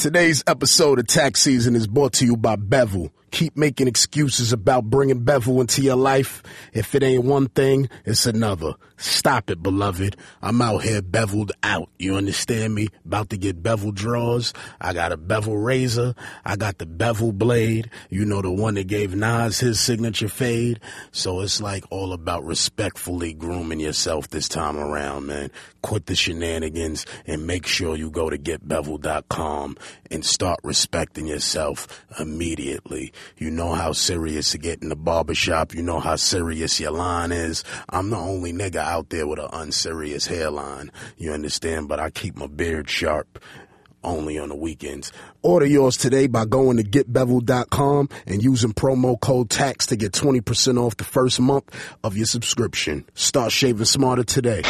Today's episode of Tax Season is brought to you by Bevel. Keep making excuses about bringing Bevel into your life. If it ain't one thing, it's another. Stop it, beloved. I'm out here beveled out. You understand me? About to get bevel draws. I got a bevel razor. I got the bevel blade. You know, the one that gave Nas his signature fade. So it's like all about respectfully grooming yourself this time around, man. Quit the shenanigans and make sure you go to getbevel.com and start respecting yourself immediately. You know how serious to get in the barbershop. You know how serious your line is. I'm the only nigga out there with an unserious hairline. You understand? But I keep my beard sharp only on the weekends. Order yours today by going to getbevel.com and using promo code TAX to get 20% off the first month of your subscription. Start shaving smarter today.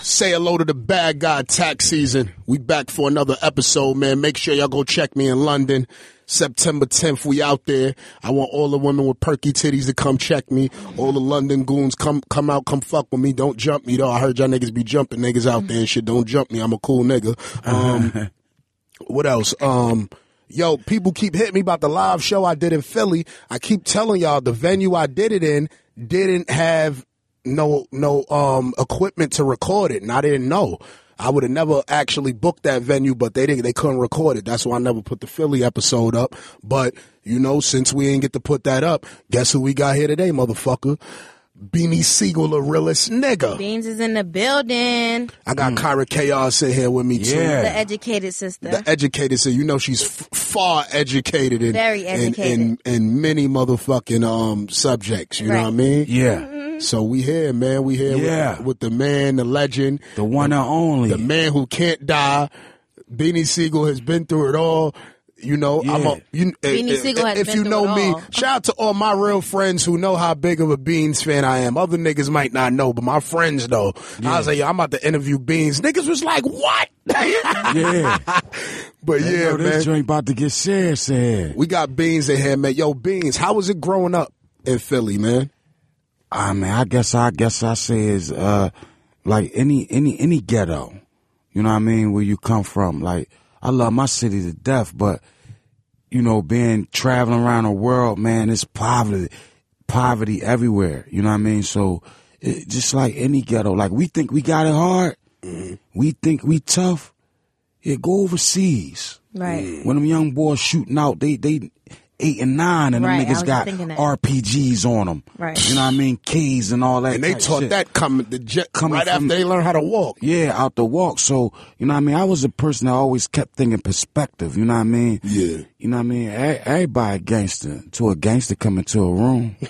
Say hello to the bad guy tax season. We back for another episode, man. Make sure y'all go check me in London. September 10th, we out there. I want all the women with perky titties to come check me. All the London goons, come come out, come fuck with me. Don't jump me though. I heard y'all niggas be jumping niggas out there and shit. Don't jump me. I'm a cool nigga. Um, what else? Um, yo, people keep hitting me about the live show I did in Philly. I keep telling y'all the venue I did it in didn't have no no um equipment to record it, and I didn't know. I would have never actually booked that venue, but they didn't. They couldn't record it. That's why I never put the Philly episode up. But you know, since we ain't get to put that up, guess who we got here today, motherfucker? Beanie Sigel, the realest nigga. Beans is in the building. I got Kyra Chaos in here with me too. The educated sister. The educated, sister. you know she's f- far educated in Very educated. in, in, many motherfucking um subjects. You know what I mean? Yeah. Mm-hmm. So we here, man. We here Yeah. with, with the man, the legend, The one and only. the man who can't die. Beanie Sigel has been through it all. You know, I'm a, Yeah. you, eh, Beanie if, Sigel has if been you know me, all. shout out to all my real friends who know how big of a Beans fan I am. Other niggas might not know, but my friends know. I was like, yo, I'm about to interview Beans. Niggas was like, what? yeah. but They yeah, know man. this joint about to get serious in here. We got Beans in here, man. Yo, Beans, how was it growing up in Philly, man? I mean, I guess I guess I say is uh like any any any ghetto. You know what I mean? Where you come from. Like I love my city to death, but you know, being traveling around the world, man, it's poverty poverty everywhere. You know what I mean? So it, just like any ghetto, like we think we got it hard. We think we tough. Yeah, go overseas. right. When them young boys shooting out, they they eight and nine, and them Right, I niggas got. RPGs on them. Right. You know what I mean? Keys and all that. And they taught shit. that coming the jet Coming right from- after they learned how to walk. Yeah, out the walk. So you know what I mean. I was a person that always kept thinking perspective. You know what I mean? Yeah. You know what I mean? Everybody gangster. To a gangster come into a room,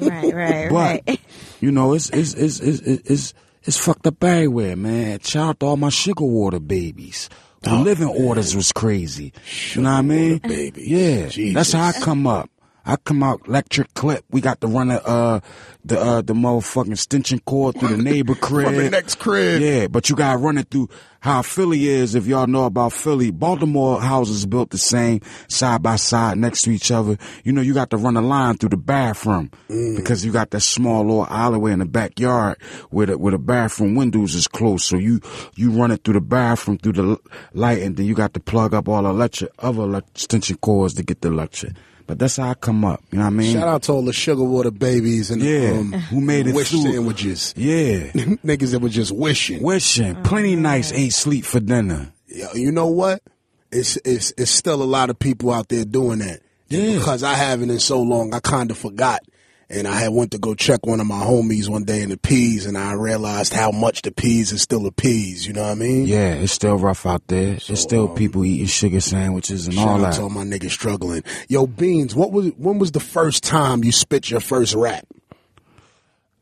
Right, right, but right. you know it's it's it's it's it's, it's, it's fucked up everywhere, man. Shout out to all my sugar water babies. The living orders was crazy. you know what I mean? baby. Yeah. Jesus. That's how I come up. I come out electric clip. We got to run the uh the uh the motherfucking extension cord through the neighbor crib. The next crib. Yeah, but you gotta run it through how Philly is. If y'all know about Philly, Baltimore houses built the same side by side next to each other. You know, you got to run a line through the bathroom Mm. because you got that small little alleyway in the backyard where the where the bathroom windows is close. So you you run it through the bathroom through the light, and then you got to plug up all the electric other extension cords to get the electric. But that's how I come up. You know what I mean? Shout out to all the sugar water babies and Yeah, um, who made it wish through. sandwiches. Yeah. Niggas that were just wishing. Wishing. Plenty nights ate sleep for dinner. Yo, you know what? It's it's it's still a lot of people out there doing that. Yeah. Because I haven't in so long, I kind of forgot. And I had went to go check one of my homies one day in the peas, and I realized how much the peas is still a peas. You know what I mean? Yeah, it's still rough out there. it's still people eating sugar sandwiches and Shout all out that. all my niggas struggling. Yo, Beans, what was when was the first time you spit your first rap?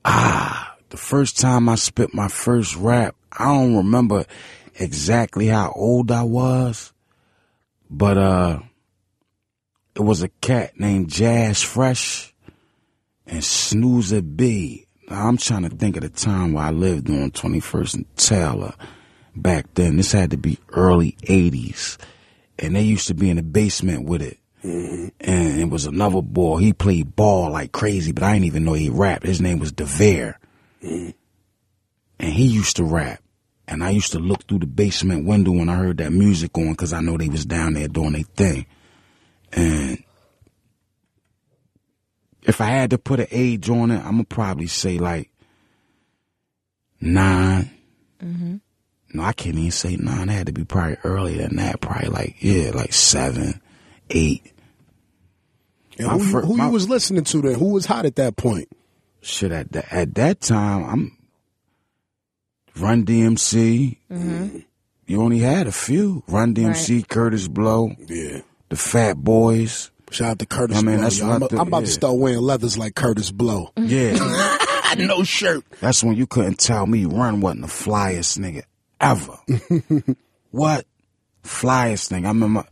Ah, the first time I spit my first rap, I don't remember exactly how old I was, but uh, it was a cat named Jazz Fresh and Snoozer B. Now, I'm trying to think of the time where I lived on 21st and Taylor back then. This had to be early 80s. And they used to be in the basement with it. Mm-hmm. And it was another boy. He played ball like crazy, but I didn't even know he rapped. His name was DeVere. Mm-hmm. And he used to rap. And I used to look through the basement window when I heard that music on because I know they was down there doing their thing. And if I had to put an age on it, I'm gonna probably say like 9 mm-hmm. No, I can't even say nine. It had to be probably earlier than that. Probably like yeah, like seven, eight. And My who, you- fir- who my- you was listening to then? Who was hot at that point? Shit, at that at that time, I'm Run DMC. Mm-hmm. You only had a few. Run DMC, Kurtis Blow, Yeah. the Fat Boys. Shout out to Kurtis I mean, Blow. that's yo. I'm, do- I'm about to start wearing leathers like Kurtis Blow. Yeah, no shirt. that's when you couldn't tell me Run wasn't the flyest nigga ever. what flyest thing? I remember,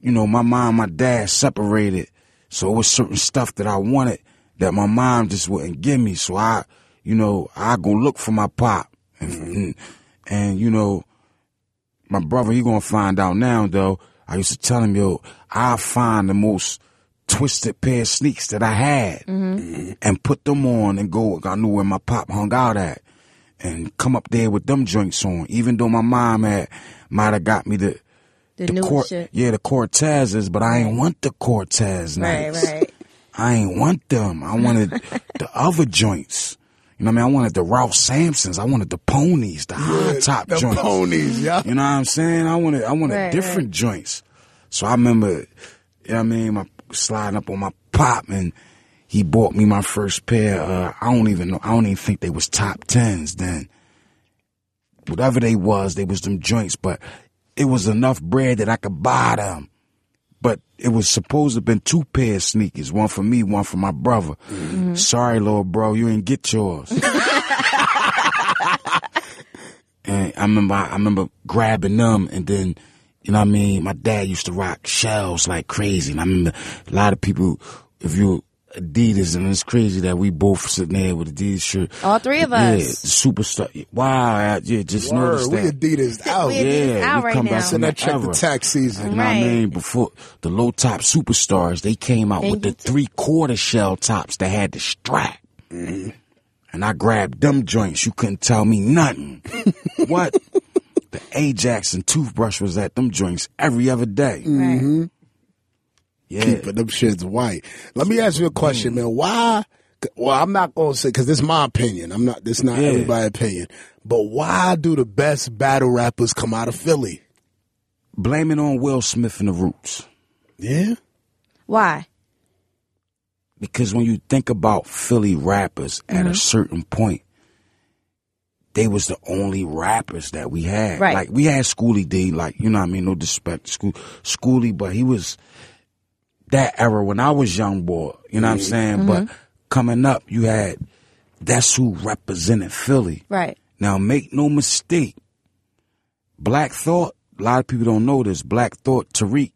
you know, my mom, and my dad separated, so it was certain stuff that I wanted that my mom just wouldn't give me. So I, you know, I go look for my pop, and, and, and you know, my brother, he gonna find out now though. I used to tell him, yo, I'll find the most twisted pair of sneaks that I had mm-hmm. and put them on and go. I knew where my pop hung out at and come up there with them joints on. Even though my mom had might have got me the The, the new Cor- shit. yeah the Cortezes, but I ain't want the Cortez Right, nights. right. I ain't want them. I wanted the other joints. You know what I mean? I wanted the Ralph Sampsons. I wanted the ponies, the high top the joints. ponies, yeah. You know what I'm saying? I wanted I wanted Right, different joints. So I remember, you know what I mean, my sliding up on my pop and he bought me my first pair. Uh, I don't even know. I don't even think they was top tens then. Whatever they was, they was them joints, but it was enough bread that I could buy them. But it was supposed to have been two pairs of sneakers, one for me, one for my brother. Mm-hmm. Sorry, little bro, you ain't get yours. And I remember, I remember grabbing them, and then, you know what I mean. My dad used to rock shells like crazy, and I remember a lot of people. If you Adidas, and it's crazy that we both sitting there with Adidas shirt. All three of us. the superstar. Wow, I, yeah, just Word, noticed we. Adidas out. We yeah. Adidas yeah, out we come now. back So from that that check the tax season. You know what I mean? Before the low top superstars, they came out And with the three quarter shell tops that had the strap. Mm-hmm. And I grabbed them joints. You couldn't tell me nothing. what? The Ajax and toothbrush was at them joints every other day. Right. Yeah. Keeping them shits white. Let me ask you a question, Mm. man. Why? Well, I'm not going to say because this is my opinion. I'm not. This not Yeah. everybody's opinion. But why do the best battle rappers come out of Philly? Blaming on Will Smith and the Roots. Yeah. Why? Because when you think about Philly rappers at Mm-hmm. a certain point, they was the only rappers that we had. Right. Like we had Schoolly D, like, you know what I mean, no disrespect to School Schoolly, but he was that era when I was young boy, you know what I'm saying? But mm-hmm. coming up, you had that's who represented Philly. Right. Now make no mistake, Black Thought, a lot of people don't know this, Black Thought, Tariq,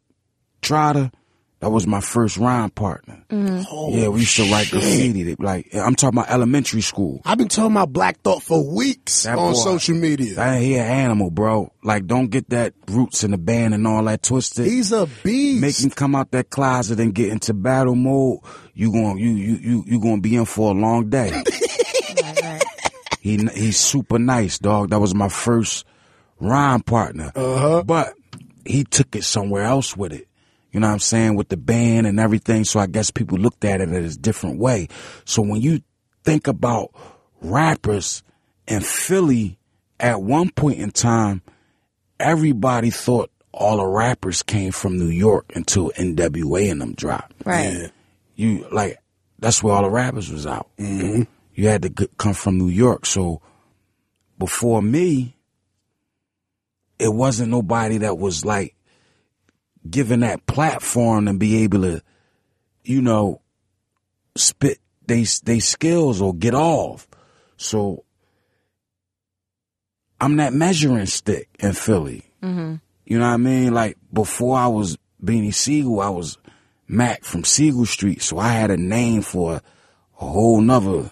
Trotter, that was my first rhyme partner. Oh, Yeah, we used to write shit. graffiti. Like I'm talking about elementary school. I've been talking about Black Thought for weeks That on boy- social media. That he an animal, bro. Like don't get that roots in the band and all that twisted. He's a beast. Make him come out that closet and get into battle mode. You going you you you you gonna be in for a long day. Right. Right. he he's super nice, dog. That was my first rhyme partner. Uh-huh. But he took it somewhere else with it. You know what I'm saying? With the band and everything. So I guess people looked at it in a different way. So when you think about rappers in Philly, at one point in time, everybody thought all the rappers came from New York until NWA and them dropped. Right. Yeah. You like that's where all the rappers was out. Mm-hmm. You had to g- come from New York. So before me, it wasn't nobody that was like given that platform and be able to, you know, spit they they skills or get off. So I'm that measuring stick in Philly. Mm-hmm. You know what I mean? Like before I was Beanie Sigel, I was Mac from Sigel Street, so I had a name for a, a whole nother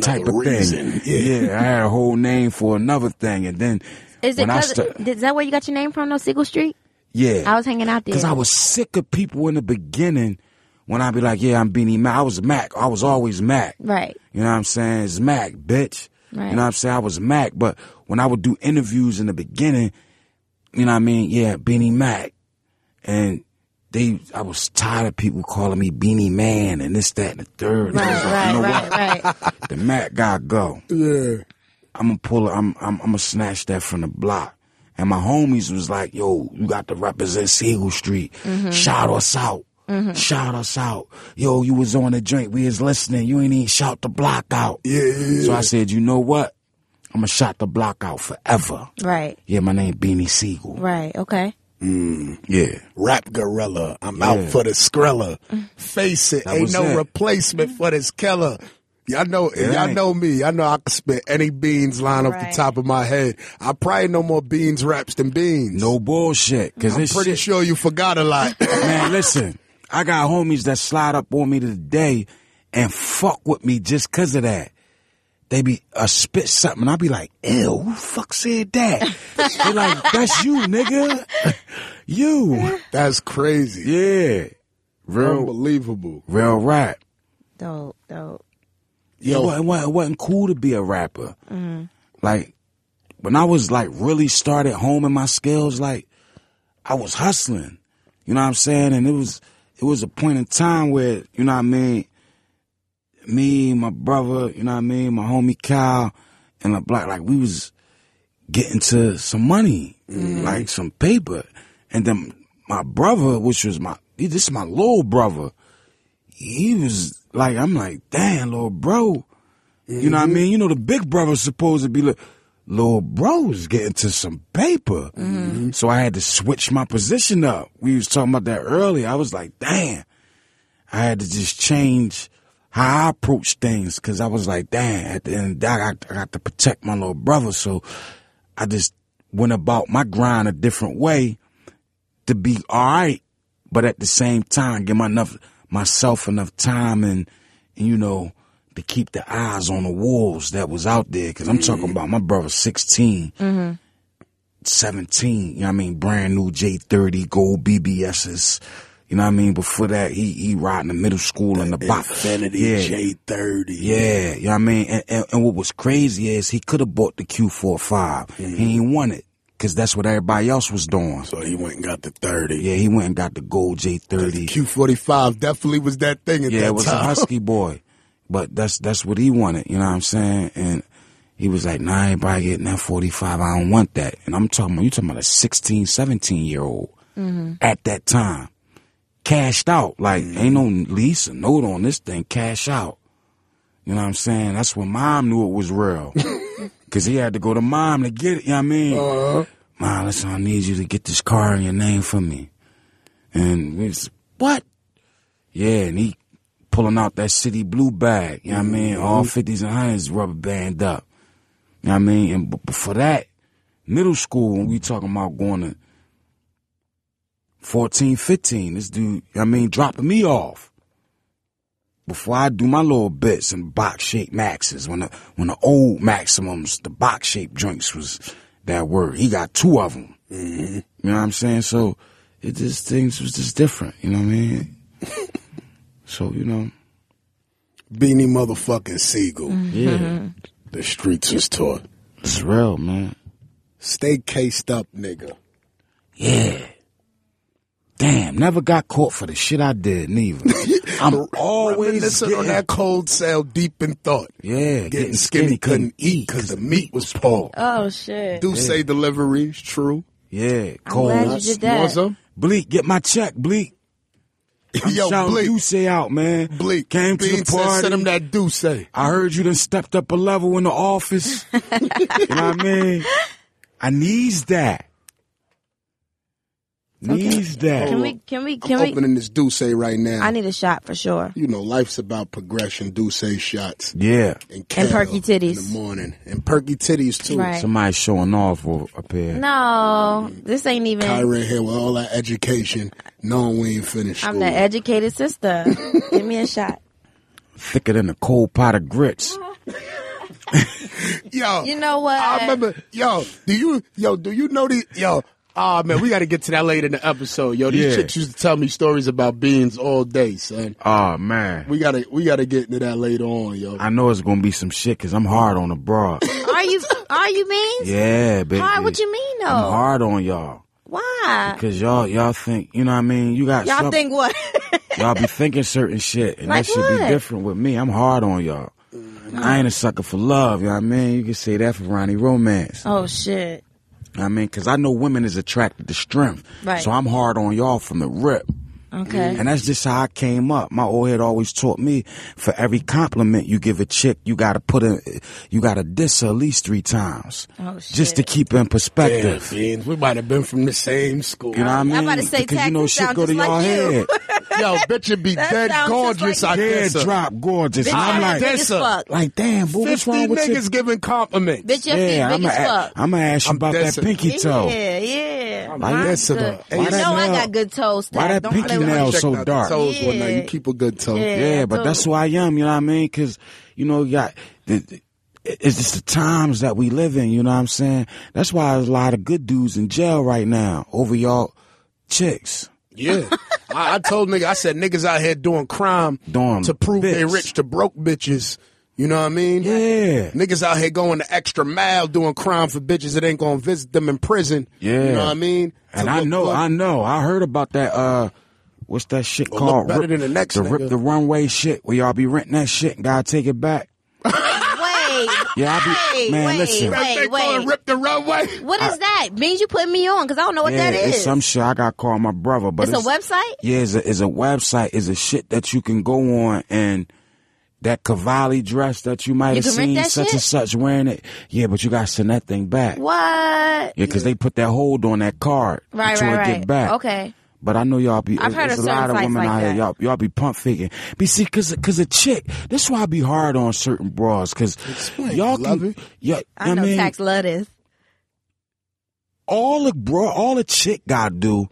type of reason. thing. Yeah. I had a whole name for another thing, and then Is it when cause, sta- is that where you got your name from? No Sigel Street. Yeah, I was hanging out there. because I was sick of people in the beginning when I'd be like, "Yeah, I'm Beanie Mac." I was Mac. I was always Mac. right. You know what I'm saying? It's Mac, bitch. Right. You know what I'm saying? I was Mac, but when I would do interviews in the beginning, you know what I mean? Yeah, Beanie Mac. And they, I was tired of people calling me Beanie Man and this, that, and the third. Right, like, right, you know right, what? right. The Mac gotta go. Yeah. I'm gonna pull it. I'm, I'm, I'm gonna snatch that from the block. And my homies was like, yo, you got to represent Sigel Street. Mm-hmm. Shout us out. Mm-hmm. Shout us out. Yo, you was on the drink. We was listening. You ain't even shout the block out. Yeah, yeah, yeah. So I said, you know what? I'm gonna shout the block out forever. Right, Yeah, my name Beanie Sigel. right. Okay. Mm. Yeah. Rap gorilla. I'm Yeah. out for the skrilla. Mm. Face it, That ain't no it. replacement for this killer. Y'all know, y'all ain't. know me. I know I can spit any beans line off the top of my head. I probably know more beans raps than beans. No bullshit. Cause I'm this pretty shit, sure you forgot a lot. man, listen, I got homies that slide up on me today and fuck with me just cause of that. They be uh, spit something, I be like, ew, who fuck said that? they like, that's you, nigga. you. That's crazy. Yeah. Real, Unbelievable. real rap. Dope, dope. It, wa- it, wasn't cool to be a rapper. Mm-hmm. Like, when I was like really started homing my skills, like, I was hustling. You know what I'm saying? And it was, it was a point in time where, you know what I mean? Me, my brother, you know what I mean? My homie Cal and the black, like, we was getting to some money, mm-hmm. like some paper. And then my brother, which was my, this is my little brother, he was like, I'm like, damn, little bro. You know what I mm-hmm. mean? You know, the big brother's supposed to be like, little bro's getting to some paper. Mm-hmm. So I had to switch my position up. We was talking about that earlier. I was like, damn. I had to just change how I approach things because I was like, damn, at the end of the day, I got, I got to protect my little brother. So I just went about my grind a different way to be all right, but at the same time, get my enough, myself enough time and, and, you know, to keep the eyes on the wolves that was out there. Cause I'm talking about my brother 16, 17, you know what I mean? Brand new J30 gold BBSs. You know what I mean? Before that, he, he riding the middle school in the box. Infiniti Yeah. J30. Yeah, you know what I mean? And, and, and what was crazy is he could have bought the Q45. Mm-hmm. He ain't want it. Cause that's what everybody else was doing. So he went and got the 30. Yeah, he went and got the gold J30. Q45 definitely was that thing at Yeah, that it was a husky boy. But that's that's what he wanted, you know what I'm saying? And he was like, nah, everybody getting that 45. I don't want that. And I'm talking about, you talking about a 16, 17 year old mm-hmm. at that time. Cashed out. Like, mm-hmm. ain't no lease or note on this thing. Cash out. You know what I'm saying? That's when mom knew it was real. Cause he had to go to mom to get it, you know what I mean? Uh-huh. Mom, listen, I need you to get this car in your name for me. And we was, what? Yeah, and he pulling out that city blue bag, you know what I mean? All 50s and 100s rubber band up. You know what I mean? And b- before that, middle school, when we talking about going to 14, 15, this dude, you know what I mean, dropping me off. Before I do my little bits and box shaped maxes, when the when the old maximums, the box shaped joints was that word. He got two of them. Mm-hmm. You know what I'm saying? So it just things was just different. You know what I mean? so you know, Beanie motherfucking Sigel. Mm-hmm. yeah, The streets was taught. it's real, man. Stay cased up, nigga. Yeah. Damn, never got caught for the shit I did, neither. I'm always Reminiscing on that cold cell deep in thought. yeah, Getting skinny couldn't eat because the meat was poor. Oh shit. D'USSÉ deliveries, true. Yeah, I'm cold. glad you did that. Want some? Bleak, get my check, Bleak. I'm Yo, shouting Bleak. you say out, man. Bleak. Came to Bean the said, party. send him that D'USSÉ. I heard you done stepped up a level in the office. you know what I mean? I needs that. Needs that. Can we? Can we? I'm Can we? opening this D'USSÉ right now. I need a shot for sure. you know, life's about progression. D'USSÉ shots Yeah. and, And perky titties. in the morning and perky titties too. Right. Somebody showing off up here. No, this ain't even. Kyra here with all that education, knowing we ain't finished I'm school. the educated sister. Give me a shot. Thicker than a cold pot of grits. yo, You know what? I remember, yo, do you, yo, do you know the, yo, Oh man, we got to get to that later in the episode, yo. These Yeah. chicks used to tell me stories about beans all day, son. Oh man, We gotta we gotta get into that later on, yo. I know it's gonna be some shit because I'm hard on the broad. Are you? Are you mean? yeah, baby. Hard? What you mean though? I'm hard on y'all Why? because y'all y'all think you know what I mean. You got Y'all some- think what? y'all be thinking certain shit, and Like that should be different with me. I'm hard on y'all. I ain't a sucker for love, you know what I mean? You can say that for Ronnie Romance. oh shit. I mean, because I know women is attracted to strength. Right. So I'm hard on y'all from the rip. Okay. And that's just how I came up. My old head always taught me for every compliment you give a chick, you gotta put in, you gotta diss her at least three times. Oh, shit. Just to keep in perspective. beans. We might have been from the same school. You know what I mean? I'm about to say, because you know shit go to just y'all you. head. Yo, bitch, would be That dead gorgeous. like I you. Head drop gorgeous. Bitch, And I'm like, big as fuck. like, damn, boo, what's wrong with niggas you? giving compliments. Bitch, your feet Yeah, big I'm as fuck. gonna ask you about that pinky toe. Yeah, yeah. I'm Mine's dissing good. her. You Why know that I got good toes. why that pinky nail so dark? Toes one night. Yeah. You keep a good toe. Yeah. Yeah, but that's you. who I am. You know what I mean? Because you know, you got the, the- it's just the times that we live in. You know what I'm saying? That's why there's a lot of good dudes in jail right now over y'all chicks. Yeah. I, I told nigga, I said niggas out here doing crime Doing to prove they rich to broke bitches. You know what I mean? Yeah. Niggas out here going the extra mile doing crime for bitches that ain't gonna visit them in prison. Yeah. You know what I mean? And I know, good. I know, I heard about that. Uh, what's that shit called? look better than the next the rip the runway shit where y'all be renting that shit and gotta take it back. Wait. Yeah, I be Wait, man. wait, listen, wait. they call it rip the runway. What is that? Means you put me on because I don't know what yeah, that is. it's some shit. I got to call my brother, but It's a website? Yeah, it's a, it's a website. It's a shit that you can go on and that Cavalli dress that you might You have seen such shit? and such wearing it. Yeah, but you got to send that thing back. What? Yeah, because they put that hold on that card Right, right, right. get back. Okay. But I know y'all be. I've heard there's of a lot certain of women like out here. that. Y'all, y'all be pump faking. But see, cause, cause a chick. That's why I be hard on certain bras. Cause Explain, y'all love can. it. Yeah, I know mean, tax love this. all the bra, all the chick gotta do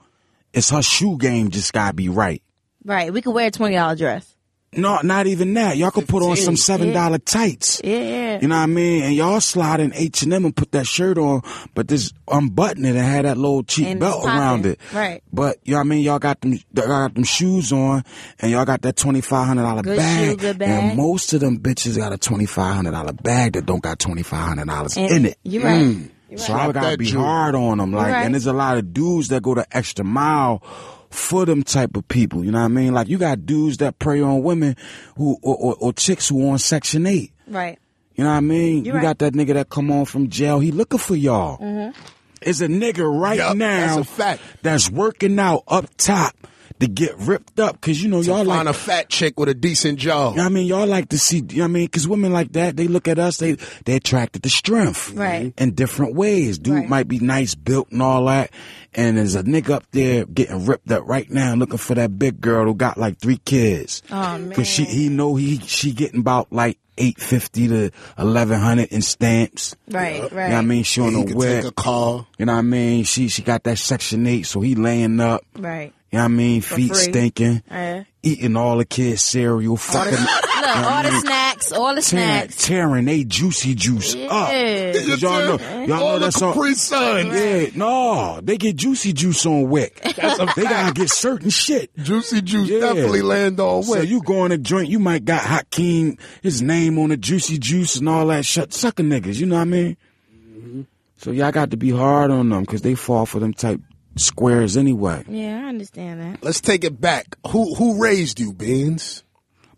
is her shoe game just gotta be right. Right. We could wear a twenty dollar dress. No, not even that. Y'all could put on some seven dollar tights. Yeah, yeah. You know what I mean? And y'all slide in H and M and put that shirt on, but this unbutton it and had that little cheap And belt around it. Right. But you know what I mean? Y'all got them, y'all got them shoes on, and y'all got that twenty five hundred dollar Good bag. shoe, good bag. And most of them bitches got a twenty five hundred dollar bag that don't got twenty five hundred dollars in it. You're right. Mm. So I gotta be hard on them, like, Right. and there's a lot of dudes that go the extra mile for them type of people. You know what I mean? Like, you got dudes that prey on women who or, or, or chicks who on Section Eight. Right. You know what I mean? You're you right. got that nigga that come on from jail. He looking for y'all. Mm-hmm. It's a nigga right Yup, now that's a fact. that's working out up top to get ripped up because you know y'all like Find like a fat chick with a decent jaw. you know what I mean, y'all like to see. You know what I mean, because women like that, they look at us, they they attracted to strength, Right. In different ways. Dude Right. might be nice built and all that, and there's a nigga up there getting ripped up right now, looking for that big girl who got like three kids. Oh, man. Cause she he know he she getting about like eight fifty to eleven hundred in stamps. Right. Right. You know what I mean? She on He the could web. take a call. You know what I mean? She she got that section eight, so he laying up. Right. You know what I mean? Feet free. stinking, Yeah. eating all the kids' cereal, fucking. Look, all the snacks, all the tearing, snacks. tearing they juicy juice up. Y'all know, y'all All know the that's all. Capri Sun. Yeah, no, they get juicy juice on WIC. they gotta get certain shit. Juicy Juice Yeah. definitely land on So you go in a joint, you might got Hakeem, his name on the juicy juice and all that shit. Sucker niggas, you know what I mean? Mm-hmm. So y'all got to be hard on them because they fall for them type squares anyway. Yeah, I understand that. Let's take it back. Who who raised you, Beans?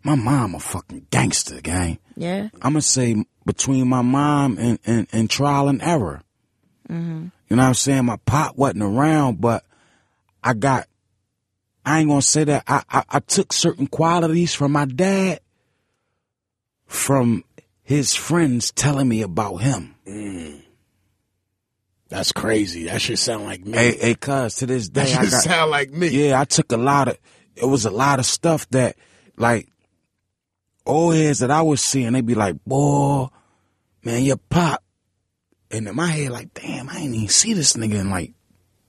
My mom a fucking gangster, gang. Yeah. I'm gonna say between my mom and, and, and trial and error. Mm-hmm. You know what I'm saying? My pop wasn't around, but I got, I ain't gonna say that. I, I, I took certain qualities from my dad from his friends telling me about him. That's crazy. That should sound like me. Hey, hey, cuz to this that day, I should got, sound like me. yeah, I took a lot of, it was a lot of stuff that, like, old heads that I was seeing, They'd be like, boy, man, your pop. And in my head, like, damn, I ain't even see this nigga in like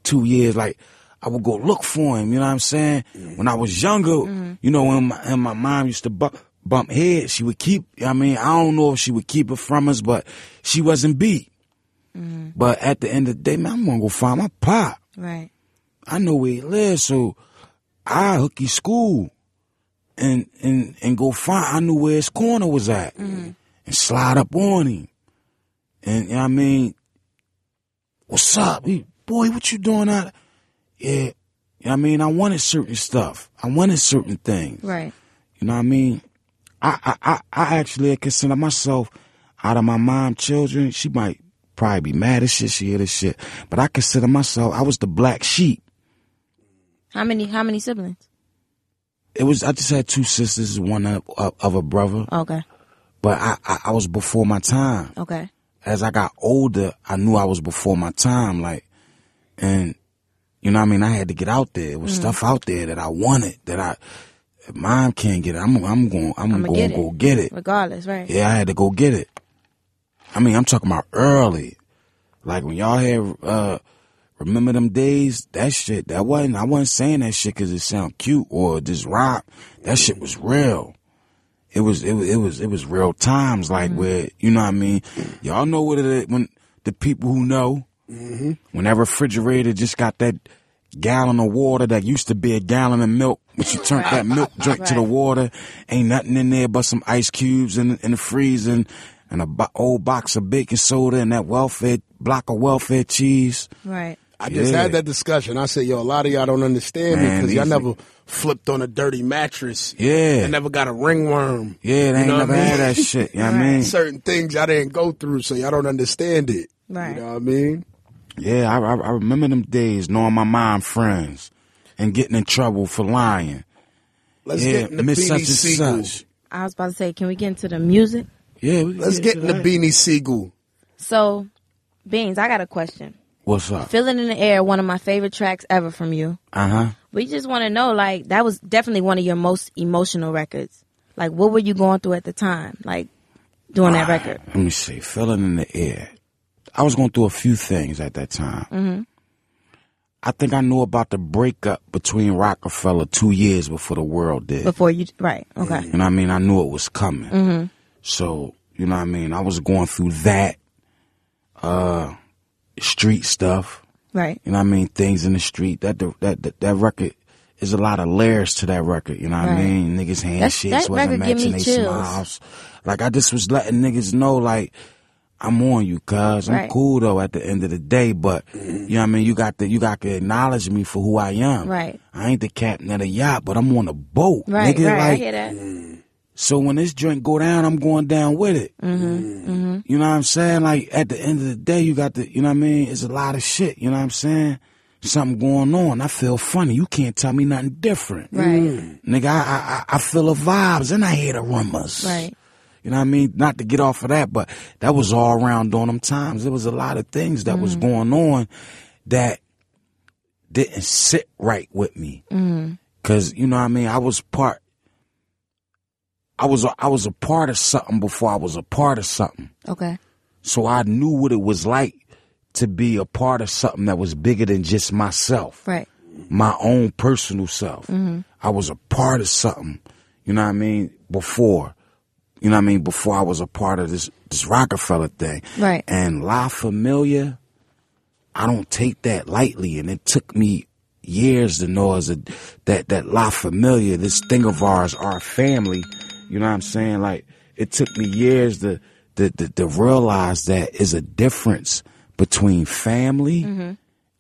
two years. Like, I would go look for him, you know what I'm saying? When I was younger, mm-hmm. you know, when my, and my mom used to bump, bump heads, she would keep, I mean, I don't know if she would keep it from us, but she wasn't beat. Mm-hmm. But at the end of the day, man, I'm gonna go find my pop. Right. I know where he lives, so I hooky school and and and go find. I knew where his corner was at, mm-hmm. and slide up on him. And you know what I mean, what's up, he, boy? What you doing out? Yeah, you know what I mean, I wanted certain stuff. I wanted certain things. Right. You know what I mean? I I I, I actually consider myself out of my mom children. She might probably be mad as shit. She hear this shit, but I consider myself. I was the black sheep. How many? How many siblings? It was I just had two sisters, one of, a brother, Okay. but I, I I was before my time. Okay. As I got older, I knew I was before my time. Like, and you know what I mean. I had to get out there. It was mm. stuff out there that I wanted that I. If mom can't get it, I'm I'm going I'm I'ma going to go get it. Regardless, right? Yeah, I had to go get it. I mean, I'm talking about early. Like when y'all had, uh, remember them days? That shit, that wasn't, I wasn't saying that shit cause it sound cute or just rock. That shit was real. It was, it was, it was, it was real times like where, you know what I mean? Y'all know what it is when the people who know, when that refrigerator just got that gallon of water that used to be a gallon of milk, but you turned that milk drink to the water, ain't nothing in there but some ice cubes in, in the freezer and a bo- old box of baking soda and that welfare block of welfare cheese. Right. I just Yeah. had that discussion. I said, yo, a lot of y'all don't understand me because y'all these never flipped on a dirty mattress. Yeah. I never got a ringworm. Yeah, they You ain't know what never I mean? had that shit. You know what I mean? Certain things y'all didn't go through, so y'all don't understand it. Right. You know what I mean? Yeah, I, I, I remember them days knowing my mom friends and getting in trouble for lying. Let's yeah, get into Miss Beanie such and Sigel. such. I was about to say, can we get into the music? Yeah, we Let's get into that. Beanie Sigel. So, Beans, I got a question. What's up? Feeling in the Air, one of my favorite tracks ever from you. Uh huh. We just want to know, like, that was definitely one of your most emotional records. Like, what were you going through at the time? Like, doing that record? Let me see. Feeling in the air. I was going through a few things at that time. Mm-hmm. I think I knew about the breakup between Roc-A-Fella two years before the world did. Before you, right? Okay. You know what I mean? I knew it was coming. So, you know what I mean? I was going through that, uh, street stuff. Right. You know what I mean? Things in the street. That that that, that record is a lot of layers to that record. You know what I mean? Niggas handshakes wasn't record give me matching they smiles. Like I just was letting niggas know like I'm on you, cuz I'm Right. cool though at the end of the day. But you know what I mean? You got to you got to acknowledge me for who I am. Right. I ain't the captain of the yacht, but I'm on a boat. Right. nigga, right. I like hear that. So when this drink go down, I'm going down with it. Mm-hmm, mm. mm-hmm. You know what I'm saying? Like at the end of the day, you got the, you know what I mean? It's a lot of shit. You know what I'm saying? Something going on. I feel funny. You can't tell me nothing different. Right. Mm. Mm. Nigga, I, I, I- I feel the vibes and I hear the rumors. Right. You know what I mean? Not to get off of that, but that was all around during them times. There was a lot of things that was going on that didn't sit right with me. Cause you know what I mean? I was part, I was, a, I was a part of something before I was a part of something. Okay. So I knew what it was like to be a part of something that was bigger than just myself Right. my own personal self. Mm-hmm. I was a part of something, you know what I mean, before. You know what I mean, before I was a part of this this Roc-A-Fella thing. Right. And La Familia, I don't take that lightly and it took me years to know as a that that La Familia, this thing of ours, our family, you know what I'm saying? Like it took me years to to, to, to realize that is a difference between family mm-hmm.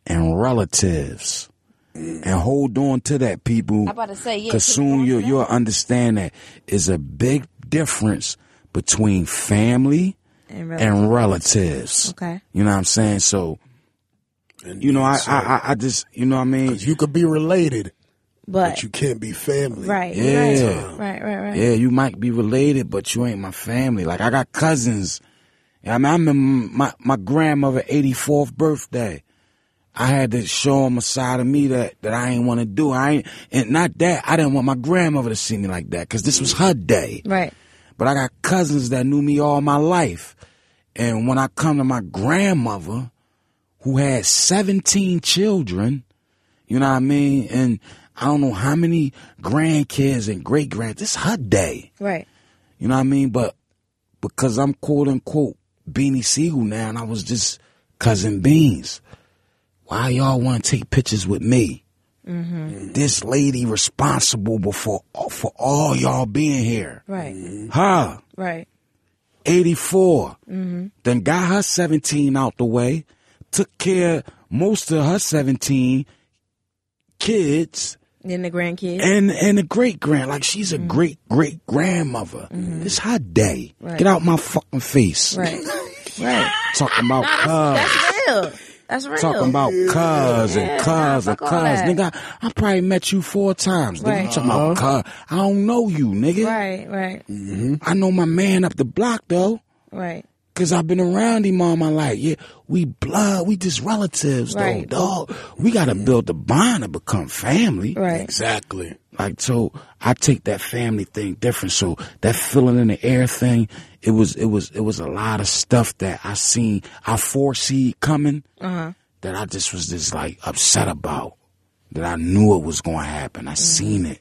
and relatives. And hold on to that, people. I'm about to say, yeah, Because soon going you, to you'll understand that is a big difference between family And and relatives. Okay. You know what I'm saying? So, you know, I, I, I, I just, you know what I mean? You could be related, But, but you can't be family. right. Yeah. Right. Right. Right. Right. Yeah, you might be related, but you ain't my family. Like I got cousins. I mean, I remember my my grandmother 84th birthday. I had to show him a side of me that that I ain't want to do. I ain't, and not that I didn't want my grandmother to see me like that because this was her day. Right. But I got cousins that knew me all my life, and when I come to my grandmother, who had 17 children, you know what I mean, and I don't know how many grandkids and great grand. This her day. Right. You know what I mean? But because I'm quote unquote Beanie Sigel now, and I was just cousin Beans. why y'all want to take pictures with me? Mm-hmm. This lady responsible before for all y'all being here. Right. Mm-hmm. Huh? Right. 84. Mm-hmm. Then got her 17 out the way, took care most of her 17 kids Then the grandkids. and and the great grand. Like she's a mm-hmm. great great grandmother. Mm-hmm. It's her day. Right. Get out my fucking face. right. right. Talking about cuz. That's real. That's real. Talking about cuz and Yeah, cuz and cuz. Nigga, I, I probably met you four times. Nigga, you Right. talking about uh-huh. cuz. I don't know you, nigga. Right. Right. Mm-hmm. I know my man up the block though. Right. Cause I've been around him all my life. Yeah, we blood, we just relatives Right. though, dog. We gotta build the bond to become family. Right. Exactly. Like so I take that family thing different. So that feeling in the air thing, it was it was it was a lot of stuff that I seen I foresee coming Uh-huh. that I just was just like upset about. That I knew it was gonna happen. I seen it.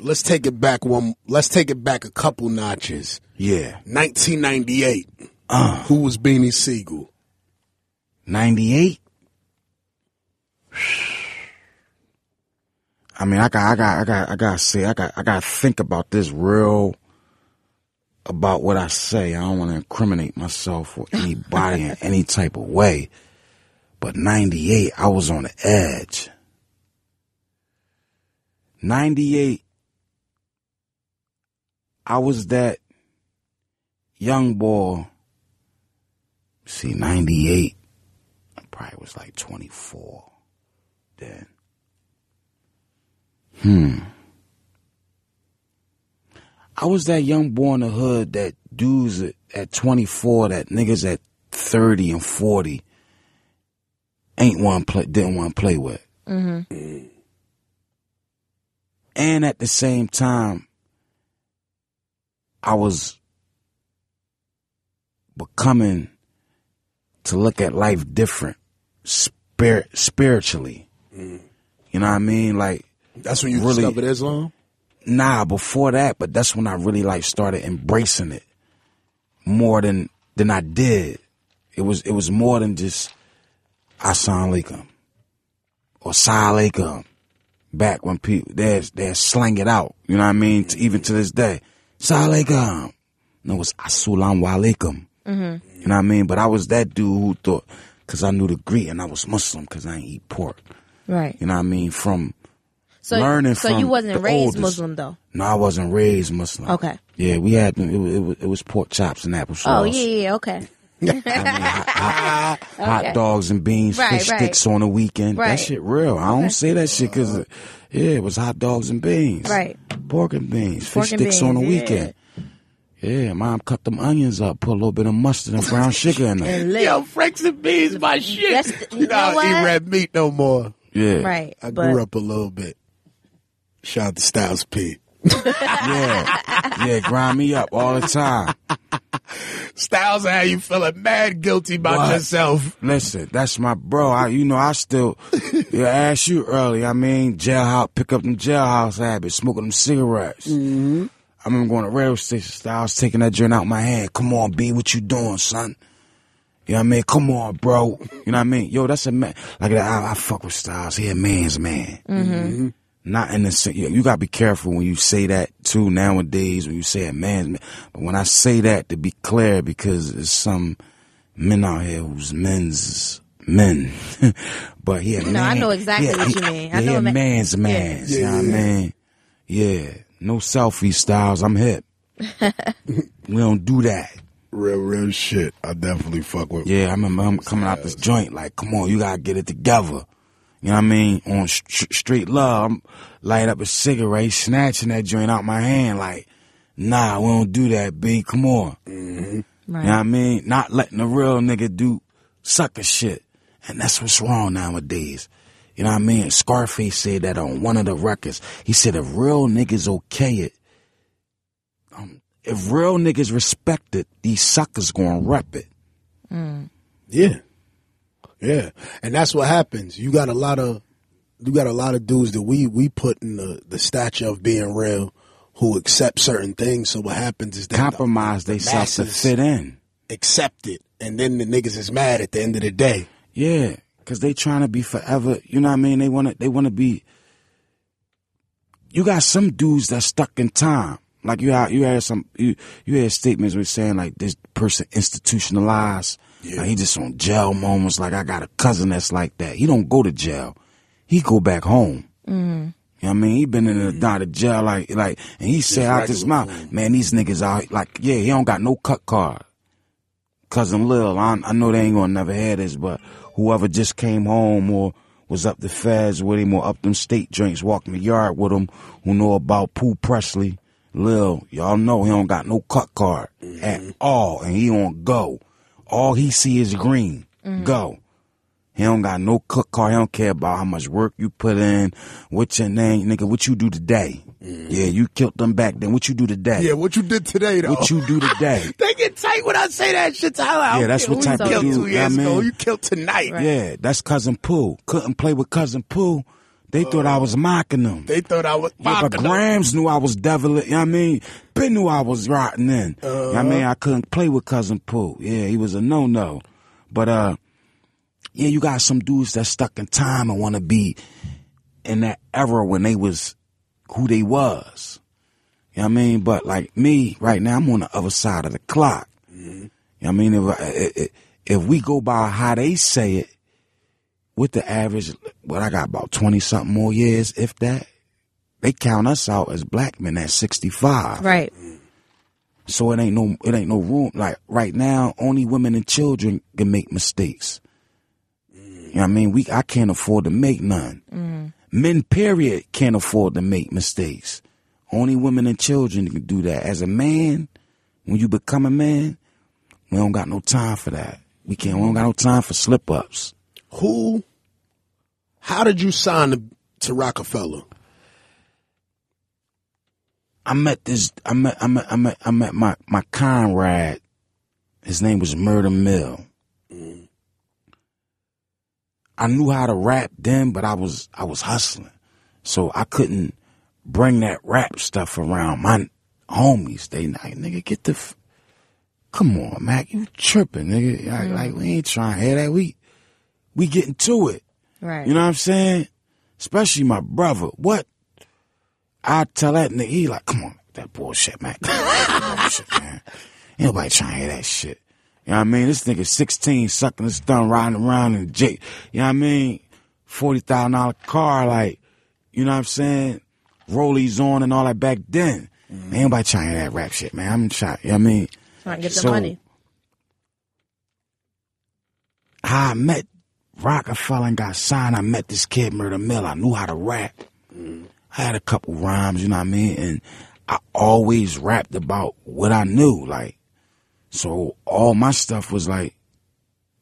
Let's take it back one. Let's take it back a couple notches. Yeah. 1998. Uh Who was Beanie Sigel? ninety eight. I mean, I got, I got, I got, I got to say, I got, I got to think about this real, about what I say. I don't want to incriminate myself or anybody in any type of way. But 98, I was on the edge. 98, I was that young boy. See, 98, I probably was like 24 then. Hmm. I was that young boy in the hood that dudes at, at 24 that niggas at 30 and 40 ain't one play, didn't want to play with. Mm-hmm. And at the same time, I was becoming to look at life different, spirit spiritually. Mm. You know what I mean? Like, That's when you Really? discovered Islam. nah, before that, but that's when I really like started embracing it more than than I did. It was it was more than just Assalamu alaikum or Salam alaikum. Back when people they they slang it out, you know what I mean? To, even to this day, Salam alaikum. No, it was Assalamu alaikum. Mm-hmm. You know what I mean? But I was that dude who thought, cause I knew the Greek and I was Muslim, cause I ain't eat pork. Right. You know what I mean? From So, learning so from you wasn't raised oldest. Muslim though. No, I wasn't raised Muslim. Okay. Yeah, we had. It was, it was, it was pork chops and applesauce. Oh yeah, yeah, yeah, okay. Hot dogs and beans, Right, fish right. sticks on the weekend. That shit real. I don't say that shit because, yeah, it was hot dogs and beans. Right. Pork and beans, Pork fish and sticks on the yeah. weekend. Yeah, mom cut them onions up, put a little bit of mustard and brown sugar in them. And lit. Yo, Franks and beans, my shit. That's- you you know, know I don't eat red meat no more. Yeah. Right. I but grew up a little bit. Shout out to Styles P. Yeah. yeah, grind me up all the time. Styles, how you feeling? Mad guilty about What? yourself. Listen, that's my bro. I, you know, I still, yeah, I asked you earlier. I mean, jailhouse, pick up them jailhouse habits, smoking them cigarettes. Mm-hmm. I remember going to radio station styles, taking that joint out my hand. Come on, B, what you doing, son? You know what I mean? Come on, bro. You know what I mean? Yo, that's a man. Like I, I fuck with Styles. He a man's man. Mm-hmm. Not in the sen- you, you gotta be careful when you say that too nowadays. When you say a man's man, but when I say that, to be clear, because there's some men out here who's men's men. but he a No, I know exactly yeah, what he- you mean. I yeah, know he a a ma- man's Yeah. man. You know what I mean? Yeah. No selfie styles. I'm hip. we don't do that. Real, real shit. I definitely fuck with. Yeah, I remember him coming out this joint like, come on, you gotta get it together. You know what I mean? On st- straight love, I'm light up a cigarette, snatching that joint out my hand like, nah, we don't do that, B. Come on. right. You know what I mean? Not letting a real nigga do sucker shit. And that's what's wrong nowadays. You know what I mean? Scarface said that on one of the records. He said if real niggas okay it, um, if real niggas respect it, these suckers gonna rep it. Yeah. Yeah. And that's what happens. You got a lot of you got a lot of dudes that we we put in the, the stature of being real who accept certain things. So what happens is they Compromise the themselves to fit in. accept it and then the niggas is mad at the end of the day. Yeah, Cause they trying to be forever. You know what I mean? They want to. They want to be. You got some dudes that stuck in time. Like you had, you had some, you, you had statements were saying like this person institutionalized. Yeah. Like he just on jail moments. Like I got a cousin that's like that. He don't go to jail. He go back home. Mm. You know what I mean? He been in and out of jail like, like, and he said out his regular mouth, man, these niggas out, like, yeah, he don't got no cut card. Cousin Lil, I, I know they ain't gonna never hear this, but whoever just came home or was up the feds with him or up them state drinks, walking the yard with him, who know about Pooh Presley, Lil, y'all know he don't got no cut card mm-hmm. at all, and he on go. All he see is green. Mm-hmm. Go. He don't got no cook card. He don't care about how much work you put in. What's your name, nigga? What you do today? Yeah, you killed them back then. What you do today? Yeah, what you did today though? What you do today? they get tight when I say that shit to her. Yeah, that's what type you of killed dude, two years I mean. ago. You killed tonight. Yeah, that's cousin Pooh. Couldn't play with cousin Pooh. They thought I was mocking them. They thought I was. Yeah, but mocking them. Grams knew I was devil. You know what I mean? Ben knew I was rotten in. You know what I mean? I couldn't play with cousin Pooh. Yeah, he was a no no. But uh, yeah, you got some dudes that stuck in time and want to be in that era when they was who they was. You know what I mean? But like me right now, I'm on the other side of the clock. Mm-hmm. You know what I mean? If, uh, if, if we go by how they say it, with the average, what I got about 20 something more years, if that, they count us out as black men at 65. Right. So it ain't no, it ain't no room. Like right now, only women and children can make mistakes. You know what I mean? We, I can't afford to make none. Mm. Men, period, can't afford to make mistakes. Only women and children can do that. As a man, when you become a man, we don't got no time for that. We can't, we don't got no time for slip ups. Who? How did you sign to, to Roc-A-Fella? I met this. I met. I met. I met. I met my my comrade. His name was Murder Mill. Mm. I knew how to rap then, but I was I was hustling, so I couldn't bring that rap stuff around my homies. They like nigga get the. F- Come on, Mac, you tripping, nigga? Like, mm-hmm. like we ain't trying to hear that. We we getting to it. Right. You know what I'm saying? Especially my brother. What? I tell that nigga, he like, come on, that bullshit, Mac. bullshit, man. Ain't nobody trying to hear that shit. You know what I mean? This nigga 16 sucking his thumb riding around in J. You know what I mean? $40,000 car, like, you know what I'm saying? Rollies on and all that back then. Mm-hmm. Ain't nobody trying to hear that rap shit, man. I'm trying, you know what I mean? Trying to get the So- money. how I met Roc-A-Fella and got signed, I met this kid, Murder Mill. I knew how to rap. Mm-hmm. I had a couple rhymes, you know what I mean? And I always rapped about what I knew, like, so all my stuff was like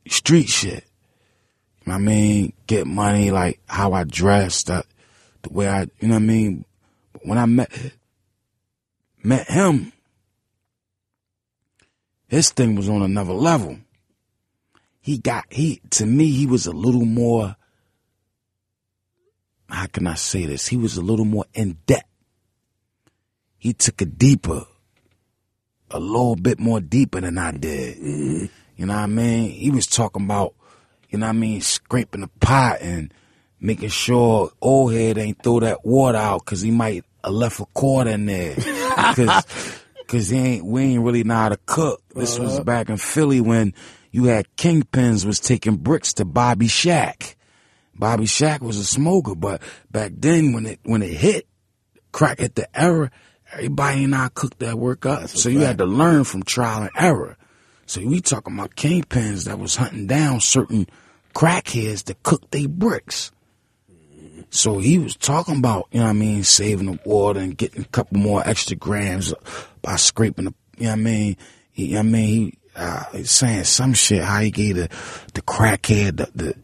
street shit. You know I mean? Get money, like how I dressed, uh, the way I, you know what I mean? When I met, met him, his thing was on another level he got he to me he was a little more how can I say this? He was a little more in depth. He took it deeper, a little bit more deeper than I did. Mm-hmm. You know what I mean? He was talking about, you know what I mean, scraping the pot and making sure old head ain't throw that water out because he might have left a quarter in there. Cause, Cause he ain't, we ain't really know how to cook. This uh-huh. was back in Philly when you had kingpins was taking bricks to Bobby Shack. Bobby Shack was a smoker, but back then when it when it hit, crack hit the error, everybody ain't know how to cook that work up. so you had to learn from trial and error. So we talking about kingpins that was hunting down certain crackheads to cook they bricks. So he was talking about, you know what I mean, saving the water and getting a couple more extra grams by scraping the, you know what I mean? He, you know what I mean, he, uh, he's saying some shit, how he gave the, the crackhead the, the,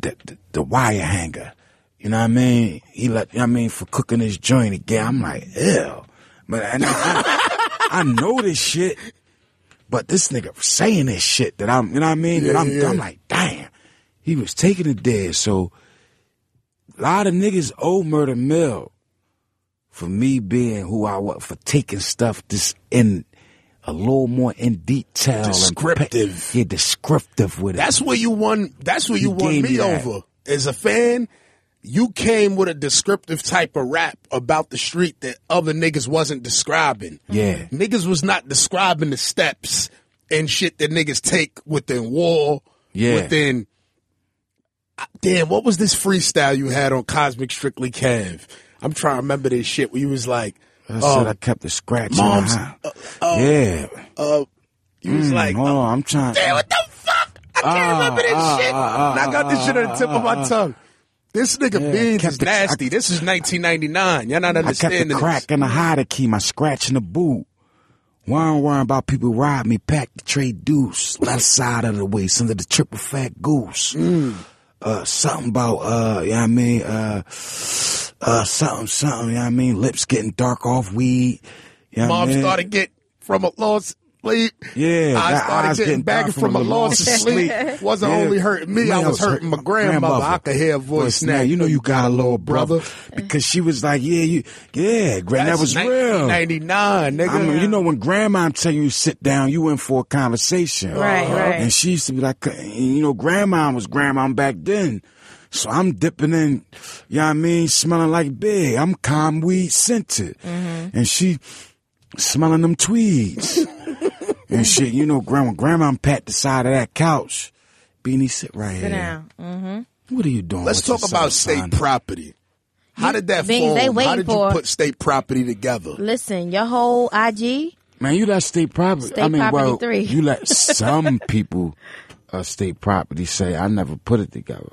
the, the, the wire hanger. You know what I mean? He let, you know what I mean, for cooking his joint again. I'm like, ew. But and I, I, I know this shit, but this nigga saying this shit that I'm, you know what I mean? that I'm, yeah. I'm like, damn. He was taking it there. So a lot of niggas owe Murder Mill for me being who I was, for taking stuff this in a little more in detail, Descriptive. yeah, descriptive with it. That's where you won. That's where you He won me, me over as a fan. You came with a descriptive type of rap about the street that other niggas wasn't describing. Yeah. niggas was not describing the steps and shit that niggas take within war. Yeah. within. Damn, what was this freestyle you had on Cosmic Strictly Cav? I'm trying to remember this shit where you was like, I um, said I kept the scratching. Mom's- uh, uh, yeah. uh, you was Mm, like, hold uh, I'm trying. Damn, what the fuck? I can't Ah, remember this ah, shit. ah, and I got this shit on the tip of my tongue. This nigga Yeah, Beans is the- nasty. this is 1999. Y'all not understanding. I kept the crack this. in the key, my scratch in the boot. Worrying, worrying about people rob me, pack the trade deuce, left side of the waist under the triple fat goose. Mm. Uh, something about, uh, you know what I mean, uh, uh, something, something, you know what I mean, lips getting dark off weed. You know what I Mom mean? started get from a lost sleep. Yeah, I started eyes getting getting back dark from a lost sleep. Wasn't Yeah. only hurting me, I was hurting my grandmother. I could hear a voice now. now. You know you got a little brother brother. because she was like, yeah, you, yeah, grand. That was real. 1999, nigga. I mean, you know, when grandma tell you sit down, you in for a conversation. Right, right. And she used to be like, you know, grandma was grandma back then. So I'm dipping in, you know what I mean, smelling like big. I'm calm weed scented. Mm-hmm. And she smelling them tweeds. and shit, you know, grandma, grandma pat the side of that couch. Beanie, sit right Sit here. down. Mm-hmm. What are you doing? Let's talk yourself, about state son? property. How did that Beans, they form? How waiting did you put state property together? Listen, your whole IG, Man, you let state property. State I mean, property well, three. you let some people, uh, state property say, I never put it together.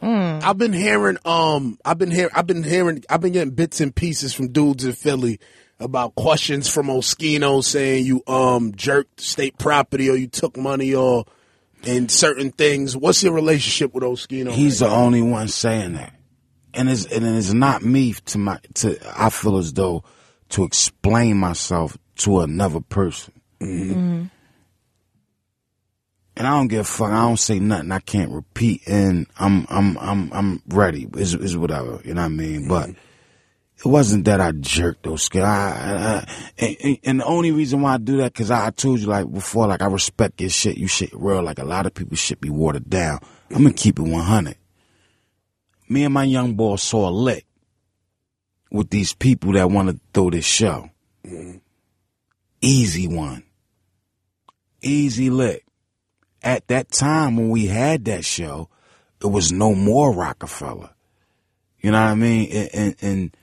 I've been hearing, um, I've been hearing, I've been hearing, I've been getting bits and pieces from dudes in Philly about questions from Oschino saying you um jerked state property or you took money or and certain things. What's your relationship with Oschino? He's the only one saying that, and it's and it's not me to my to. I feel as though to explain myself to another person, and I don't give a fuck. I don't say nothing. I can't repeat, and I'm I'm I'm I'm ready. It's, it's whatever, you know what I mean. But it wasn't that I jerked those skills. I, I, I, and, and the only reason why I do that because I, I told you like before, like I respect your shit. You shit real. Like a lot of people shit be watered down. I'm gonna mm-hmm. keep it 100. Me and my young boy saw a lick with these people that want to throw this show. Mm-hmm. Easy one. Easy lick. At that time when we had that show, it was no more Roc-A-Fella. You know what I mean? And, and, and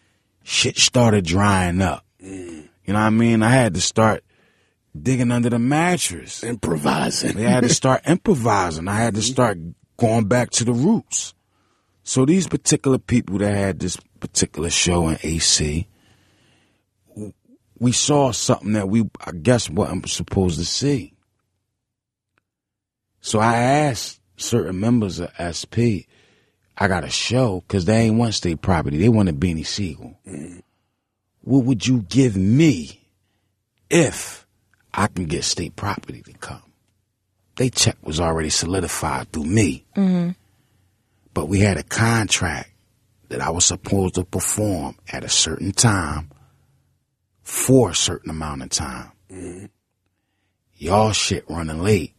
shit started drying up. Mm. You know what I mean? I had to start digging under the mattress. improvising. I had to start improvising. I had to mm-hmm. start going back to the roots. So these particular people that had this particular show in AC, we saw something that we, I guess, wasn't supposed to see. So I asked certain members of SP, I got a show because they ain't want state property. They want wanted Beanie Sigel. What would you give me if I can get state property to come? They check was already solidified through me. Mm-hmm. But we had a contract that I was supposed to perform at a certain time for a certain amount of time. Mm-hmm. Y'all shit running late.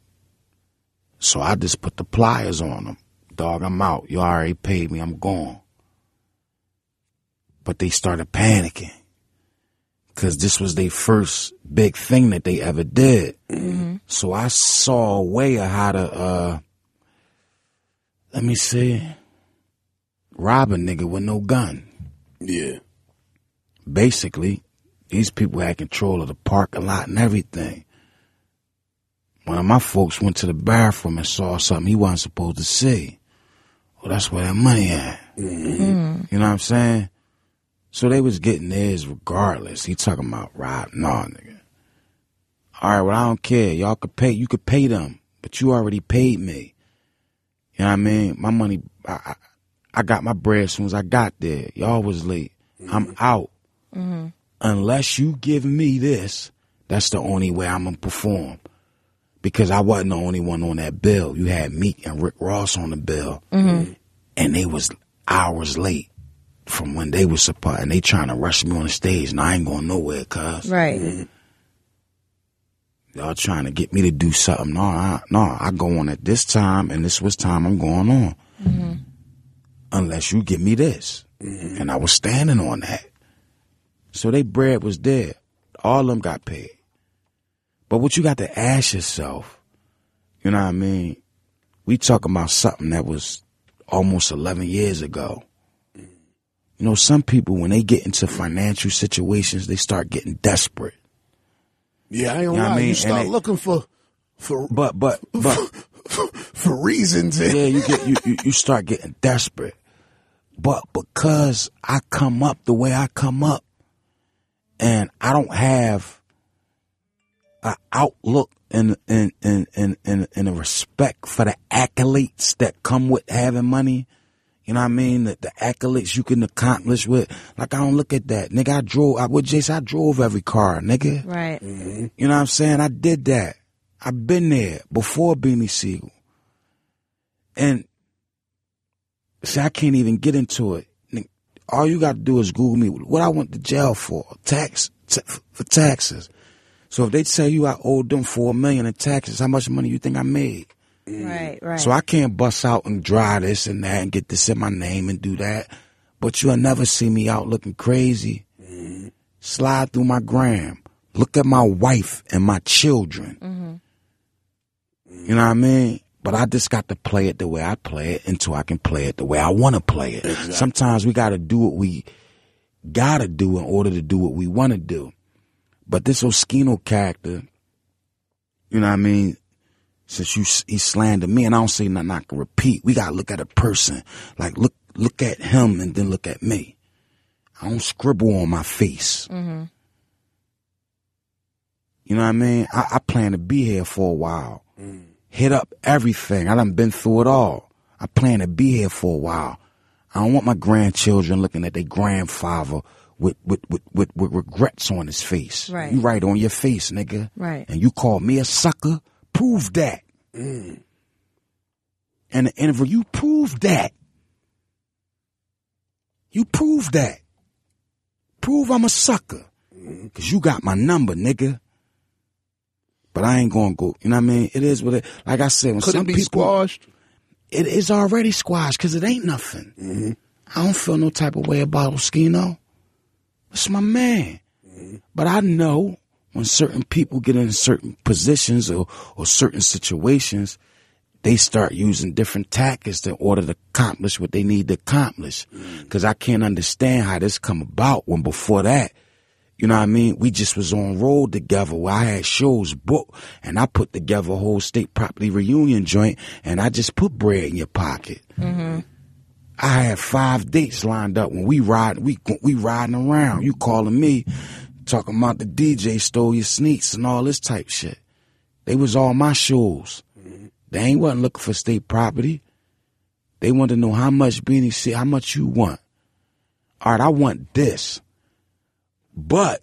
So I just put the pliers on them. Dog, I'm out. You already paid me. I'm gone. But they started panicking. Cause this was their first big thing that they ever did. So I saw a way of how to, uh, let me see, rob a nigga with no gun. Yeah. Basically, these people had control of the parking lot and everything. One of my folks went to the bathroom and saw something he wasn't supposed to see. Well, that's where that money at. Mm-hmm. You know what I'm saying? So they was getting theirs regardless. He talking about rob, no, nigga. All right, well I don't care. Y'all could pay. You could pay them, but you already paid me. You know what I mean? My money. I, I, I got my bread as soon as I got there. Y'all was late. I'm mm-hmm. out. Mm-hmm. Unless you give me this, that's the only way I'm gonna perform. Because I wasn't the only one on that bill. You had Meek and Rick Ross on the bill, mm-hmm. and they was hours late from when they was supposed. And they trying to rush me on the stage, and I ain't going nowhere, cuz. right? Mm-hmm. Y'all trying to get me to do something. No, I, no, I go on at this time and this was time I'm going on. Mm-hmm. Unless you give me this. And I was standing on that. So they bread was there. All of them got paid. But what you got to ask yourself, you know what I mean? We talking about something that was almost 11 years ago. You know, some people, when they get into financial situations, they start getting desperate. Yeah, I ain't gonna Yeah, I mean, you start they- looking for for But, but, but, for reasons. yeah, you get, you, you, you start getting desperate. But because I come up the way I come up and I don't have an outlook and, and, and, and, and, and a respect for the accolades that come with having money, you know what I mean? The, the accolades you can accomplish with. Like, I don't look at that. Nigga, I drove, I, with Jason, I drove every car, nigga. Right. Mm-hmm. You know what I'm saying? I did that. I've been there before Beanie Sigel. And see, I can't even get into it. Nigga, All you got to do is Google me. What I went to jail for? Tax t- for taxes. So if they tell you I owed them four million in taxes, how much money you think I made? Right. Right. So I can't bust out and dry this and that and get this in my name and do that. But you'll never see me out looking crazy. Mm. Slide through my gram. Look at my wife and my children. Mm-hmm. You know what I mean? But I just got to play it the way I play it until I can play it the way I want to play it. Sometimes we got to do what we got to do in order to do what we want to do. But this Oschino character, you know what I mean? Since you he slandered me, and I don't say nothing I can repeat. We gotta look at a person. Like look look at him and then look at me. I don't scribble on my face. Mm-hmm. You know what I mean? I, I plan to be here for a while. Hit up everything. I done been through it all. I plan to be here for a while. I don't want my grandchildren looking at their grandfather with with, with, with, with regrets on his face. Right. You right on your face, nigga. Right. And you call me a sucker? Prove that. Mm. And the interview, you prove that. You prove that. Prove I'm a sucker. Mm. Cause you got my number, nigga. But I ain't gonna go. You know what I mean? It is what it. Like I said, when Could some it be people, squashed? it is already squashed because it ain't nothing. Mm-hmm. I don't feel no type of way about Oschino. It's my man. But I know when certain people get in certain positions or, or certain situations, they start using different tactics in order to accomplish what they need to accomplish. Mm. Cause I can't understand how this come about when before that, you know what I mean? We just was on road together where I had shows booked and I put together a whole state property reunion joint and I just put bread in your pocket. Mm-hmm. I had five dates lined up when we ride, we we riding around. You calling me, talking about the DJ stole your sneaks and all this type shit. They was all my shoes. They ain't wasn't looking for state property. They wanted to know how much Beanie C, how much you want. All right, I want this. But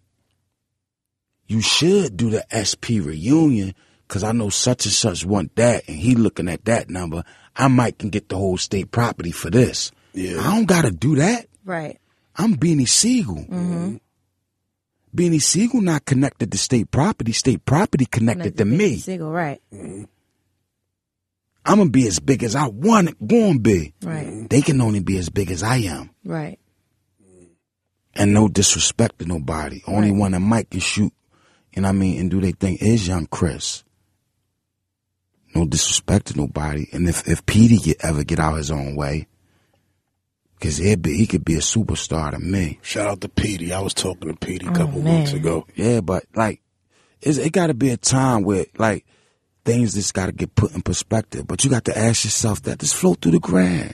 you should do the SP reunion because I know such and such want that, and he looking at that number. I might can get the whole state property for this. Yeah. I don't got to do that. Right. I'm Beanie Sigel. Beanie Sigel not connected to state property. State property connected to me. Sigel. Right. I'm gonna be as big as I want it going be. Right. They can only be as big as I am. Right. And no disrespect to nobody. Only Right. one that might can shoot, and I mean, and do they think is young Chris. No disrespect to nobody. And if, if Peedi get, ever get out his own way, cause he'd be, he could be a superstar to me. Shout out to Peedi. I was talking to Peedi a oh, couple man. weeks ago. Yeah, but like, it's, it gotta be a time where like, things just gotta get put in perspective. But you got to ask yourself that. Just float through the gram.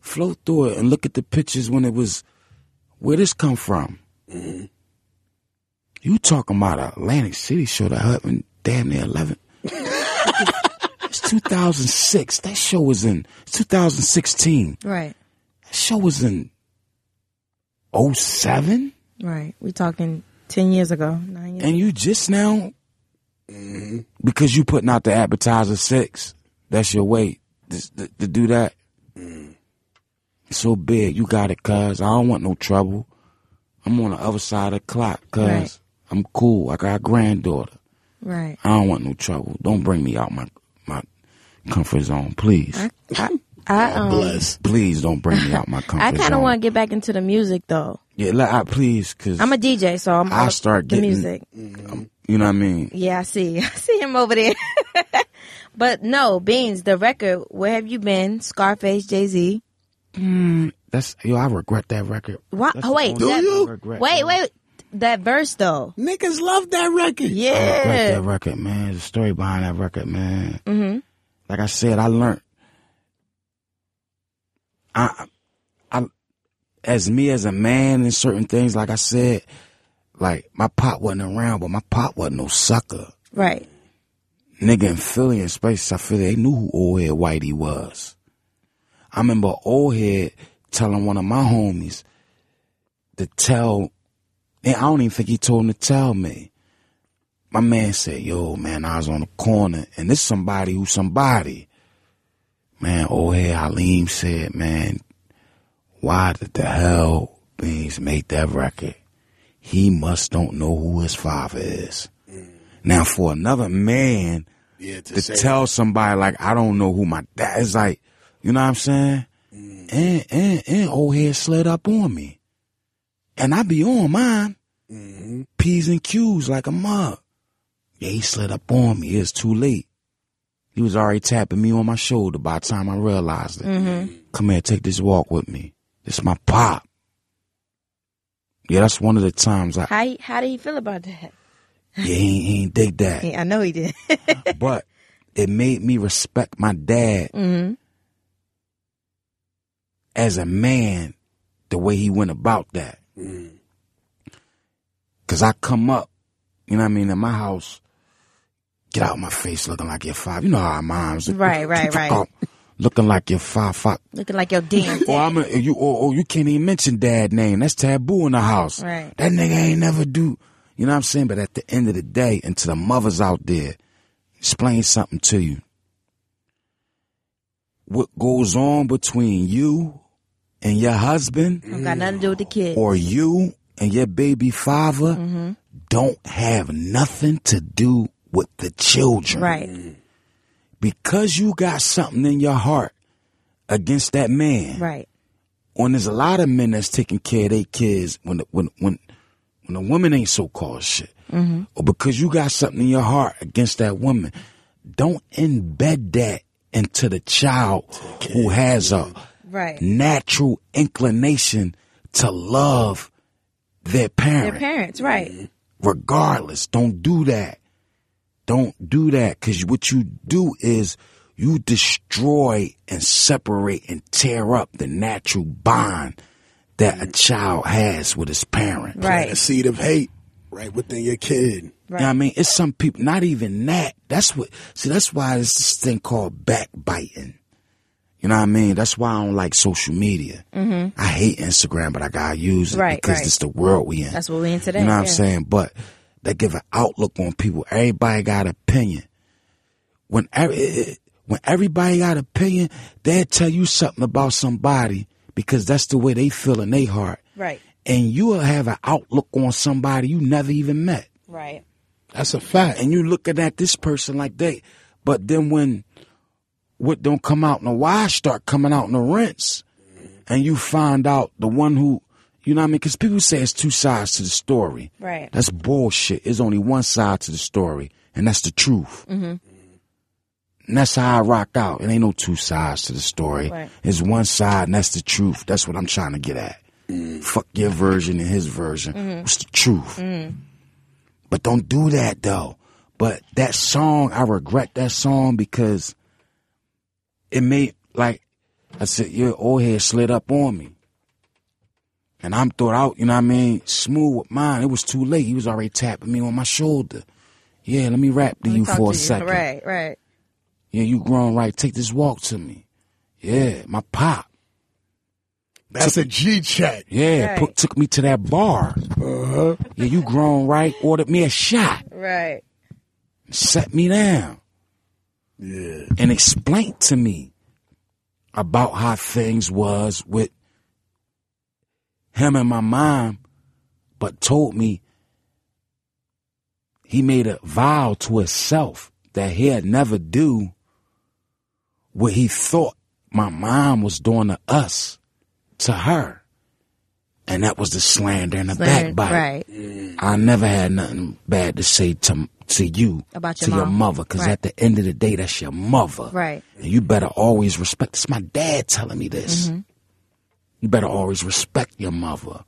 Float through it and look at the pictures when it was, where this come from? Mm-hmm. You talking about Atlantic City show that happened damn near 11. it's 2006. That show was in, 2016. Right. That show was in 07? Right. We talking ten years ago, nine years. And you just now, because you putting out the advertiser six, that's your way to, to, do that. So big, you got it, cuz. I don't want no trouble. I'm on the other side of the clock, cuz. Right. I'm cool. I got a granddaughter. Right. I don't want no trouble. Don't bring me out my comfort zone, please. I, I, I, um, Bless. Please don't bring me out my comfort I kind zone. of want to get back into the music though. Yeah, let, I, please, cause I'm a DJ, so I'm I all start the getting- music. you know what I mean. Yeah, I see. I see him over there. but no, Beans, the record. Where have you been? Scarface, Jay Z. That's yo. I regret that record. What? Oh, wait, only that- you? regret, Wait, man. wait. That verse though. Niggas love that record. I regret Yeah. that record, man. There's a story behind that record, man. Mm-hmm. Like I said, I learned. I, I, as me as a man in certain things, like I said, like my pop wasn't around, but my pop wasn't no sucker. Right. Nigga in Philly and Space, I feel they knew who Old Head Whitey was. I remember Old Head telling one of my homies to tell, and I don't even think he told him to tell me. My man said, yo, man, I was on the corner, and this somebody who somebody. Man, Old Head Halim said, man, why did the hell Beans make that record? He must don't know who his father is. Mm. Now, for another man Yeah, to to tell somebody like I don't know who my dad is, like you know what I'm saying, mm. and and and old head slid up on me, and I be on mine, mm-hmm. p's and q's like a mug. Yeah, he slid up on me. It's too late. He was already tapping me on my shoulder by the time I realized it. Mm-hmm. Come here, take this walk with me. This my pop. Yeah, that's one of the times I How he, how did he feel about that? yeah he, ain't- he ain't dig that. Yeah, I know he did. but it made me respect my dad mm-hmm. as a man the way he went about that mm. because i come up you know what i mean in my house get out my face looking like you're five you know how our moms Right, right, right. looking like you're five five Looking like your damn or I'm a, you or, or you can't even mention dad name. That's taboo in the house. Right. That nigga ain't never do. You know what I'm saying? But at the end of the day, and to the mothers out there, explain something to you. What goes on between you and your husband, Don't got nothing to do with the kid. or you and your baby father, Mm-hmm. don't have nothing to do with the children right. because you got something in your heart against that man. Right. When there's a lot of men that's taking care of their kids when the, when when when a woman ain't so called shit, mm-hmm. or because you got something in your heart against that woman, don't embed that into the child who has a Right. natural inclination to love their parent Their parents. Right. regardless. Don't do that. Don't do that because what you do is you destroy and separate and tear up the natural bond that a child has with his parent. Right. a seed of hate right within your kid. You know what I mean? It's some people, not even that. That's what, see, that's why there's this thing called backbiting. You know what I mean? That's why I don't like social media. Mm-hmm. I hate Instagram, but I gotta use it Right, because right. it's the world we in. That's what we in today. You know what I'm saying? But they give an outlook on people. Everybody got opinion. When every, eh, eh, when everybody got opinion, they'll tell you something about somebody because that's the way they feel in their heart. Right. And you'll have an outlook on somebody you never even met. Right. That's a fact. And you looking at this person like they, but then when what don't come out in the wash start coming out in the rinse, and you find out the one who, you know what I mean? Because people say it's two sides to the story. Right. That's bullshit. There's only one side to the story, and that's the truth. Mm-hmm. And that's how I rock out. It ain't no two sides to the story. Right. It's one side, and that's the truth. That's what I'm trying to get at. Mm. Fuck your version and his version. Mm-hmm. What's the truth? Mm. But don't do that though. But that song, I regret that song because it made like I said, your old head slid up on me. And I'm thought out, you know what I mean, smooth with mine. It was too late. He was already tapping me on my shoulder. Yeah, let me rap to me you for a you. second. Right. Right. Yeah, you grown right. Take this walk to me. Yeah, my pop. That's a G check. Yeah, Right. put, took me to that bar. Uh-huh. Yeah, you grown right. Ordered me a shot. Right. Set me down. Yeah. and explained to me about how things was with him and my mom, but told me he made a vow to himself that he'd never do what he thought my mom was doing to us to her. And that was the slander and the Slander, backbite. right. I never had nothing bad to say to to you, About to your your mother, because Right. at the end of the day, that's your mother. Right. And you better always respect. It's my dad telling me this. Mm-hmm. You better always respect your mother.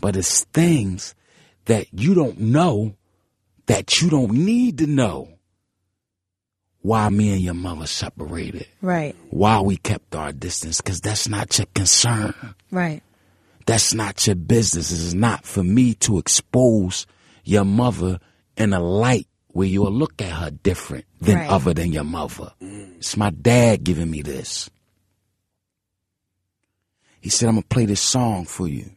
But it's things that you don't know that you don't need to know. Why me and your mother separated. Right. Why we kept our distance. Because that's not your concern. Right. That's not your business. It's not for me to expose your mother in a light where you'll look at her different than Right. other than your mother. It's my dad giving me this. He said, I'm gonna play this song for you.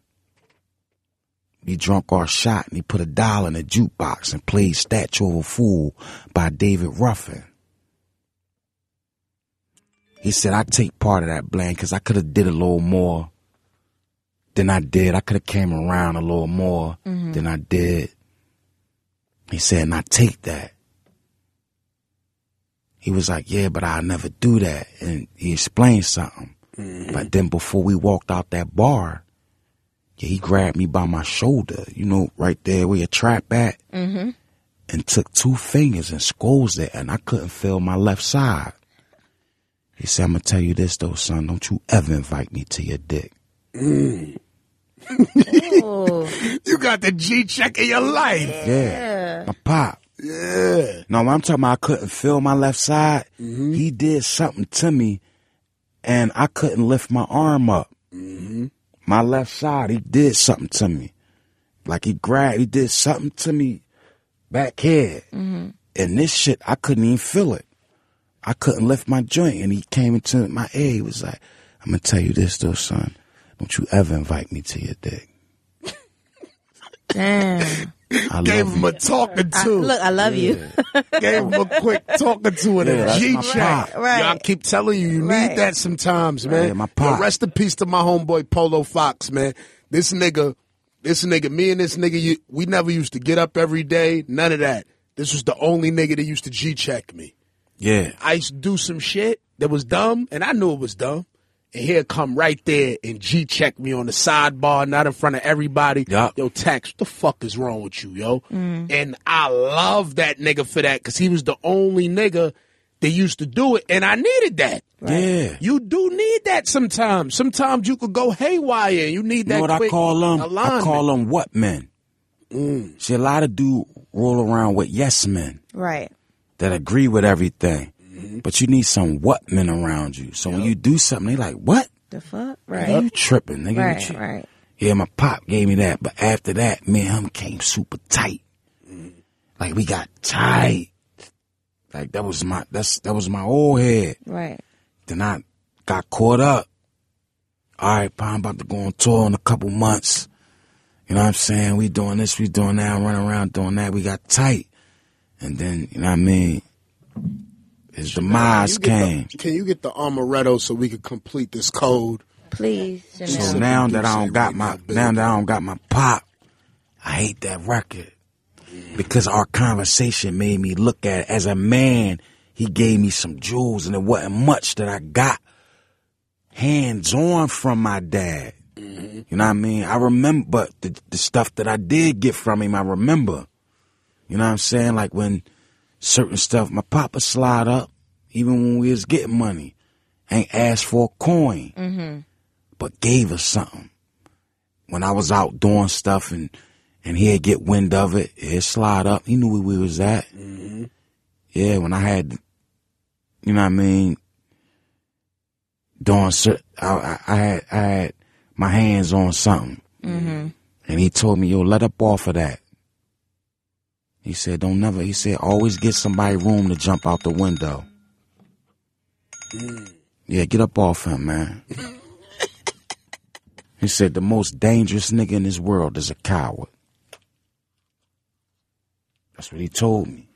He drunk our shot and he put a dollar in a jukebox and played Statue of a Fool by David Ruffin. He said, I take part of that blame because I could have did a little more than I did. I could have came around a little more mm-hmm. than I did. He said, and I take that. He was like, yeah, but I'll never do that. And he explained something. But then before we walked out that bar, yeah, he grabbed me by my shoulder, you know, right there where your trap at, mm-hmm. and took two fingers and squeezed it, and I couldn't feel my left side. He said, I'm gonna tell you this though, son, don't you ever invite me to your dick. Oh, You got the G check in your life. Yeah. My pop. Yeah. No, when I'm talking about I couldn't feel my left side, mm-hmm. he did something to me and I couldn't lift my arm up. Mm-hmm. My left side, he did something to me. Like he grabbed, he did something to me back here. Mm-hmm. And this shit, I couldn't even feel it. I couldn't lift my joint. And he came into my ear. He was like, I'm going to tell you this though, son. Don't you ever invite me to your dick. damn. I Gave him you. a talking I, to. look, I love you. Gave him a quick talking to and Yeah, a that's G my check. pop. Right. Yo, I keep telling you, you Right. need that sometimes, man. Yeah, my Yo, pop. rest in peace to my homeboy Polo Fox, man. This nigga, this nigga, me and this nigga, we never used to get up every day. None of that. This was the only nigga that used to G check me. Yeah. I used to do some shit that was dumb, and I knew it was dumb. And he'd come right there and G check me on the sidebar, not in front of everybody. Yup. Yo, Tax, what the fuck is wrong with you, yo? Mm. And I love that nigga for that because he was the only nigga that used to do it, and I needed that. Yeah. You do need that sometimes. Sometimes you could go haywire. and You need that. You know what I call them? I call them what men. Mm. See, a lot of dude roll around with yes men right. that agree with everything, Mm-hmm. but you need some what men around you. So when you do something, they like, what? The fuck? Nigga, Right. you tripping, nigga? Right. What you- Right. Yeah, my pop gave me that, but after that, me and him came super tight. Mm-hmm. Like we got tight. Like that was my that's that was my old head. Right. Then I got caught up. All right, Pa, I'm about to go on tour in a couple months. You know what I'm saying? We doing this, we doing that, running around doing that. We got tight. And then, you know what I mean? His demise You get the- came. can you get the Amaretto so we can complete this code? Please, So Chanel. now that I don't got my now that I don't got my pop, I hate that record. Because our conversation made me look at it as a man, he gave me some jewels and it wasn't much that I got hands on from my dad. Mm-hmm. You know what I mean? I remember but the, the stuff that I did get from him, I remember. You know what I'm saying? Like when certain stuff, my papa slide up, even when we was getting money, ain't asked for a coin mm-hmm. but gave us something. When I was out doing stuff and and he'd get wind of it, he'd slide up. He knew where we was at. Mm-hmm. Yeah, when I had, you know what I mean, doing cer I, I, I had I had my hands on something, mm-hmm. and he told me, "Yo, let up off of that." He said, "Don't never." He said, "Always get somebody room to jump out the window." Yeah, get up off him, man. He said the most dangerous nigga in this world is a coward. That's what he told me.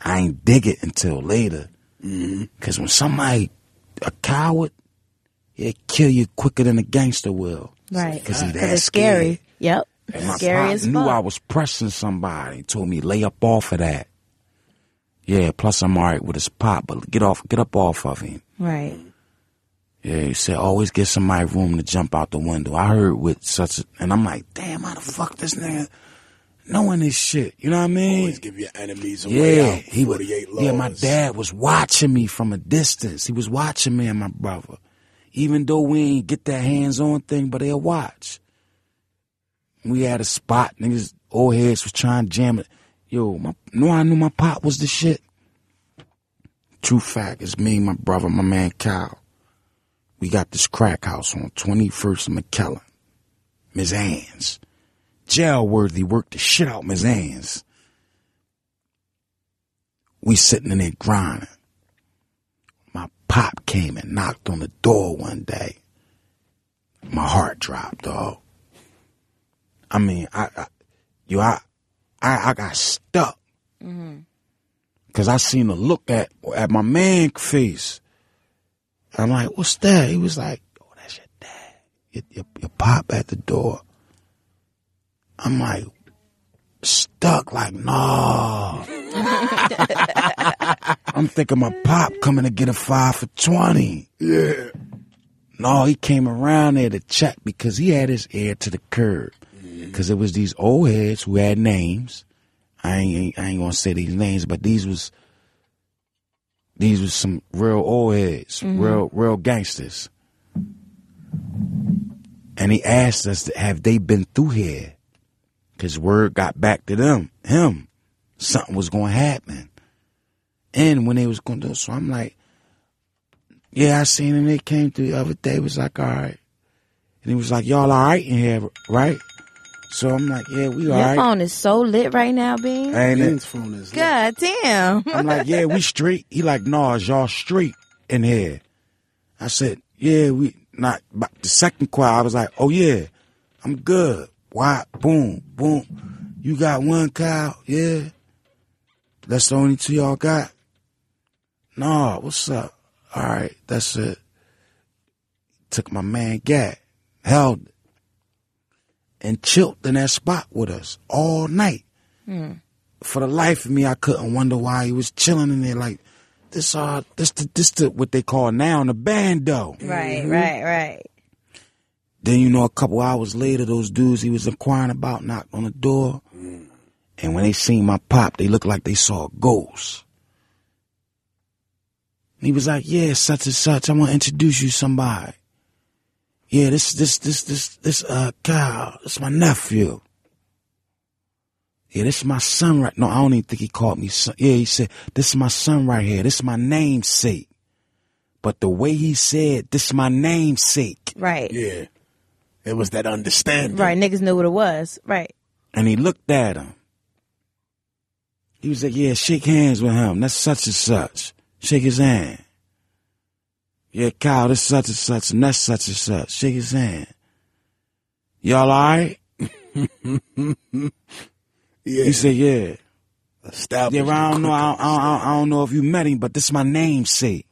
I ain't dig it until later. Mm-hmm. Cause when somebody a coward, he'll kill you quicker than a gangster will. Right. Cause he uh, that it's scary. scared. Yep. And my Scary pop as knew. I was pressing somebody. Told me lay up off of that. Yeah, plus I'm alright with his pop, but get off, get up off of him. Right. Yeah, he said always give somebody room to jump out the window. I heard with such, a, and I'm like, damn, how the fuck this nigga knowing this shit? You know what I mean? Always give your enemies a way Yeah, out. he was. Yeah, my dad was watching me from a distance. He was watching me and my brother, even though we ain't get that hands-on thing, but they'll watch. We had a spot, niggas, old heads was trying to jam it. Yo, my, no, I knew my pop was the shit. True fact, it's me, my brother, my man Kyle. We got this crack house on 21st and McKellen. Ms. Ann's. Jail worthy worked the shit out Ms. Ann's. We sitting in there grinding. My pop came and knocked on the door one day. My heart dropped, dog. I mean, I, I yo, I, I, I got stuck. Mm-hmm. Cause I seen a look at, at my man face. I'm like, what's that? He was like, oh, that's your dad. Your, your, your pop at the door. I'm like, stuck like, nah. I'm thinking my pop coming to get a five for 20. Yeah. No, he came around there to check because he had his ear to the curb. Mm-hmm. Because it was these old heads who had names. I ain't, I ain't gonna say these names, but these was these was some real old heads, mm-hmm. real real gangsters. And he asked us, have they been through here? Cause word got back to them, him, something was gonna happen. And when they was gonna do, so I'm like, yeah, I seen them. They came through the other day. It Was like, all right. And he was like, y'all all right in here, right? So I'm like, yeah, we all Your right. phone is so lit right now, Bean. Ain't it? Bean's phone is lit. God damn. I'm like, yeah, we straight. He like, nah, is y'all straight in here? I said, yeah, we not. But the second choir, I was like, oh yeah, I'm good. Why? Boom, boom. You got one cow, yeah. That's the only two y'all got. Nah, what's up? All right, that's it. Took my man Gat, held it, and chilled in that spot with us all night hmm. for the life of me, I couldn't wonder why he was chilling in there like this. Uh, this the this the what they call now in the bando. Right, mm-hmm. right, right. Then you know, a couple hours later, those dudes he was inquiring about knocked on the door, mm. and when they seen my pop, they looked like they saw a ghost. And he was like, "Yeah, such and such. I want to introduce you to somebody. Yeah, this this this this this uh Kyle. This my nephew." Yeah, this is my son right. No, I don't even think he called me son. Yeah, he said, "This is my son right here. This is my namesake." But the way he said, "This is my namesake," Right. Yeah. It was that understanding. Right. Niggas knew what it was. Right. and he looked at him. He was like, "Yeah, shake hands with him. That's such and such. Shake his hand." Yeah, Kyle, this such and such, and that's such and such. Shake his hand. Y'all all right? Yeah. He said, "Yeah." Established Yeah, well, I don't know. I don't, I, don't, I don't know if you met him, but this is my namesake.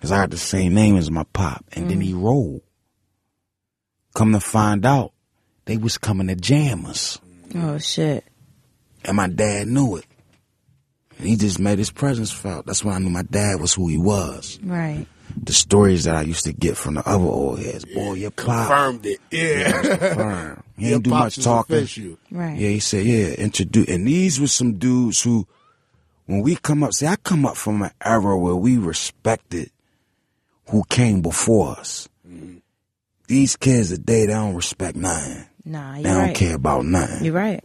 Cause I had the same name as my pop, and then he mm. rolled. Come to find out, they was coming to jam us, Oh shit. and my dad knew it. And he just made his presence felt. That's when I knew my dad was who he was. Right. The stories that I used to get from the other old heads, boy, your pop. Confirmed it. Yeah. confirmed. He Your ain't do much talking. official. Right. Yeah, he said, yeah, introduce. And these were some dudes who, when we come up, see, I come up from an era where we respected who came before us. Mm-hmm. These kids today, they don't respect nothing. Nah, They you're don't right. care about nothing. You're right.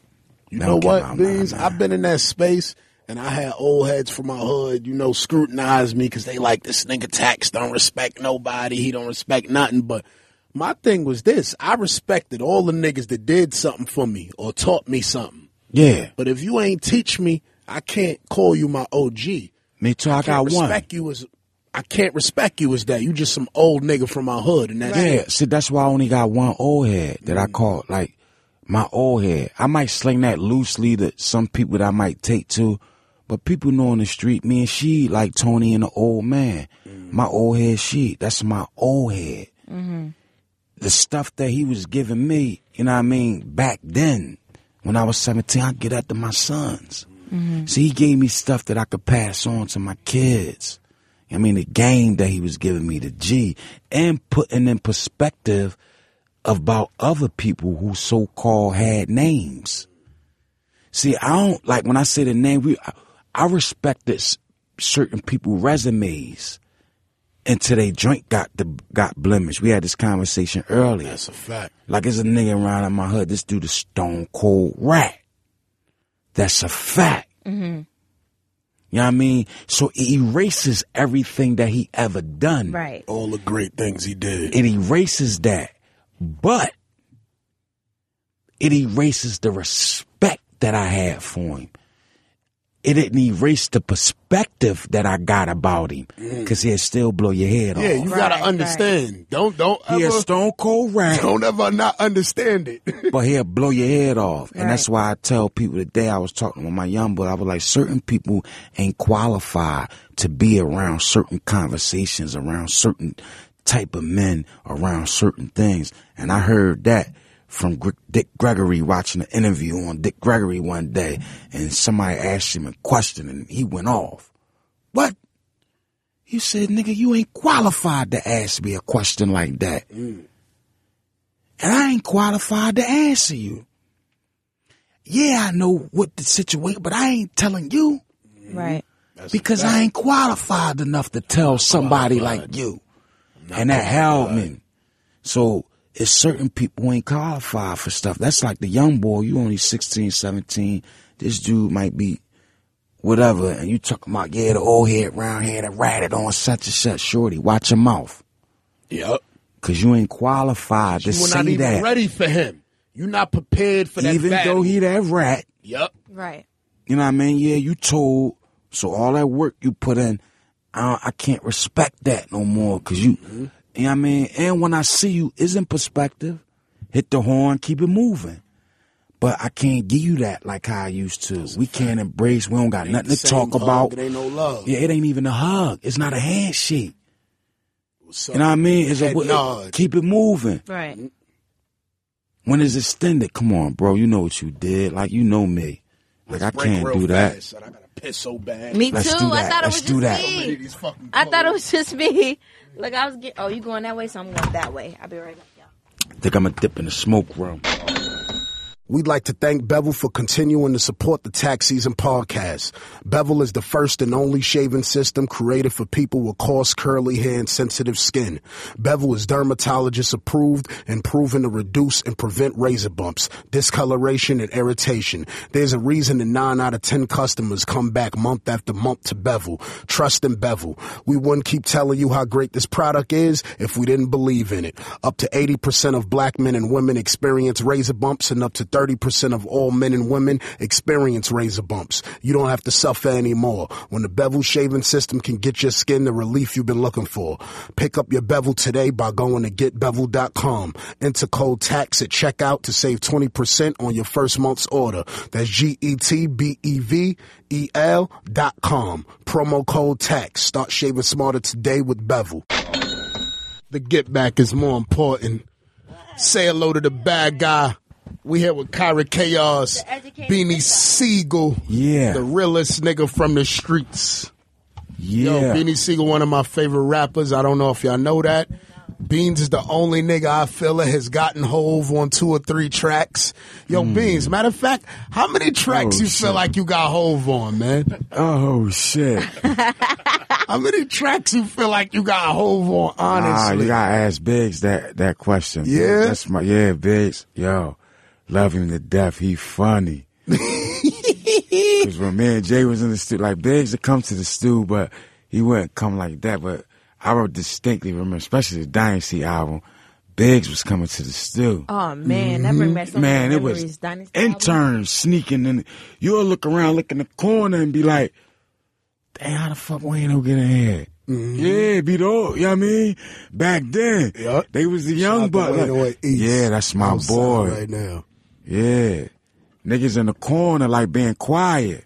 You They know what, about Beans? I've been in that space and I had old heads from my hood, you know, scrutinize me because they like this nigga tax don't respect nobody. He don't respect nothing. But my thing was this. I respected all the niggas that did something for me or taught me something. Yeah, But if you ain't teach me, I can't call you my OG. me too. I I can't got one. respect you as I can't respect you as that. You just some old nigga from my hood and that's Yeah, it. see, that's why I only got one old head that I mm. call like my old head. I might sling that loosely to some people that I might take to, but people know in the street, me and she like Tony and the old man. Mm. My old head, she. That's my old head. Mm-hmm. the stuff that he was giving me, you know what I mean, back then, when I was 17, I get that to my sons. Mm-hmm. See, he gave me stuff that I could pass on to my kids. I mean, the game that he was giving me, the G, and putting in perspective about other people who so-called had names. See, I don't like when I say the name. We, I, I respected s- certain people resumes until they joint got the got blemished. We had this conversation earlier. That's a fact. Like there's a nigga around in my hood. This dude is stone cold rat. That's a fact. Mm-hmm. You know what I mean? So it erases everything that he ever done. Right. All the great things he did. It erases that. But it erases the respect that I had for him. It didn't erase the perspective that I got about him. Mm. Cause he'll still blow your head Yeah, off. Yeah, you Right, gotta understand. Don't don't He a ever stone cold rat. don't ever not understand it. but he'll blow your head off. And that's why I tell people today, I was talking with my young boy, I was like, certain people ain't qualified to be around certain conversations, around certain type of men, around certain things. And I heard that from Gr- Dick Gregory watching an interview on Dick Gregory one day, and somebody asked him a question and he went off. What? You said, nigga, you ain't qualified to ask me a question like that mm. and I ain't qualified to answer you. Yeah, I know what the situation, but I ain't telling you mm-hmm. Right. because I ain't qualified enough to tell somebody like you. And that held me. So it's certain people ain't qualified for stuff. That's like the young boy, you only 16, 17. This dude might be whatever, and you talking about, yeah, the old head, round head, and ratted on such and such. Shorty, watch your mouth. yep. Cause you ain't qualified to You were say not even that. ready for him. You're not prepared for that. Even battle. though he that rat, Yep. Right. you know what I mean? Yeah, you told. So all that work you put in, I, I can't respect that no more. Cause you, mm-hmm. You know what I mean? And when I see you, is in perspective. Hit the horn, keep it moving. But I can't give you that like how I used to. We can't embrace. We don't got Ain't nothing to talk hug, about. It ain't no love. Yeah, it ain't even a hug. It's not a handshake. What's You know what I mean? It's a, Head nod. keep it moving. Right. When it's extended, come on, bro. You know what you did. Like you know me. Like I can't do that. fast, son. I gotta piss so bad. Me Let's too. do I thought it Let's was do just that. Many of me. I thought it was just me. Look, I was get. Oh, you going that way, so I'm going that way. I'll be right back, y'all. Think I'm a dip in the smoke room. We'd like to thank Bevel for continuing to support the Tax Season podcast. Bevel is the first and only shaving system created for people with coarse, curly hair and sensitive skin. Bevel is dermatologist approved and proven to reduce and prevent razor bumps, discoloration, and irritation. There's a reason that 9 out of 10 customers come back month after month to Bevel. Trust in Bevel. We wouldn't keep telling you how great this product is if we didn't believe in it. Up to 80% of black men and women experience razor bumps and up to 30% of all men and women experience razor bumps. You don't have to suffer anymore when the Bevel shaving system can get your skin the relief you've been looking for. Pick up your Bevel today by going to getbevel.com. Enter code TAX at checkout to save 20% on your first month's order. That's G-E-T-B-E-V-E-L dot com. Promo code TAX. Start shaving smarter today with Bevel. The get back is more important. Say hello to the bad guy. We here with Kyra Chaos, The educated Beanie nigga. Sigel, Yeah. the realest nigga from the streets. Yeah. Yo, Beanie Sigel, one of my favorite rappers. I don't know if y'all know that. Beans is the only nigga I feel that has gotten Hove on two or three tracks. Yo, hmm. Beans, matter of fact, how many tracks. Oh, you feel like you got Hove on, man? oh shit. How many tracks you feel like you got Hove on, honestly? you gotta ask Biggs that that question. Yeah? That's my yeah, Biggs. Yo, love him to death. He funny. Cause when me and Jay was in the studio, like Biggs would come to the stew, but he wouldn't come like that. But I would distinctly remember, especially the Dynasty album, Biggs was coming to the stew. Oh man, that brings back so Man, it was. Dynasty album. interns sneaking in. You'll look around, look in the corner, and be like, "Damn, how the fuck Wayne don't get in here?" Mm-hmm. Yeah, be the old, you know what I mean? Back then, Yup. they was the young buck. Like- yeah, that's my Outside boy. right now. Yeah, niggas in the corner like being quiet,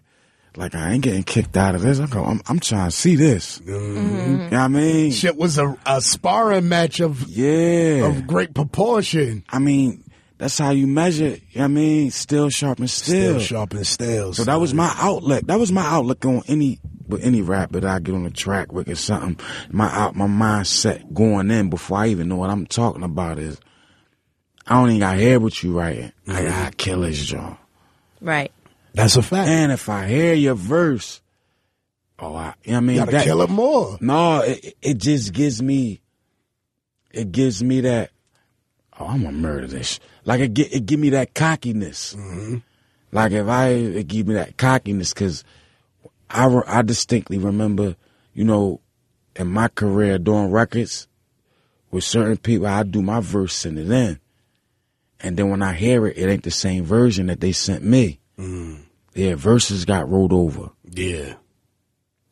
like I ain't getting kicked out of this. I go, I'm, I'm trying to see this. Mm-hmm. Mm-hmm. You know what I mean? Shit was a, a sparring match of Yeah. of great proportion. I mean, that's how you measure. You know what I mean? Still sharp and still. Still sharp and stale. So that was my outlet. That was my outlook on any with any rapper that I get on the track with or something. My out my mindset going in before I even know what I'm talking about is I don't even got hear what you writing. Mm-hmm. I gotta kill his jaw. Right. That's a fact. And if I hear your verse, oh, I, you know I mean? you gotta That- kill it more. No, it, it just gives me, it gives me that, oh, I'm gonna murder this. Like it, gi- it give me that cockiness. Mm-hmm. Like if I, it give me that cockiness because I, re- I distinctly remember, you know, in my career doing records with certain people, I do my verse, send it in. And then when I hear it, it ain't the same version that they sent me. Yeah, verses got rolled over. Yeah.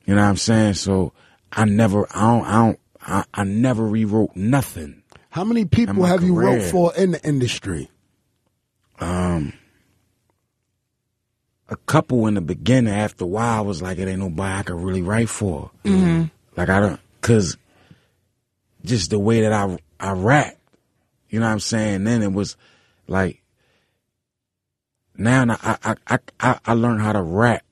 You know what I'm saying? So I never, I don't, I don't, I, I never rewrote nothing. How many people my have you wrote for in the industry? Um, a couple in the beginning. After a while, I was like, it ain't nobody I could really write for. Like I don't, cause just the way that I I rap, you know what I'm saying. Then it was like now I I I I, I learned how to rap,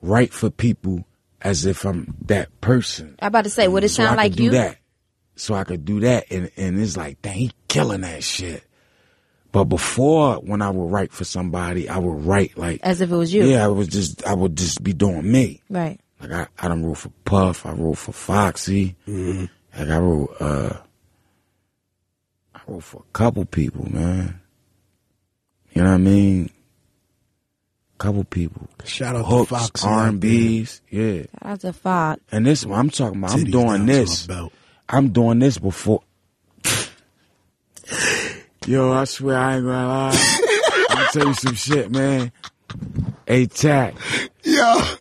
write for people as if I'm that person. I about to say, would it so sound I like could do you? that. So I could do that, and and it's like, dang, he killing that shit. But before, when I would write for somebody, I would write like, As if it was you. yeah, I was just, I would just be doing me. Right. Like I, I done wrote for Puff, I wrote for Foxy, like I wrote, uh, I wrote for a couple people, man. You know what I mean? Couple people, Shout out hooks, to Fox R and B's, yeah. That's a fuck. And this, I'm talking about, I'm doing this. I'm doing this before. Yo, I swear I ain't gonna lie. I'll tell you some shit, man. Hey, Tack. Yeah.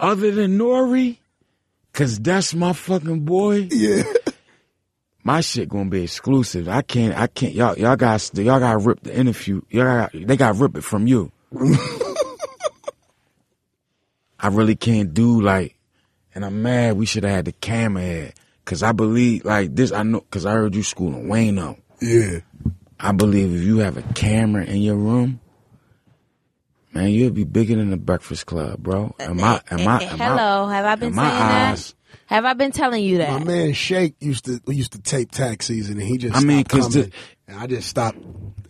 Other than Nori, cause that's my fucking boy. Yeah. My shit gonna be exclusive. I can't. I can't. Y'all, y'all got. Y'all got to rip the interview. Y'all got. They got to rip it from you. I really can't do like, and I'm mad. We should have had the camera here, cause I believe like this. I know, cause I heard you schooling Wayno. Yeah. I believe if you have a camera in your room, man, you'll be bigger than the Breakfast Club, bro. Am eh, I? Eh, am I? Eh, am I- Hello, have I been saying my that? eyes, Have I been telling you that? My man Shake used to used to tape tax season, and he just I mean, stopped 'cause the- and I just stopped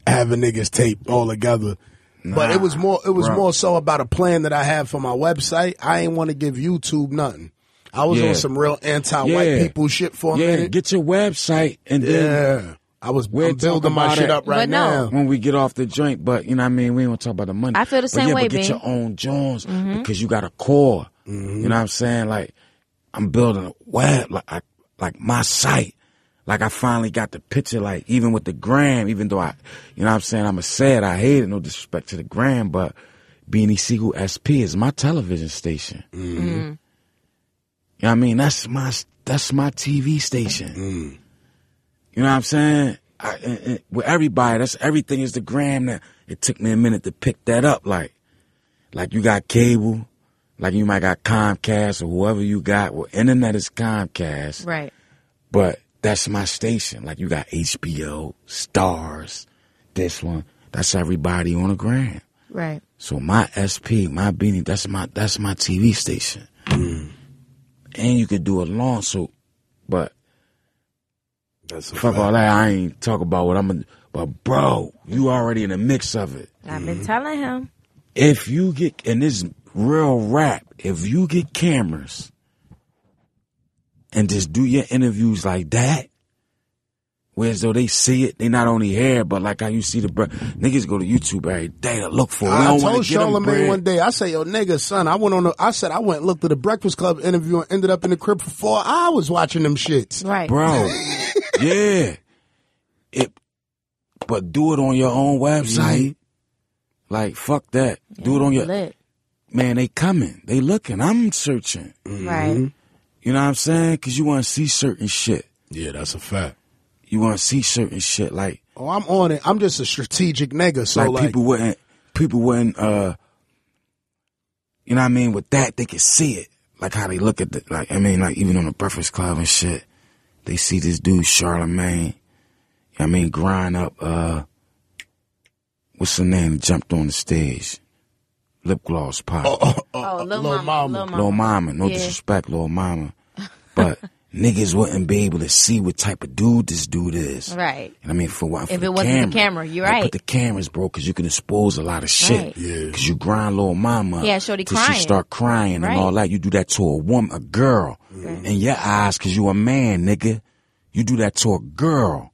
having niggas tape all together. but it was more it was bro. more so about a plan that I had for my website. I ain't want to give YouTube nothing. I was Yeah. on some real anti-white Yeah. people shit for a yeah, minute. get your website and then yeah, I was We'll I'm building my shit up right But no. now. when we get off the joint, but you know what I mean? We ain't gonna talk about the money. I feel the But same yeah, way, but get B. your own Jones mm-hmm. because you got a core. You mm-hmm. know what I'm saying? Like I'm building a web, like I, like my site. Like I finally got the picture, like even with the gram, even though I, you know what I'm saying? I'm a sad, I hate it, no disrespect to the gram, but Beanie Sigel SP is my television station. Mm-hmm. Mm-hmm. You know what I mean? That's my, that's my TV station. Mm-hmm. You know what I'm saying? I, and- and with everybody, that's everything is the gram. That it took me a minute to pick that up. Like, like you got cable, like you might got Comcast or whoever you got. Well, internet is Comcast, right. but that's my station. Like you got HBO, Starz, this one. That's everybody on the gram. Right. So my SP, my beanie, that's my that's my TV station. Mm. And you could do a long, so, but That's Fuck fact. all that. I ain't talk about what I'm gonna. But bro, you already in the mix of it. I've been telling him. If you get and this real rap, if you get cameras and just do your interviews like that, whereas though they see it, they not only hear, but like how you see the bro, niggas go to YouTube every day to look for. it. We I told want to get them Charlamagne one day. I say, "Yo, nigga, son, I went on. A, I said I went and looked at the Breakfast Club interview and ended up in the crib for four hours watching them shits." Right. bro. yeah, it. But do it on your own website. Like fuck that. do it on your Lit. Man. They coming. They looking. I'm searching. Right. You know what I'm saying? Cause you want to see certain shit. Yeah, that's a fact. You want to see certain shit. Like Oh, I'm on it. I'm just a strategic nigga. So like, like, people wouldn't people wouldn't uh you know what I mean, with that they can see it. Like how they look at the like I mean, like even on the Breakfast Club and shit. They see this dude Charlamagne. I mean, grind up uh what's the name jumped on the stage? Lip gloss pop. Oh, oh, oh, oh Lil, Lil Mama. Mama. Lil Mama. Lil Mama, no Yeah. disrespect, Lil Mama. But niggas wouldn't be able to see what type of dude this dude is. Right. And I mean, for what? If for it the wasn't the camera. camera, you're Like, right. Put the cameras, bro, because you can expose a lot of shit. Right. Yeah. Because you grind little mama. Yeah, shorty till crying. she start crying Right. and all that. You do that to a woman, a girl, in your eyes, because you a man, nigga. You do that to a girl.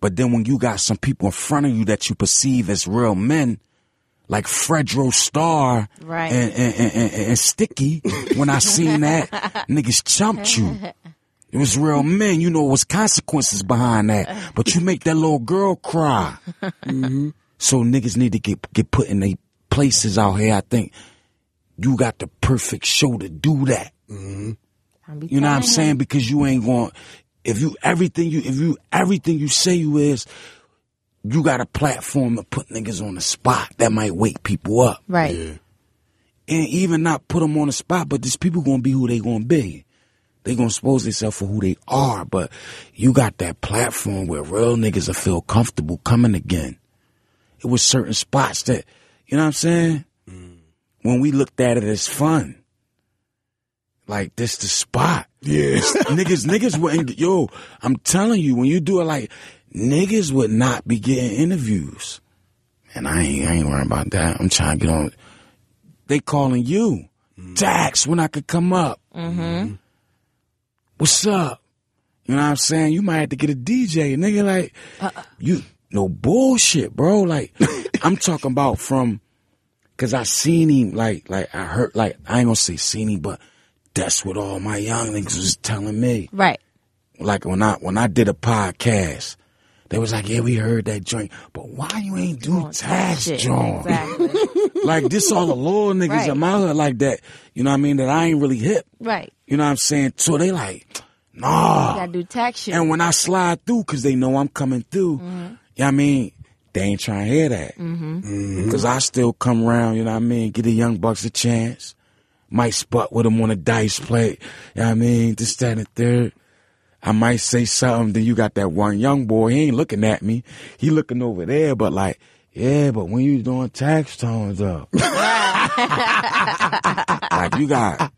But then when you got some people in front of you that you perceive as real men, like Fredro Starr Right. and, and, and, and, and Sticky, when I seen that, niggas chumped you. It was real men. You know, it was consequences behind that. But you make that little girl cry. So niggas need to get get put in their places out here. I think you got the perfect show to do that. Be You know what I'm saying? Because you ain't going. If you everything you if you everything you say you is, you got a platform to put niggas on the spot that might wake people up, Right. Yeah. and even not put them on the spot. But these people gonna be who they gonna be. They gonna expose themselves for who they are. But you got that platform where real niggas will feel comfortable coming again. It was certain spots that you know what I'm saying. Mm. When we looked at it as fun, like this the spot. Yeah. niggas, niggas wouldn't. Yo, I'm telling you, when you do it like niggas would not be getting interviews, and I ain't, I ain't worrying about that. I'm trying to get on. They calling you, Dax, when I could come up. Mm-hmm. What's up? You know what I'm saying? You might have to get a DJ, nigga. Like you, no bullshit, bro. Like I'm talking about from, cause I seen him. Like, like I heard. Like I ain't gonna say seen him, but that's what all my young niggas was telling me. Right. Like when I when I did a podcast, they was like, "Yeah, we heard that joint, but why you ain't do tax joint? Exactly. Like this all the little niggas Right. in my hood like that. You know what I mean? That I ain't really hip. right. You know what I'm saying? So they like, nah. Gotta do tax shit. And when I slide through, cause they know I'm coming through, Mm-hmm. you know what I mean? They ain't trying to hear that. Mm-hmm. Cause I still come around, you know what I mean? Give the young bucks a chance. Might spot with them on a dice play. You know what I mean? This, that, and the third. I might say something, then you got that one young boy, he ain't looking at me. He looking over there, but like, yeah, but when you doing tax tones up. like you got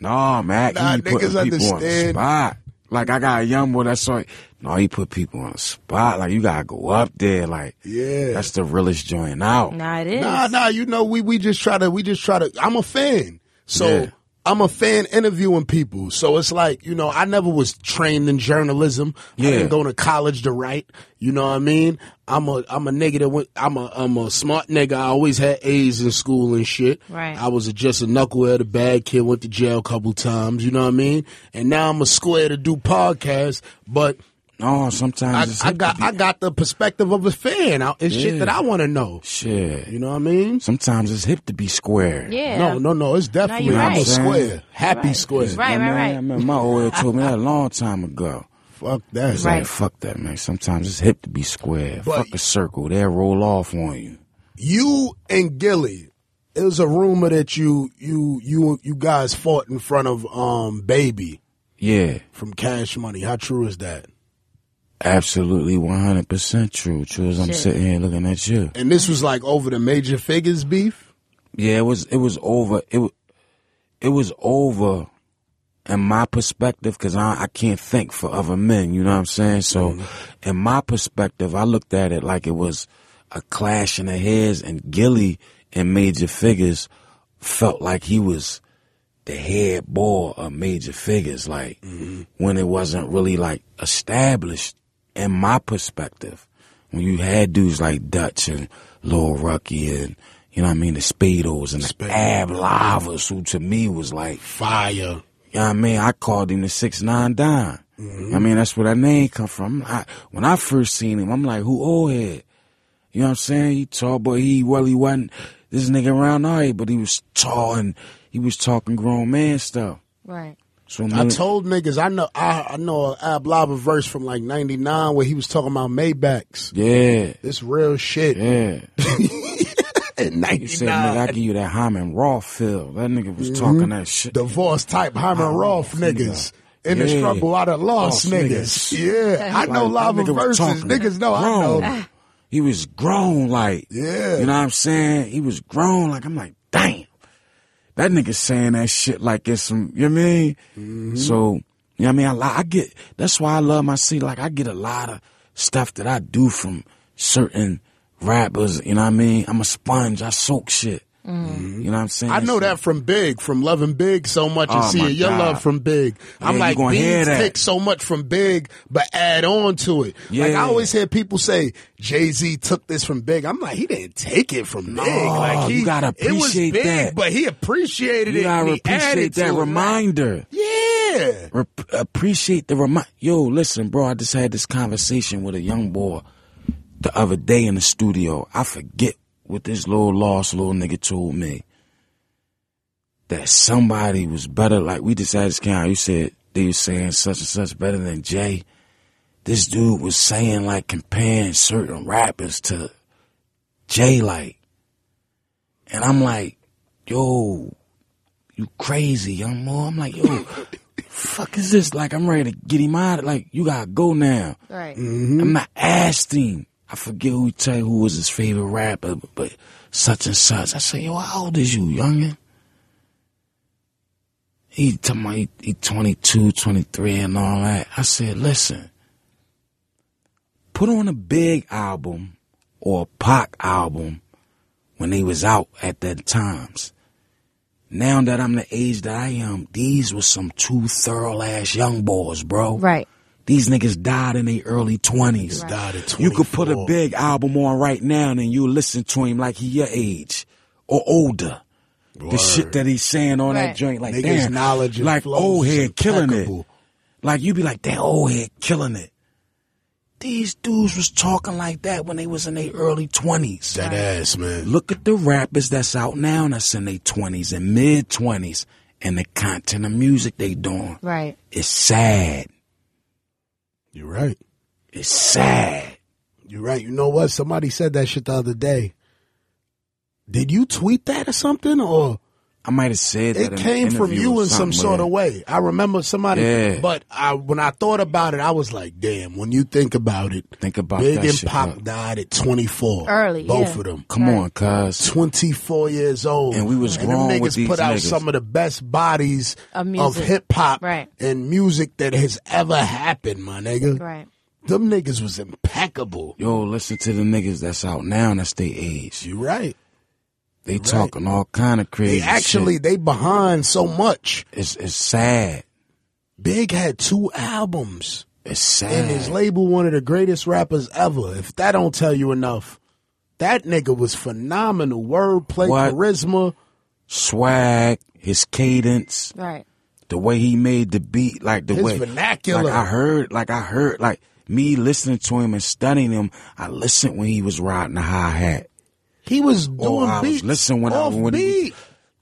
No, man. Nah, he be putting niggas people on the understand. spot. Like I got a young boy that's like, no, he put people on the spot. Like you gotta go up there. Like Yeah. that's the realest joint out. nah, it is. Nah, nah, you know, we, we just try to, we just try to, I'm a fan. So Yeah. I'm a fan interviewing people. So it's like, you know, I never was trained in journalism. I Yeah. didn't go to college to write. You know what I mean? I'm a, I'm a nigga that went, I'm a, I'm a smart nigga. I always had A's in school and shit. Right. I was a, just a knucklehead, a bad kid, went to jail a couple times. You know what I mean? And now I'm a square to do podcasts, but No, sometimes I, I got, I got the perspective of a fan. I- It's shit that I want to know. shit. You know what I mean? Sometimes it's hip to be square. Yeah. No, no, no. It's definitely you're I'm a square, happy Right. square. Right, right, mean, right. I mean, my old head told me that a long time ago. Fuck that. It's Right. like, fuck that, man. Sometimes it's hip to be square. But- fuck a circle. They'll roll off on you. You and Gillie. It was a rumor that you you you you guys fought in front of um Baby Yeah. from Cash Money. How true is that? Absolutely 100% true. True as I'm Shit. sitting here looking at you. And this was like over the Major Figgas beef. Yeah, it was, it was over. It, it was over in my perspective because I, I can't think for other men. You know what I'm saying? So mm-hmm. in my perspective, I looked at it like it was a clash in the heads and Gillie and Major Figgas felt like he was the head boy of Major Figgas. Like mm-hmm. when it wasn't really like established in my perspective. When you had dudes like Dutch and Lil Rucky and you know what I mean, the Spados and the Spade. Ab-Livas, who to me was like Fire. you know what I mean? I called him the six nine Don. I mean, that's where that name come from. I, when I first seen him, I'm like, who old head? You know what I'm saying? He tall, but he well, he wasn't this nigga around our age, but he was tall and he was talking grown man stuff. Right. I So when- told niggas I know I, I know a Ab-Liva verse from like '99 where he was talking about Maybachs. yeah, It's real shit. yeah. in He said, nigga, I give you that Hyman Roth feel. That nigga was talking mm-hmm. that shit. Divorce type Hyman Roth nigga. niggas. In the struggle out of lost Lost niggas. niggas. Yeah. I know Like, that Liva nigga verses. talking Niggas know I know. He was grown, like, Yeah. you know what I'm saying? He was grown, like, I'm like, damn. That nigga saying that shit like it's some, you know what I mean? Mm-hmm. So, you know what I mean? I, I get, that's why I love my city. Like, I get a lot of stuff that I do from certain rappers, you know what I mean? I'm a sponge, I soak shit. Mm-hmm. You know what I'm saying? I know So- that from Big, from loving Big so much and Oh, seeing your love from Big. I'm like, Beans take so much from Big, but add on to it. Like I always hear people say, Jay Z took this from Big. I'm like, he didn't take it from No, Big. Like he, you gotta it was appreciate big, that. but he appreciated You it. and gotta appreciate that reminder. Yeah. Rep- appreciate the remind. Yo, listen, bro. I just had this conversation with a young boy the other day in the studio. I forget what this little lost little nigga told me. That somebody was better. Like we decided had this kind. You said they was saying such and such better than Jay. This dude was saying like comparing certain rappers to Jay, like, and I'm like, yo, you crazy, young boy. I'm like, yo, fuck is this? Like, I'm ready to get him out. Like, you gotta go now. Right. Mm-hmm. I'm not asking him. I forget who tell who was his favorite rapper, but, such and such. I say, yo, how old is you, youngin? He talking about he, he 22, 23 and all that. I said, listen, put on a big album or a album when they was out at that times. Now that I'm the age that I am, these were some two thorough ass young boys, bro. Right. These niggas died in their early twenties. Died at You could put a big album on right now and you listen to him like he your age or older. The shit that he's saying on that joint, like Niggas' damn, knowledge and like old head killing it. Like you'd be like, damn, old head killing it. These dudes was talking like that when they was in their early twenties. That ass, man. Look at the rappers that's out now that's in their twenties and mid twenties, and the content of music they doing. Right. It's sad. You're right. It's sad. You're right. You know what? Somebody said that shit the other day. Did you tweet that or something? Or I might have said that. it in an came from you in some sort but of way. I remember somebody, Yeah. but I, when I thought about it, I was like, damn, when you think about it, Think about Big that and Pop huh? died at 24. Early, Both yeah. of them. Come Right. on, cuz. 24 years old. And we was and grown them niggas with these put out niggas. some of the best bodies Of of, hip hop Right. and music that has ever happened, my nigga. Right. Them niggas was impeccable. Yo, listen to the niggas that's out now and that's their age. You right. They talking all kind of crazy They actually shit. they behind so much. It's, it's sad. Big had two albums. It's sad. And his label one of the greatest rappers ever. If that don't tell you enough. That nigga was phenomenal. Wordplay, What? charisma. Swag, his cadence, Right. the way he made the beat, like the His way vernacular. Like I heard, like I heard, like me listening to him and studying him. I listened when he was riding the hi hat. He was Or doing I was beats listening when I off when he, beat.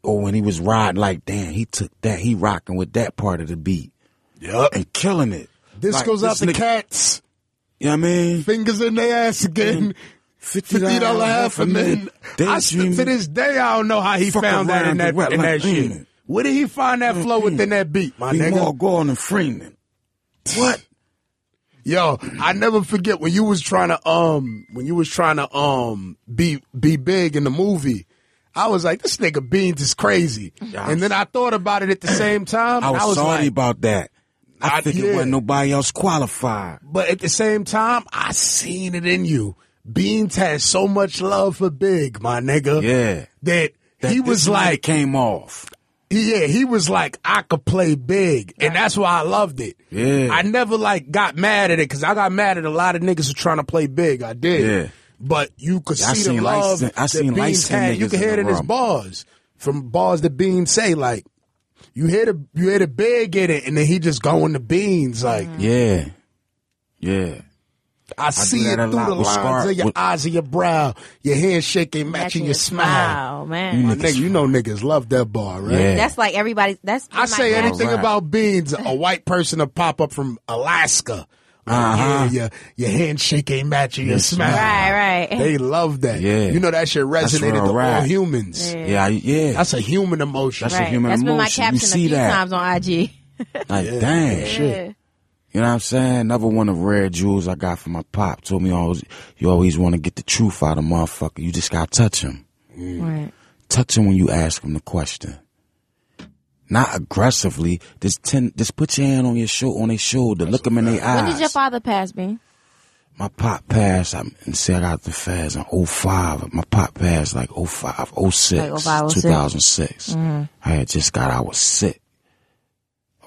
or when he was riding, like damn, he took that, he rocking with that part of the beat Yup. and killing it. This Like, goes out to nigga- cats. You know what I mean? Fingers in their ass again. Fifty dollar half a minute. I to this day, I don't know how he Fuck found that in that, wet in that like shit. Where did he find that flow within that beat, my Be nigga? more Gordon Freeman. What? Yo, I never forget when you was trying to um when you was trying to um be be big in the movie. I was like, this nigga Beans is crazy. And then I thought about it at the same time. I was, sorry like, about that. I, I- figured yeah. wasn't nobody else qualified. but at the same time, I seen it in you. Beans has so much love for Big, my nigga. Yeah. That, That he was like, came off. Yeah, he was like, I could play big, and that's why I loved it. Yeah. I never like got mad at it because I got mad at a lot of niggas who trying to play big. I did. Yeah. But you could I see the love I that seen light Beans had. You can hear in it in his bars from bars that Beans say. Like you hear the you hear the big in it, and then he just going to Beans. Like Yeah. Yeah. I see it through the with lines Scar- of your with- eyes of your brow, your handshake ain't matching, Matching your smile. man. My nigga, you know niggas love that bar, right? Yeah. That's like everybody. That's I say like, anything Right. about beans, a white person will pop up from Alaska Uh-huh. Yeah, your, your handshake ain't matching your smile. Right, right. They love that. Yeah. You know that shit resonated real to all humans. Yeah. Yeah, yeah. That's a human emotion. That's a right. human That's been my emotion. You caption a see few that. times on IG. like, Yeah. dang. Yeah. You know what I'm saying? Another one of rare jewels I got from my pop told me always, you always want to get the truth out of motherfucker. You just gotta touch him. Mm. Right. Touch him when you ask him the question. Not aggressively. Just ten, just put your hand on your shoulder, on their shoulder. Look them in their eyes. When did your father pass, Ben? my pop passed, I and say I got the feds in 05. My pop passed like 05, 06, Like 05, 06. 2006. Mm-hmm. I had just got, I was sick.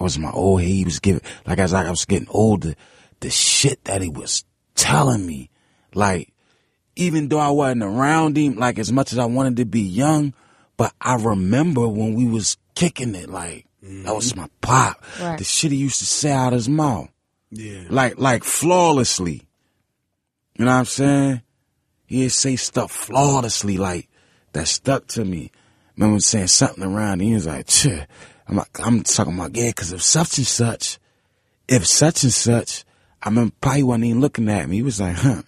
I was my old, he was giving, like as I was getting older, the shit that he was telling me, like, even though I wasn't around him, like as much as I wanted to be young, but I remember when we was kicking it, like, that was mm-hmm. my pop. Right. The shit he used to say out his mouth Yeah. like like flawlessly. You know what I'm saying? He'd say stuff flawlessly, like that stuck to me. Remember saying something around, and he was like. I'm like, I'm talking about yeah, because if such and such, if such and such, I remember probably wasn't even looking at me. He was like, huh,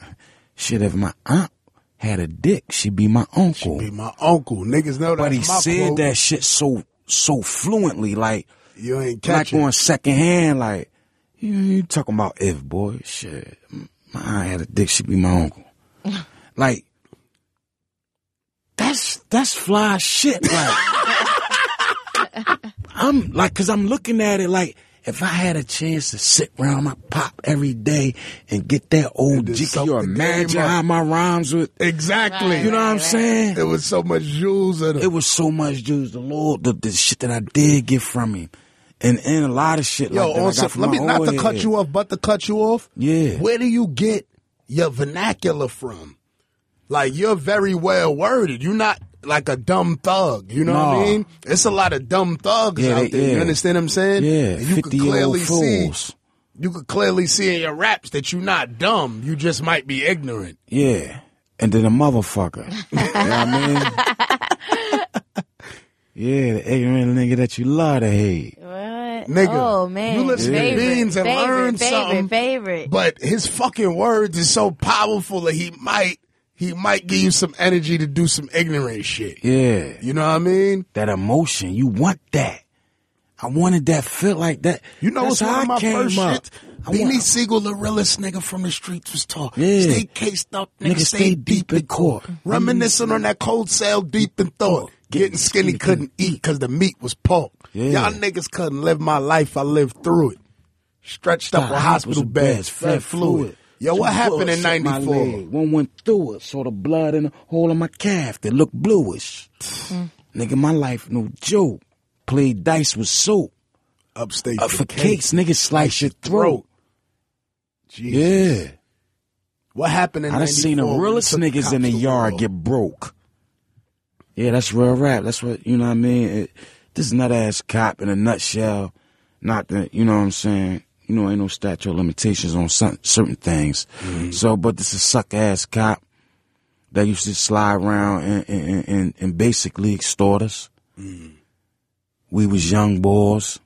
shit, if my aunt had a dick, she'd be my uncle. Be my uncle. Niggas know that. but he said quote. that shit so so fluently, like You ain't like catching. on second hand, like you, you talking about if boy, shit. My aunt had a dick, she'd be my uncle. like that's that's fly shit. Like I'm like, cause I'm looking at it like if I had a chance to sit around my pop every day and get that old just G, can you the game imagine up. how my rhymes would? exactly. You know what I'm saying? It was so much jewels in it. It was so much juice. The Lord, the, the shit that I did get from him, and and a lot of shit Yo, like that I also, got from let me not old to cut you off, but to cut you off. Yeah. Where do you get your vernacular from? Like you're very well worded. You're not like a dumb thug. You know what I mean? It's a lot of dumb thugs Yeah, out they- there. You understand what I'm saying? Yeah, And you could 50 year clearly old see. You could clearly see in your raps that you're not dumb. You just might be ignorant. Yeah, and then a motherfucker. you know what I mean? yeah, the ignorant nigga that you love to hate. What? Nigga, Oh man. you listen to favorite, Beans and favorite, learn favorite, something. Favorite. But his fucking words is so powerful that he might he might give you some energy to do some ignorant shit. Yeah, You know what I mean? that emotion. You want that. I wanted that feel like that. You know That's what's one of my first up. shit? I Beanie Sigel, the realest nigga from the streets was taught. Yeah. Stay cased up, nigga, Nigga, stay, stay deep deep in court. court. Mm-hmm. Reminiscing on that cold cell deep in thought. Getting skinny couldn't eat cause the meat was pork. Yeah. Y'all niggas couldn't live my life, I lived through it. Stretched up on hospital beds, fed fluid. Yo, what Two happened in bullets hit my 94? One went through it, saw the blood in the hole of my calf that looked bluish. Nigga, my life no joke. Played dice with soap. Upstate Uh, for cakes, nigga, slice your throat. Jesus. Yeah. What happened in I done seen the 94 when realest niggas cops in the yard war? get broke. Yeah, that's real rap. That's what, you know what I mean? It, this nut ass cop in a nutshell. Not the, you know what I'm saying? You know, ain't no statute of limitations on some, certain things. Mm-hmm. So, but this is a suck ass cop that used to slide around and, and, and, and basically extort us. Mm-hmm. We was young boys.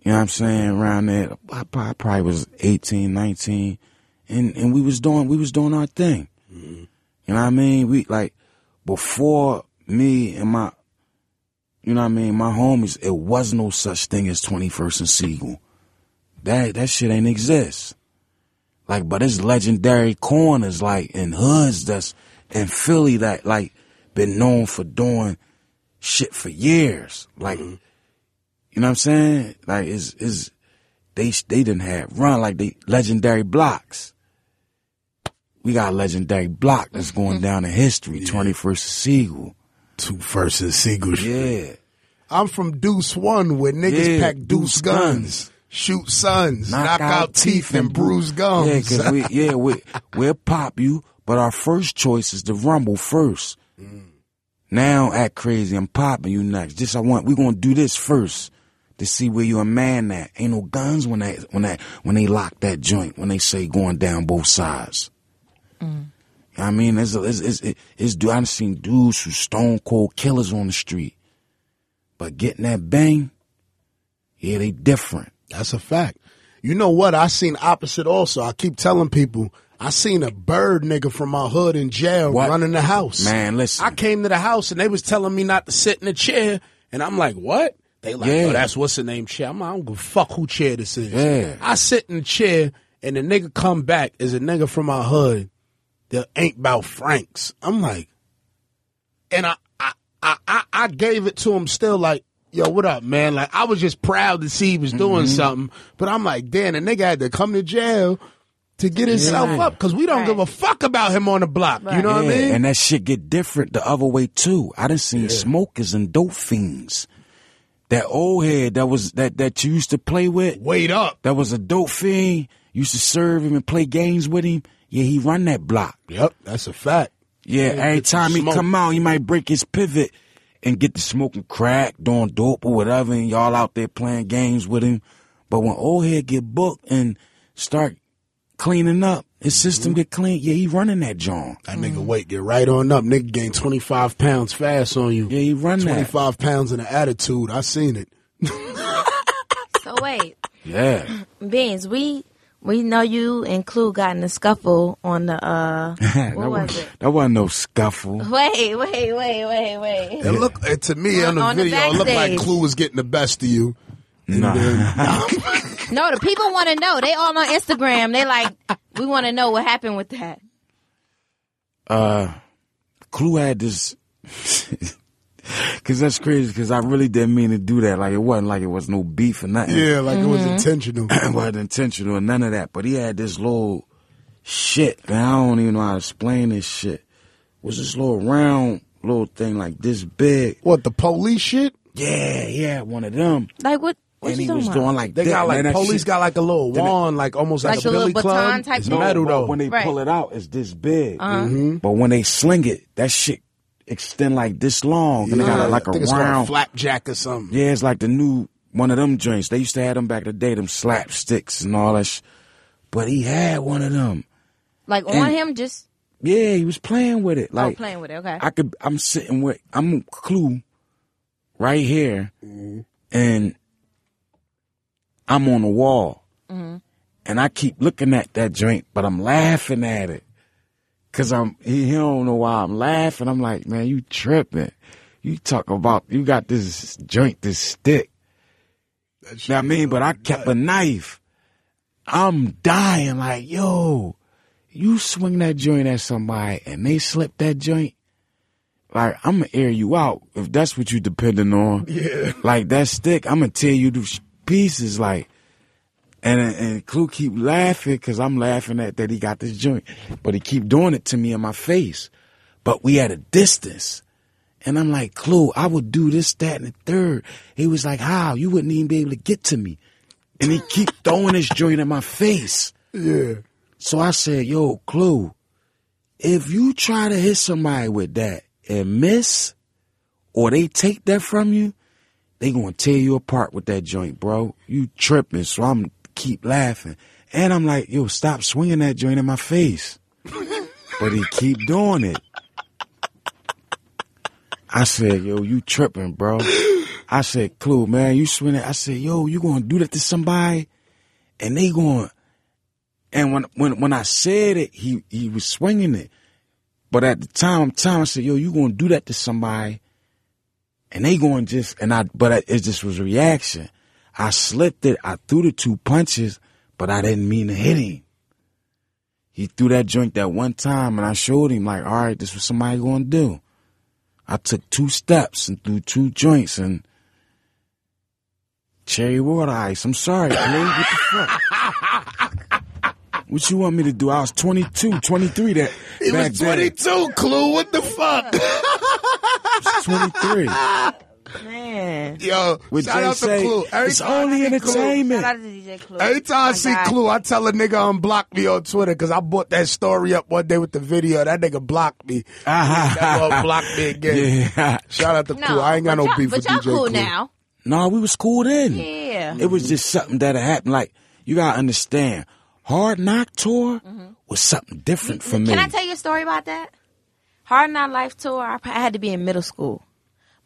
You know what I'm saying? Around there, I probably, I probably was 18, 19, and and we was doing we was doing our thing. Mm-hmm. You know what I mean? We like before me and my, you know what I mean, my homies. It was no such thing as 21st and Sigel. That that shit ain't exist. Like, but it's legendary corners like in hoods that's in Philly that like been known for doing shit for years. Like, mm-hmm. you know what I'm saying? Like, is is they they didn't have run like they legendary blocks. We got a legendary block that's going mm-hmm. down in history. Twenty first Sigel. Two first and Sigel. shit. Yeah, I'm from Deuce One where niggas Yeah, pack Deuce Deuce guns, guns. Shoot sons, knock, out, teeth and bruise gums. Yeah, cause we yeah we we'll pop you, but our first choice is to rumble first. Mm. Now act crazy, I'm popping you next. Just I want we gonna do this first to see where you a man at. Ain't no guns when that when that when they lock that joint when they say going down both sides. Mm. I mean, it's it's it's, it's, it's dude, I've seen dudes who stone cold killers on the street, but getting that bang, yeah, they different. That's a fact. You know what? I seen opposite also. I keep telling people. I seen a bird nigga from my hood in jail What? running the house. Man, listen. I came to the house and they was telling me not to sit in a chair, and I'm like, what? They like, Yeah. oh, that's what's the name chair. I'm like, I don't give a fuck who chair this is. Yeah. I sit in the chair, and the nigga come back is a nigga from my hood that ain't about Franks. I'm like, and I, I, I, I, I gave it to him still like, yo, what up, man? Like, I was just proud to see he was doing Mm-hmm. something, but I'm like, damn, the nigga had to come to jail to get himself Yeah. up because we don't Right. give a fuck about him on the block. You know what I Yeah, mean? And that shit get different the other way too. I done seen smokers and dope fiends. That old head that was that that you used to play with, Wait up. that was a dope fiend. Used to serve him and play games with him. Yeah, he run that block. Yep, that's a fact. Yeah, Yeah, every time he smoke. come out, he might break his pivot and get to smoking crack, doing dope or whatever, and y'all out there playing games with him. But when old head get booked and start cleaning up, his system Mm-hmm. get clean. Yeah, he running that joint. That nigga weight get right on up. Nigga gain 25 pounds fast on you. Yeah, he run that. 25 pounds in an attitude. I seen it. So wait, Yeah. Beans, we we know you and Clue got in a scuffle on the uh that, what was wasn't, it? that wasn't no scuffle. Wait, wait, wait, wait, wait. It look it, to me on, On- the on the video, it looked like backstage. Clue was getting the best of you. And Nah. then- No, the people want to know. They all on Instagram. They like, we want to know what happened with that. Uh, Clue had this. Cause that's crazy. Cause I really didn't mean to do that. Like it wasn't like it was no beef or nothing. yeah, like it was intentional. it wasn't intentional or none of that. But he had this little shit, and I don't even know how to explain this shit. It was this little round little thing like this big. What the police shit? Yeah, he had one of them, Like what? What and he was about? doing like They that, got like man, police shit- got like a little Then it- wand, like almost like, Like a a little billy baton club. type It's thing? metal though. When they Right. pull it out, it's this big. Mm-hmm. But when they sling it, that shit extend like this long, and they got Yeah, like I a think it's a round. flapjack or something. Yeah, it's like the new one of them joints. They used to have them back in the day, them slapsticks and all that. Sh- but he had one of them. Like on him, just Yeah, he was playing with it. Oh, like oh, playing with it. Okay. I could. I'm sitting with. I'm Clue, right here, mm-hmm. and I'm on the wall, mm-hmm. and I keep looking at that joint, but I'm laughing at it, cause I'm. He, he don't know why I'm laughing. I'm like, man, you tripping? You talk about you got this joint, this stick. You know what I mean? But I kept a knife. I'm dying, like, yo, you swing that joint at somebody and they slip that joint, like I'm gonna air you out if that's what you depending on. Yeah. Like that stick, I'm gonna tear you to pieces. Like, and and Clue keep laughing because I'm laughing at that he got this joint, but he keep doing it to me in my face. But we at a distance. And I'm like, Clue, I would do this, that, and the third. He was like, how? You wouldn't even be able to get to me. And he keep throwing this joint in my face. Yeah. So I said, yo, Clue, if you try to hit somebody with that and miss, or they take that from you, they gonna tear you apart with that joint, bro. You tripping. So I'm keep laughing. And I'm like, yo, stop swinging that joint in my face. but he keep doing it. I said, yo, you tripping, bro. I said, Clue, man, you swinging. I said, yo, you gonna do that to somebody? And they going, and when when when I said it, he he was swinging it. But at the time, time I said, "Yo, you gonna do that to somebody?" And they going just and I, but I, it just was a reaction. I slipped it. I threw the two punches, but I didn't mean to hit him. He threw that joint that one time, and I showed him like, "All right, this was somebody gonna do." I took two steps and threw two joints and cherry water ice. I'm sorry, man. What the fuck? What you want me to do? I was 22, 23 that He back was then. 22, Clue. What the fuck? I was 23. Man. Yo, What shout Jay out to say, Clue. Every it's only see Clue- entertainment. Shout out to DJ Clue. Every time I see guy. Clue, I tell a nigga unblock me on Twitter because I bought that story up one day with the video. That nigga blocked me. Uh-huh. that boy blocked me again. Yeah. Shout out to No, Clue. I ain't got no beef with y'all DJ cool Clue. now. No, we was cool then. Yeah. It was just something that happened. Like, you gotta understand, Hard Knock Tour mm-hmm. was something different for me. Can I tell you a story about that? Hard Knock Life Tour, I I had to be in middle school.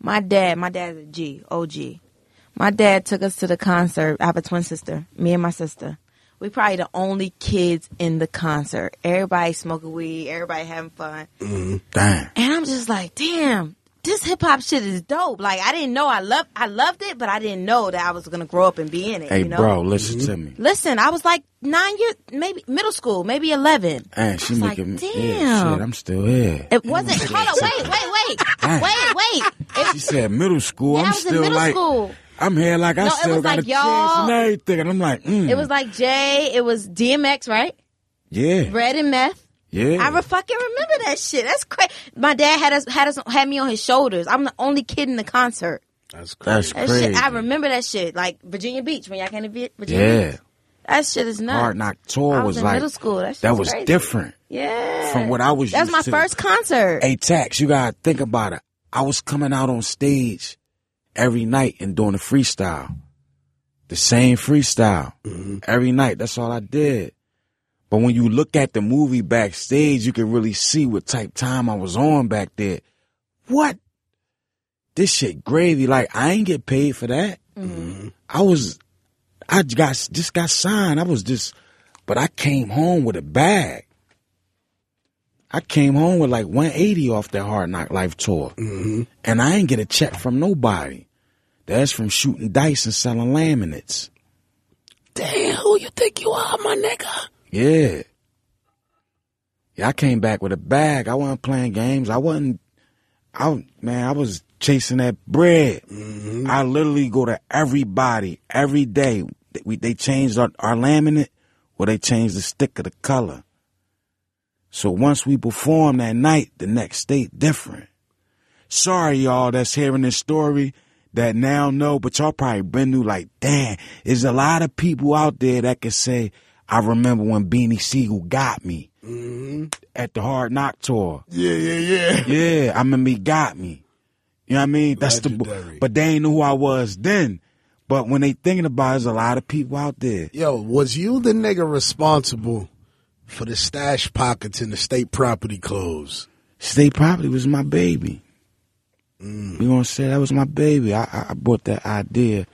My dad, my dad's a G, OG. My dad took us to the concert. I have a twin sister, me and my sister. we probably the only kids in the concert. Everybody smoking weed, everybody having fun. Mm-hmm. Damn. And I'm just like, damn, this hip hop shit is dope. Like I didn't know I love I loved it, but I didn't know that I was gonna grow up and be in it. Hey, you know? bro, listen to me. Listen, I was like nine years, maybe middle school, maybe eleven. And she was like, making me. damn. Yeah, shit, I'm still here. It wasn't. Hold on, wait, wait, wait, wait, wait. She It, said middle school. Yeah, I I'm was in still middle like, school. I'm here like I No, it still was got like a chance y'all- and everything. And I'm like, mm, it was like Jay. It was DMX, right? yeah, Red and meth. Yeah. I re- fucking remember that shit. That's crazy. My dad had us had us had me on his shoulders. I'm the only kid in the concert. That's That's crazy. That crazy. shit, I remember that shit. Like Virginia Beach when y'all came to Virginia. yeah. Beach. That shit is nuts. Hard Knock Tour was, was in like middle school. That shit that was was crazy. different Yeah. from what I was. That was used my to. first concert. Hey, Tax, you gotta think about it. I was coming out on stage every night and doing a freestyle. The same freestyle. Mm-hmm. Every night. That's all I did. But when you look at the movie backstage, you can really see what type time I was on back there. What? This shit gravy. Like, I ain't get paid for that. Mm-hmm. I was, I got, just got signed. I was just, but I came home with a bag. I came home with like 180 off that Hard Knock Life tour. Mm-hmm. And I ain't get a check from nobody. That's from shooting dice and selling laminates. Damn, who you think you are, my nigga? Yeah. Yeah, I came back with a bag. I wasn't playing games. I wasn't, I, man, I was chasing that bread. Mm-hmm. I literally go to everybody every day. They, we, they changed our, our laminate or they changed the stick of the color. So once we perform that night, the next day different. Sorry, y'all, that's hearing this story that now know, but y'all probably been through like, damn, there's a lot of people out there that can say, I remember when Beanie Sigel got me mm-hmm. at the Hard Knock tour. Yeah, yeah, yeah. Yeah, I remember he got me. You know what I mean? That's Legendary. the, but they ain't know who I was then. But when they thinking about it, there's a lot of people out there. Yo, was you the nigga responsible for the stash pockets in the state property clothes? State property was my baby. We gonna say that was my baby. I, I, I brought that idea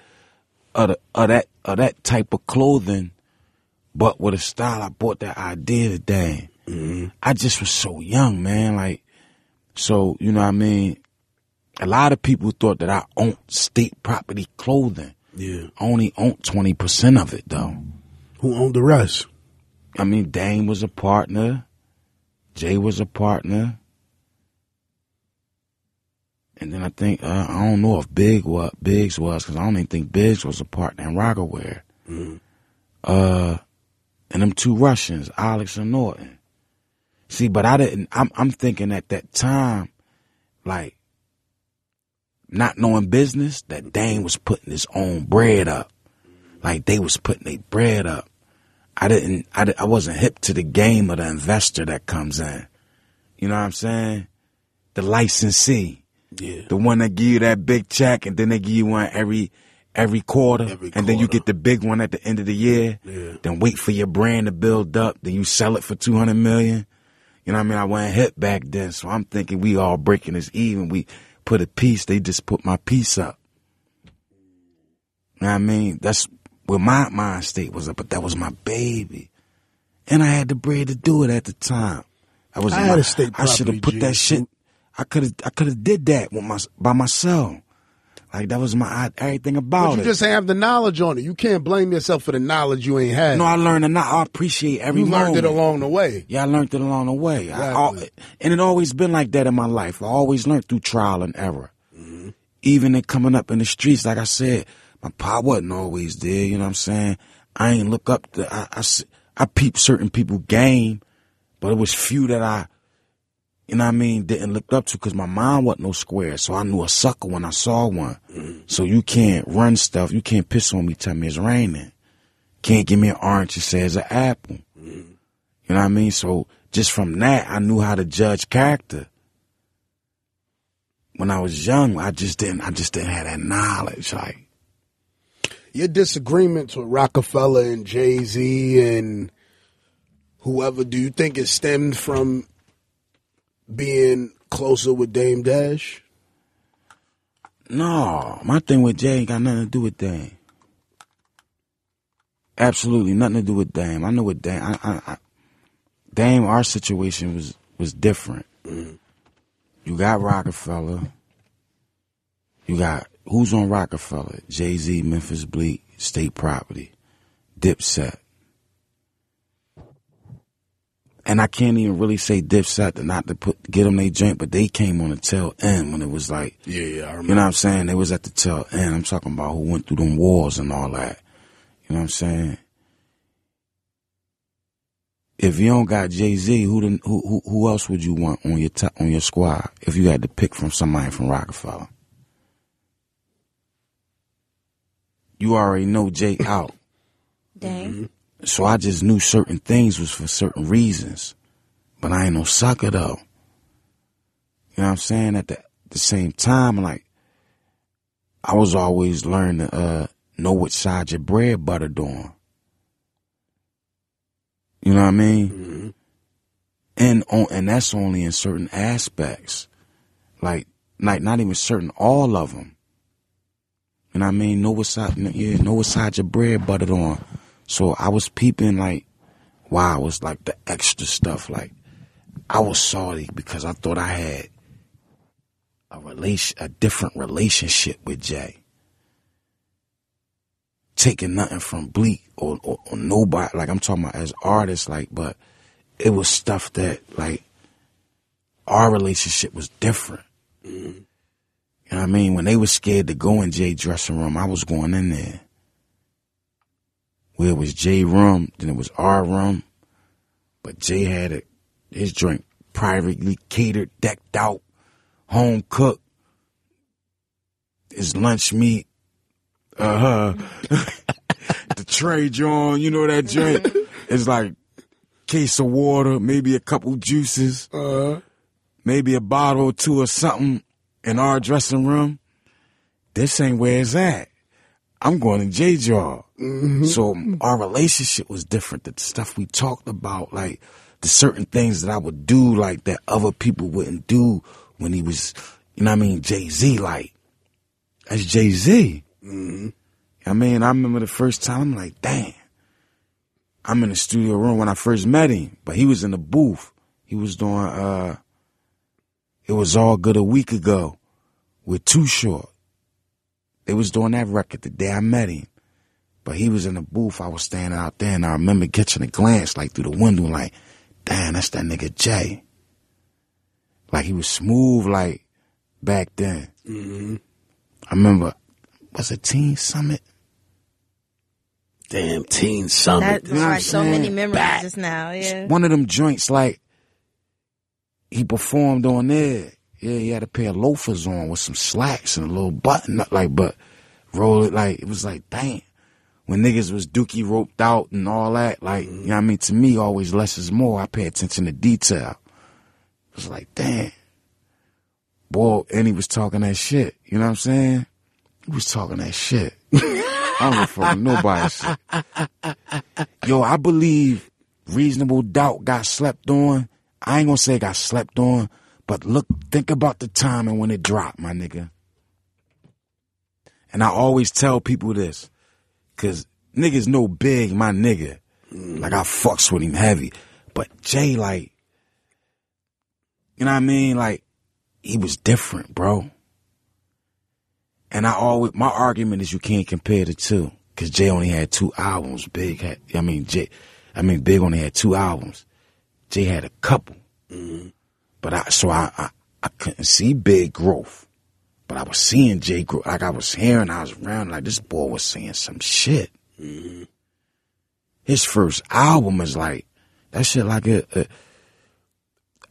of, the, of that of that type of clothing, but with a style. I bought that idea today. I just was so young, man. Like, so you know what I mean. A lot of people thought that I owned state property clothing. Yeah. I only owned twenty percent of it though. Who owned the rest? I mean, Dame was a partner. Jay was a partner. And then I think, uh, I don't know if Big what Biggs was, because I don't even think Biggs was a partner in Rocawear. Uh, and them two Russians, Alex and Norton. See, but I didn't, I'm, I'm thinking at that time, like, not knowing business, that Dame was putting his own bread up. Like they was putting their bread up. I didn't, I, I wasn't hip to the game of the investor that comes in. You know what I'm saying? The licensee. Yeah. The one that give you that big check and then they give you one every, every quarter. Every and then you get the big one at the end of the year. Yeah. Then wait for your brand to build up. Then you sell it for 200 million. You know what I mean? I wasn't hip back then. So I'm thinking we all breaking this even. We put a piece. They just put my piece up. You know what I mean? That's where my mind state was up, but that was my baby. And I had the bread to do it at the time. I was I had my- a state I should have put gene, that shit. I could have I could have did that with my by myself. Like that was my I- everything about it. But you it. just have the knowledge on it. You can't blame yourself for the knowledge you ain't had. no, I learned and I appreciate every you learned it along the way. Yeah, I learned it along the way. I, al- Exactly. and it always been like that in my life. I always learned through trial and error. Mm-hmm. Even in coming up in the streets, like I said, my pa wasn't always there. You know what I'm saying? I ain't look up to. I peeped certain people game, but it was few that I, you know what I mean, didn't look up to because my mom wasn't no square. So I knew a sucker when I saw one. Mm-hmm. So you can't run stuff. You can't piss on me. Tell me it's raining. Can't give me an orange and say it's an apple. Mm-hmm. You know what I mean? So just from that, I knew how to judge character. When I was young, I just didn't. I just didn't have that knowledge. Like, Your disagreements with Roc-A-Fella and Jay Z and whoever, do you think it stemmed from being closer with Dame Dash? no, my thing with Jay ain't got nothing to do with Dame. Absolutely nothing to do with Dame. I know what Dame. I, I, I, Dame, our situation was was different. You got Roc-A-Fella. You got who's on Roc-A-Fella? Jay Z, Memphis Bleek, State Property, Dipset. And I can't even really say Dipset to not to put get them they joint, but they came on the tail end when it was like Yeah, yeah, I remember. you know what I'm saying? They was at the tail end. I'm talking about who went through them wars and all that. You know what I'm saying? If you don't got Jay Z, who, then- who who who else would you want on your top, on your squad? If you had to pick from somebody from Roc-A-Fella, you already know Jay out. Dang. Mm-hmm. So I just knew certain things was for certain reasons. But I ain't no sucker though. You know what I'm saying? At the, the same time, like, I was always learning to uh, know what side your bread buttered on. You know what I mean? And on, and that's only in certain aspects. Like, like not even certain, all of them. You know what I mean? Know what side, yeah, know what side your bread buttered on. So I was peeping like, wow, it was like the extra stuff. Like I was salty because I thought I had a relation, a different relationship with Jay. Taking nothing from Bleek or, or, or nobody. Like I'm talking about as artists, like, but it was stuff that like our relationship was different. Mm-hmm. You know what I mean? When they were scared to go in Jay dressing room, I was going in there where it was J rum, then it was our rum. But Jay had it, his drink privately catered, decked out, home cooked. His lunch meat, uh huh. the tray John, you know that drink. It's like case of water, maybe a couple juices, Uh, maybe a bottle or two or something in our dressing room. This ain't where it's at. I'm going to J Jaw. So our relationship was different. The stuff we talked about, like the certain things that I would do, like that other people wouldn't do when he was, you know what I mean, Jay Z, like, that's Jay Z. I mean, I remember the first time, I'm like, damn. I'm in the studio room when I first met him, but he was in the booth. He was doing, uh, it was all good a week ago with Too Short. They was doing that record the day I met him. But he was in the booth. I was standing out there and I remember catching a glance like through the window like, damn, that's that nigga Jay. Like he was smooth like back then. Mm-hmm. I remember, was it Teen Summit? damn, Teen Summit. That You know what I'm so many memories Back. just now. Yeah. One of them joints like he performed on there. Yeah, he had a pair of loafers on with some slacks and a little button up like but roll it like it was like dang. When niggas was dookie roped out and all that, like, you know what I mean? To me, always less is more. I pay attention to detail. It was like, damn. Boy, and he was talking that shit. You know what I'm saying? He was talking that shit. I don't fuck nobody said. Yo, I believe reasonable doubt got slept on. I ain't gonna say got slept on, but look, think about the timing when it dropped, my nigga. And I always tell people this, cause niggas know big, my nigga. Mm. Like I fucks with him heavy. But Jay, like, you know what I mean? Like, he was different, bro. And I always, my argument is you can't compare the two. Cause Jay only had two albums. Big had, I mean, Jay, I mean, Big only had two albums. Jay had a couple. Mm-hmm. But I, so I, I, I couldn't see Big growth. But I was seeing Jay grow. Like I was hearing, I was around, like this boy was saying some shit. Mm-hmm. His first album is like, that shit like a, a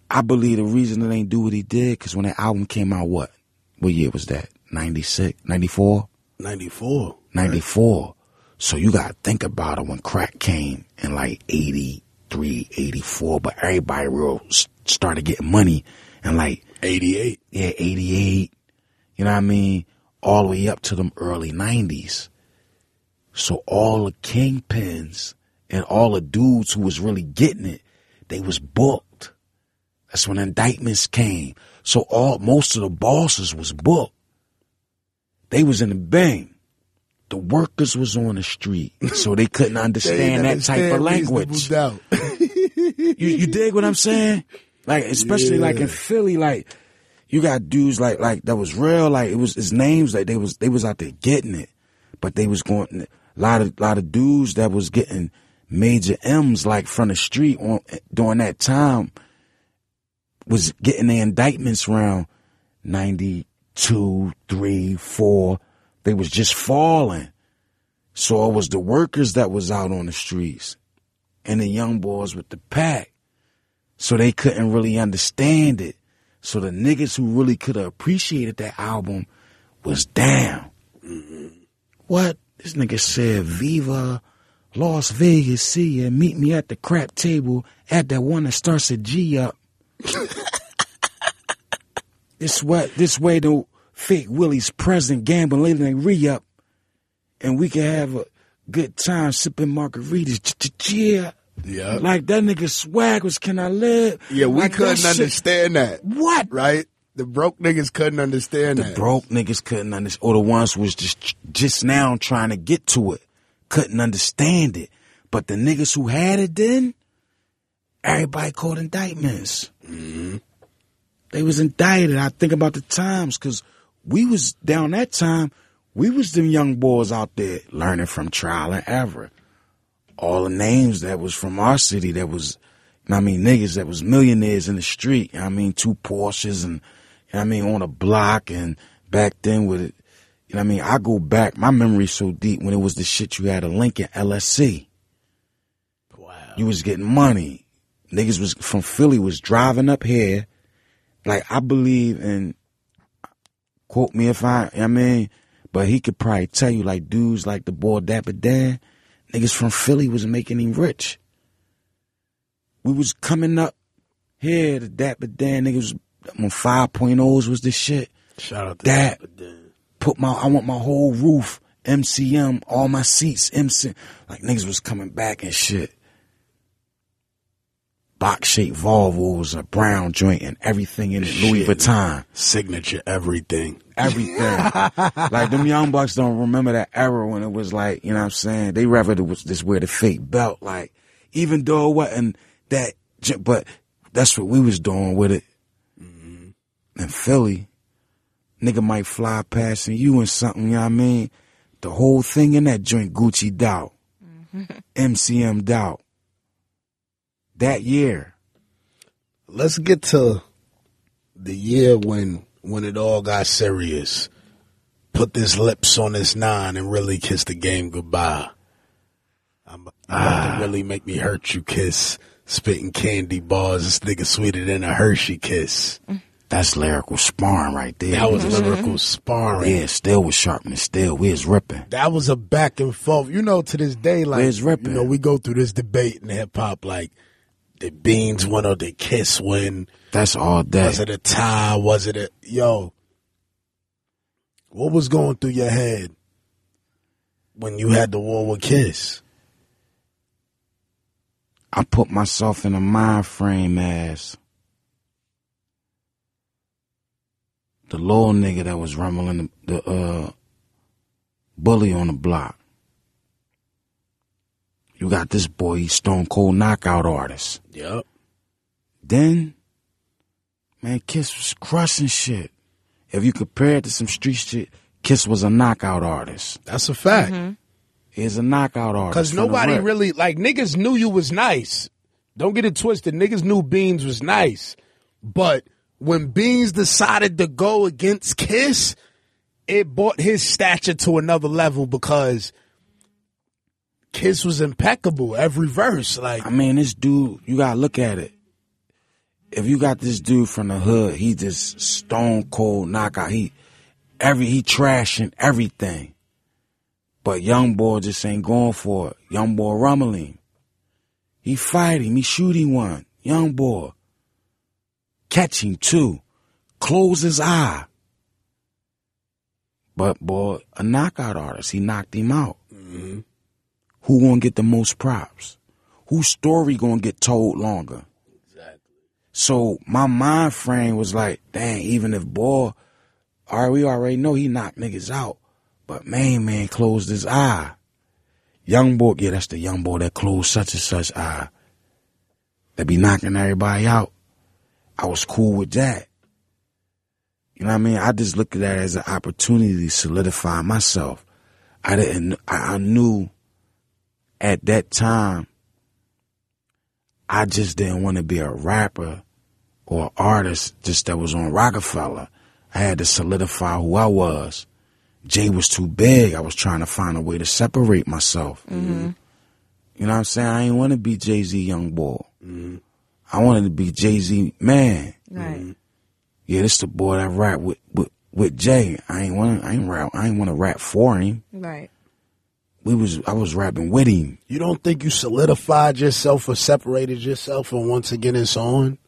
I believe the reason it ain't do what he did, cause when that album came out, what? What year was that? 96, 94? 94. 94. So you gotta think about it when crack came in like 83, 84, but everybody real started getting money and like, 88. yeah, 88, you know what I mean? All the way up to them early 90s. So all the kingpins and all the dudes who was really getting it, they was booked. That's when indictments came. So all, most of the bosses was booked. They was in the bang. the workers was on the street, so they couldn't They understand that type of language. You, you dig what I'm saying? Like, especially like in Philly, like you got dudes like like that was real. Like it was his names. Like they was they was out there getting it, but they was going a lot of lot of dudes that was getting major M's like from the street on during that time was getting their indictments around 92, 3, 4. They was just falling. So it was the workers that was out on the streets and the young boys with the pack. So they couldn't really understand it. So the niggas who really could have appreciated that album was down. Mm-hmm. What? This nigga said, Viva Las Vegas, see ya, meet me at the crap table at that one that starts a G up. this what this way the fake Willie's present gambling later than re up and we can have a good time sipping margaritas. Yeah. Yeah. Like that nigga swag was can I live? Yeah, we Like, couldn't shit- understand that. What? Right? The broke niggas couldn't understand The that. The broke niggas couldn't understand, or the ones who was just just now trying to get to it, couldn't understand it. But the niggas who had it then, everybody called indictments. Mm-hmm. They was indicted. I think about the times because we was down that time. We was them young boys out there learning from trial and error. All the names that was from our city that was, you know what I mean, niggas that was millionaires in the street. you know what I mean, two Porsches and, you know what I mean, on a block and back then with it. You know what I mean? I go back, my memory's so deep when it was the shit you had a Lincoln LSC. Wow. You was getting money. Niggas was from Philly was driving up here. Like I believe in quote me if I you know I mean, but he could probably tell you like dudes like the boy Dapper Dan, niggas from Philly was making him rich. We was coming up here, the Dapper Dan niggas when 5.0s was the shit. Shout out to That- Dapper Dan. Put my I want my whole roof, MCM, all my seats, MC like niggas was coming back and shit. Box shaped Volvos, a brown joint, and everything in it, Louis Vuitton. Signature everything. everything. like them young bucks don't remember that era when it was like, you know what I'm saying? They rather it was just wear the fake belt. Like, even though it wasn't that, but that's what we was doing with it. Mm-hmm. In Philly, nigga might fly past and you and something, you know what I mean? The whole thing in that joint Gucci doubt. MCM mm-hmm. doubt. That year. Let's get to the year when when it all got serious. Put this lips on this nine and really kiss the game goodbye. I'm about to ah. really make me hurt you kiss. Spitting candy bars. This nigga sweeter than a Hershey kiss. That's lyrical sparring right there. That was mm-hmm. lyrical sparring. Yeah, still was sharpening still. We was ripping. that was a back and forth. You know, to this day, like Where's you Rippin'? know, we go through this debate in hip hop, like did Beans win or the Kiss win? That's all day. Was it a tie? Was it a yo? What was going through your head when you had the war with Kiss? I put myself in a mind frame as the little nigga that was rumbling the, the uh, bully on the block. You got this boy, he's stone cold knockout artist. Yep. Then, man, Kiss was crushing shit. If you compare it to some street shit, Kiss was a knockout artist. That's a fact. Mm-hmm. He's a knockout artist. Because nobody really like niggas knew you was nice. Don't get it twisted. Niggas knew Beans was nice, but when Beans decided to go against Kiss, it brought his stature to another level because Kiss was impeccable every verse. Like I mean, this dude, you gotta look at it. If you got this dude from the hood, he just stone cold knockout. He every he trashing everything. But young boy just ain't going for it. Young boy rumbling. He fighting, he shooting one. Young boy. Catching two. Close his eye. But boy, a knockout artist, he knocked him out. Mm-hmm. Who gonna get the most props? Whose story gonna get told longer? Exactly. So my mind frame was like, dang, even if boy, all right, we already know he knocked niggas out, But main man closed his eye. Young boy, yeah, that's the young boy that closed such and such eye. That be knocking everybody out. I was cool with that. You know what I mean? I just looked at that as an opportunity to solidify myself. I didn't, I, I knew at that time, I just didn't want to be a rapper or artist just that was on Roc-A-Fella. I had to solidify who I was. Jay was too big. I was trying to find a way to separate myself. Mm-hmm. You know what I'm saying? I didn't want to be Jay Z young boy. I wanted to be Jay Z man. Right. Yeah, this the boy that rap with, with with Jay. I ain't want I ain't rap I ain't want to rap for him. Right. We was I was rapping with him. You don't think you solidified yourself or separated yourself and once again it's on?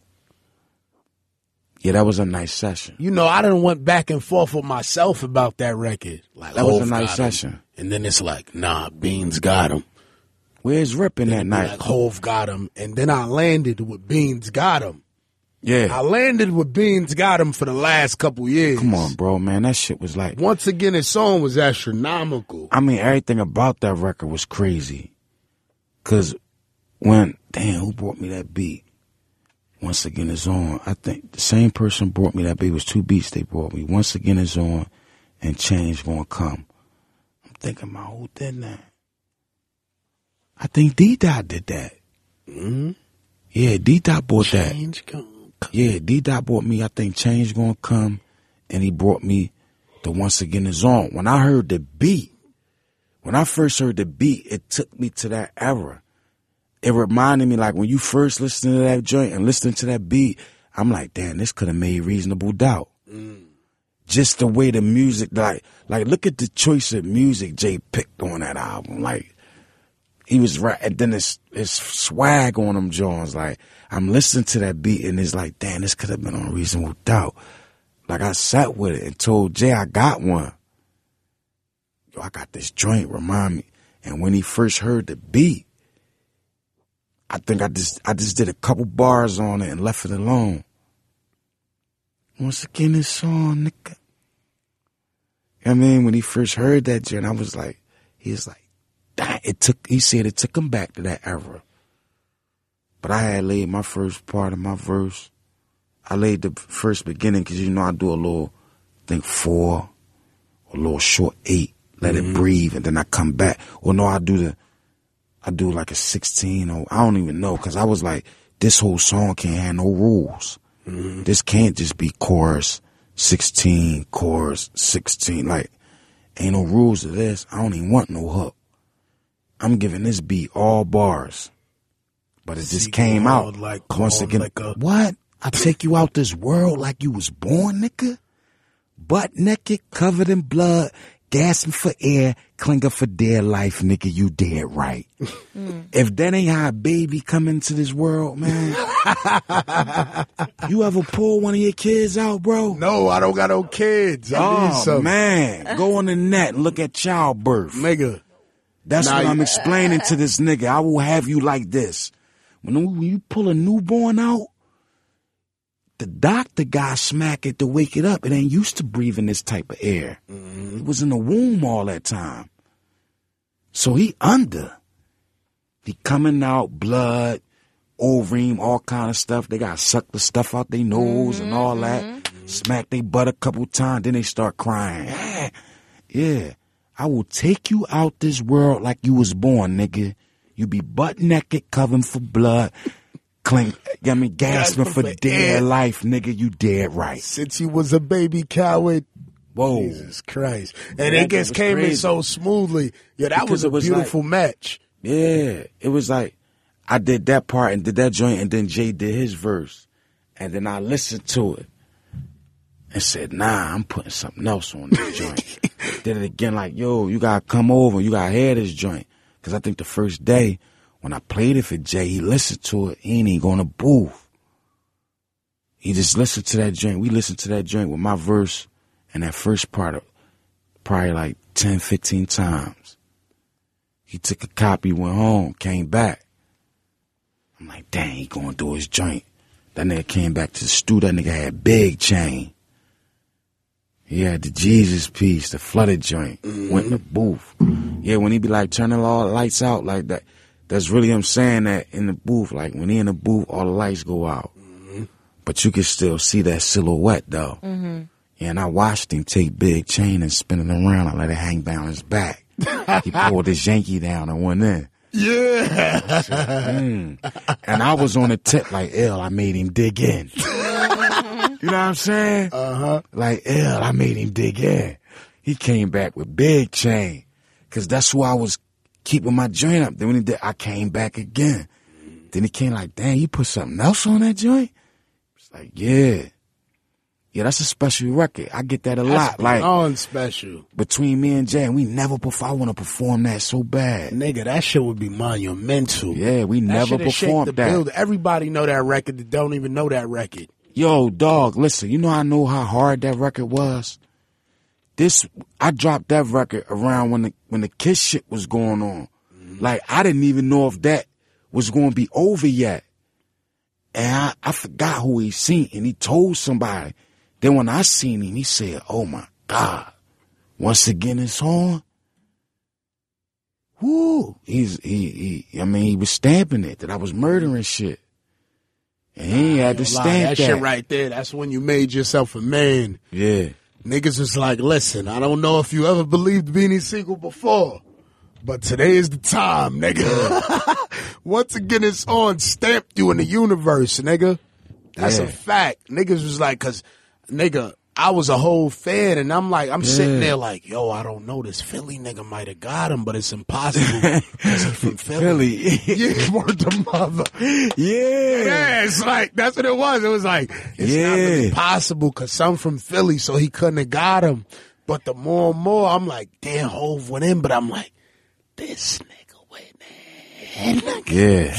Yeah, that was a nice session. You know, I didn't went back and forth with myself about that record. Like That was a nice got him. session. And then it's like, nah, Beans got him. Where's Rippin' that night? Like Hove got him. And then I landed with Beans got him. I landed with Beans got him for the last couple years. Come on, bro, man. That shit was like Once again, his song was astronomical. I mean, everything about that record was crazy. Cause when damn, who brought me that beat? Once again it's on. I think the same person brought me that beat. It was two beats they brought me. Once again it's on and change gonna come. I'm thinking about who did that? I think D Dot did that. Mm-hmm. Yeah, D Dot bought that. Change come. Yeah, D Dot brought me, I think Change Gonna Come, and he brought me the Once Again Is On. When I heard the beat, when I first heard the beat, it took me to that era. It reminded me like when you first listened to that joint and listening to that beat, I'm like, damn, this could have made reasonable doubt. Mm. Just the way the music, like, like look at the choice of music Jay picked on that album. Like, he was right, and then his his swag on them Jones. Like I'm listening to that beat, and it's like, damn, this could have been on Reasonable Doubt. Like I sat with it and told Jay I got one. Yo, I got this joint. Remind me. And when he first heard the beat, I think I just I just did a couple bars on it and left it alone. Once again, this song, nigga. I mean, when he first heard that joint, I was like, he was like that it took he said it took him back to that era. But I had laid my first part of my verse. I laid the first beginning because you know I do a little, I think four, a little short eight, let it mm-hmm. breathe, and then I come back. Or no, I do the, I do like a sixteen or I don't even know because I was like, this whole song can't have no rules. Mm-hmm. This can't just be chorus sixteen, chorus sixteen. Like, ain't no rules to this. I don't even want no hook. I'm giving this beat all bars. But it just See, came out. like Once corn again, liquor. what? I take you out this world like you was born, nigga? Butt naked, covered in blood, gasping for air, clinging for dear life, nigga, you dead right. If that ain't how a baby come into this world, man. you ever pull one of your kids out, bro? No, I don't got no kids. I Oh some. man, go on the net and look at childbirth. Nigga. That's what I'm explaining to this nigga. I will have you like this. When, when you pull a newborn out, the doctor got smack it to wake it up. It ain't used to breathing this type of air. Mm-hmm. It was in the womb all that time. So he under. He coming out, blood, ovarium, all kind of stuff. They got suck the stuff out their nose and all that. Mm-hmm. Smack they butt a couple times, then they start crying. Yeah. I will take you out this world like you was born, nigga. You be butt naked, covered for blood, cling, I mean, gasping for for air. life, nigga. You dead right. Since you was a baby coward. Whoa. Jesus Christ. And it just came in so smoothly. Yeah, that Because was a was beautiful match. Yeah. It was like, I did that part and did that joint, and then Jay did his verse. And then I listened to it and said, nah, I'm putting something else on this joint. did it again, like, yo, you gotta come over, you gotta hear this joint. Cause I think the first day when I played it for Jay, he listened to it, he ain't even gonna booth. He just listened to that joint. We listened to that joint with my verse and that first part of probably like 10, 15 times. He took a copy, went home, came back. I'm like, dang, he gonna do his joint. That nigga came back to the studio. That nigga had big chain. He had the Jesus piece, the flooded joint. Mm-hmm. Went in the booth. Yeah, when he be like turning all the lights out like that, that's really him saying that in the booth. Like when he in the booth, all the lights go out, mm-hmm. but you can still see that silhouette though. Mm-hmm. And I watched him take Big Chain and spin it around. I let it hang down his back. he pulled his Yankee down and went in. Yeah. Mm. And I was on the tip like, ill, I made him dig in. you know what I'm saying? Uh huh. Like, L, I made him dig in. He came back with big chain. Cause that's who I was keeping my joint up. Then when he did, I came back again. Then he came like, damn, you put something else on that joint? It's like, yeah. Yeah, that's a special record. I get that a lot. Like, on special. between me and Jay, we never perform. I want to perform that so bad. Nigga, that shit would be monumental. Yeah, we That never performed that. building. Everybody know that record that don't even know that record. Yo, dog, listen, you know I know how hard that record was? This I dropped that record around when the when the kiss shit was going on. Mm-hmm. Like I didn't even know if that was gonna be over yet. And I, I forgot who he seen and he told somebody. Then when I seen him, he said, Oh my God, once again it's on. Woo. He's he he I mean he was stamping it that I was murdering shit. And he had to Lie, stamp that shit right there. That's when you made yourself a man. Yeah. Niggas was like, listen, I don't know if you ever believed Beanie Sigel before, but today is the time, nigga. Once again, it's on, stamped you in the universe, nigga. That's a fact. Niggas was like, cause, nigga, I was a whole fan, and I'm like, I'm sitting there like, yo, I don't know, this Philly nigga might have got him, but it's impossible. 'cause he from Philly. Philly. yeah, to mother. yeah. Yeah, it's like that's what it was. It was like it's not really possible because some from Philly, so he couldn't have got him. But the more and more, I'm like, damn, Hove went in, but I'm like, this nigga went in. Yeah.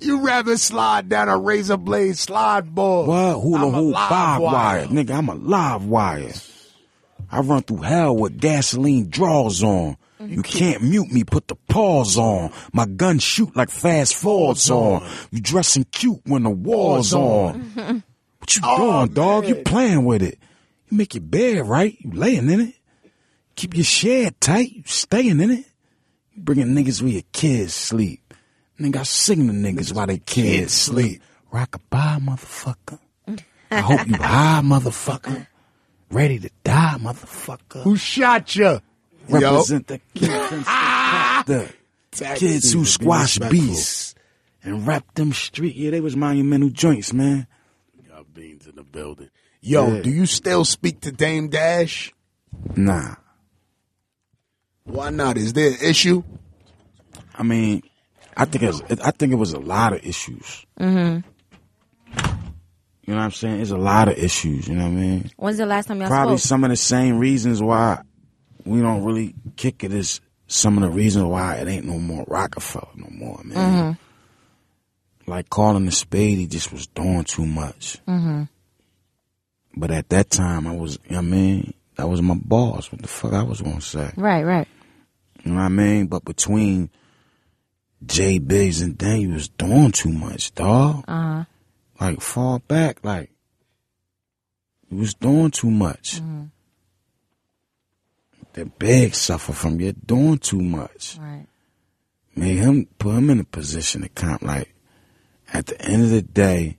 You rather slide down a razor blade slide board? What? Hula I'm hoop live wire. wire. Nigga, I'm a live wire. I run through hell with gasoline draws on. Mm-hmm. You can't mute me, put the pause on. My gun shoot like fast forwards on. You dressing cute when the war's on. Mm-hmm. What you Oh, doing, dog? You man. playing with it. You make your bed right. You laying in it. Keep your shed tight. You staying in it. You bringing niggas where your kids sleep. Nigga, I sing to niggas while they kids sleep. Rock-a-bye, motherfucker. I hope you high, motherfucker. Ready to die, motherfucker. Who shot you? Represent the kids and the kids who squash respectful. beasts and rap them street. Yeah, they was monumental joints, man. Got beans in the building. Yo, Yeah. do you still speak to Dame Dash? Nah. Why not? Is there an issue? I mean, I think it was, I think it was a lot of issues. Mm-hmm. You know what I'm saying? It's a lot of issues. You know what I mean? When's the last time y'all Probably spoke? some of the same reasons why we don't really kick it is some of the reasons why it ain't no more Roc-A-Fella no more, man. Like calling the spade, he just was doing too much. Mm-hmm. But at that time, I was, you know what I mean? That was my boss. What the fuck I was gonna say? Right, right. You know what I mean? But between J Biggs and you was doing too much, dog. Uh huh. Like fall back, like you was doing too much. The Big suffer from you doing too much. Right. Made him put him in a position to count. Like at the end of the day,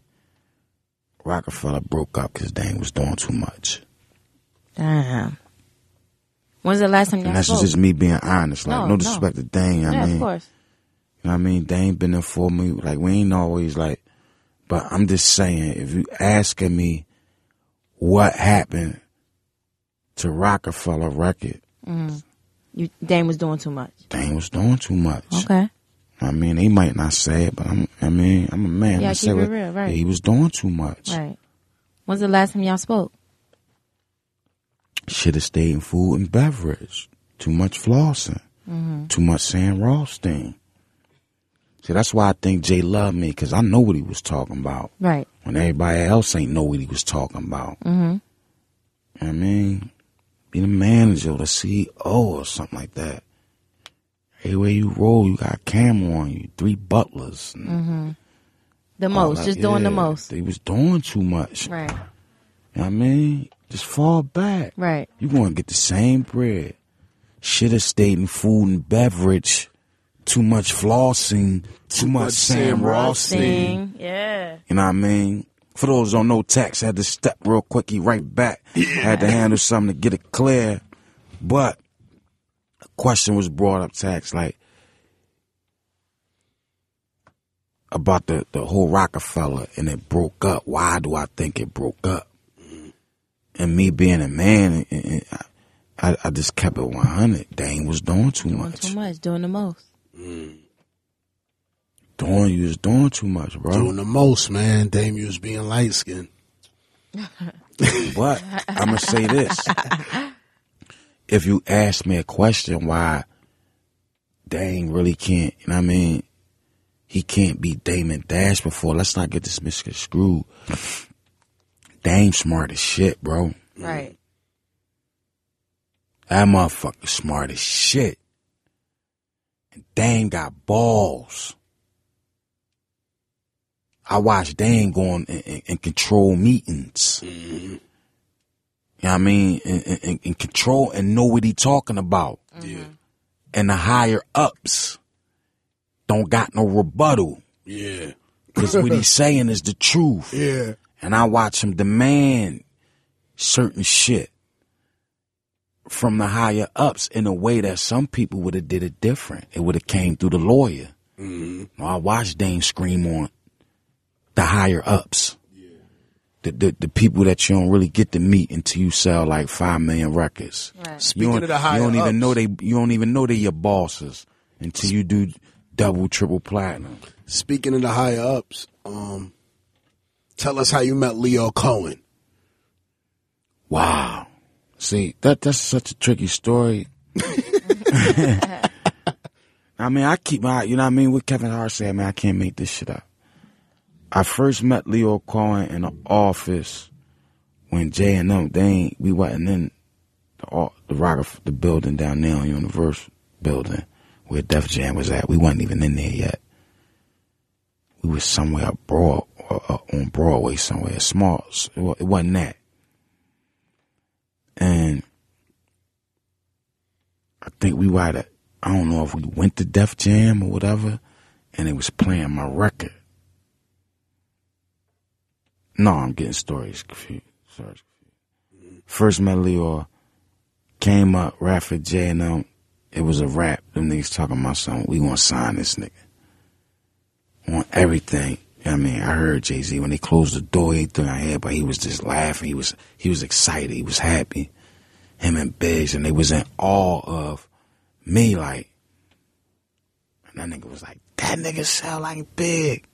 Roc-A-Fella broke up because Dan was doing too much. Damn. When's the last time y'all And that's spoke? just me being honest. Like No, no, no. disrespect to Dan. I yeah, mean, of course. You know what I mean? They ain't been there for me. Like, we ain't always like, but I'm just saying, if you asking me what happened to Roc-A-Fella record, You Dame was doing too much. Dame was doing too much. Okay. I mean, they might not say it, but I'm, I mean, I'm a man. Yeah, I keep it what- real, right. yeah, he was doing too much. Right. When's the last time y'all spoke? Should have stayed in food and beverage. Too much flossing. Mm-hmm. Too much saying Rothstein. See, that's why I think Jay loved me, because I know what he was talking about. Right. when everybody else ain't know what he was talking about. Mm-hmm. You know what I mean, be the manager or the CEO or something like that. Everywhere you roll, you got a camera on you, three butlers. and The most. that. Just doing the most. They was doing too much. Right. You know what I mean? Just fall back. Right. You gonna get the same bread. Should have stayed in food and beverage. Too much flossing. Too, much, much Sam Sam Rossing. Yeah. You know what I mean? For those who don't know, Tax had to step real quick. He right back. Had to handle something to get it clear. But a question was brought up, Tax, like about the, the whole Roc-A-Fella and it broke up. Why do I think it broke up? And me being a man, and, and I, I just kept it 100. Dame was doing too Doing much. too much. Doing the most. Mm. Doing, you was doing too much, bro. Doing the most, man. Dame you was being light skinned. But I'm gonna say this: if you ask me a question, why Dame really can't, you know what I mean? He can't be Damon Dash before. Let's not get this misconstrued. Dame smart as shit, bro. Right. That motherfucker smart as shit. Dame got balls. I watched Dame go and, and, and control meetings. You know what I mean? And, and, and control and know what he talking about. Yeah. And the higher ups don't got no rebuttal. Yeah. Cause what he's saying is the truth. Yeah. And I watch him demand certain shit from the higher ups in a way that some people would have did it different. It would have came through the lawyer. Mm-hmm. I watched Dame scream on the higher ups. The, the the people that you don't really get to meet until you sell like five million records. Right. Speaking you of the higher you don't even ups, know they you don't even know they your bosses until you do double triple platinum. Speaking of the higher ups, um, tell us how you met Lyor Cohen. Wow. See, that that's such a tricky story. I mean, I keep my, you know what I mean? What Kevin Hart said, man, I can't make this shit up. I first met Lyor Cohen in the office when Jay and them, they ain't, we wasn't in the, the rock, of the building down there on Universal building where Def Jam was at. We wasn't even in there yet. We was somewhere up broad, uh, uh, on Broadway somewhere, small. It wasn't that. And I think we were at a, I don't know if we went to Def Jam or whatever, and it was playing my record. No, I'm getting stories confused. First met Lyor, came up, rap for J and them. It was a rap. Them niggas talking about something. We gonna sign this nigga. On everything. You know what I mean, I heard Jay Z when they closed the door, he threw my head, but he was just laughing. He was he was excited. He was happy. Him and Biggs, and they was in awe of me. Like, and that nigga was like, "That nigga sound like Big."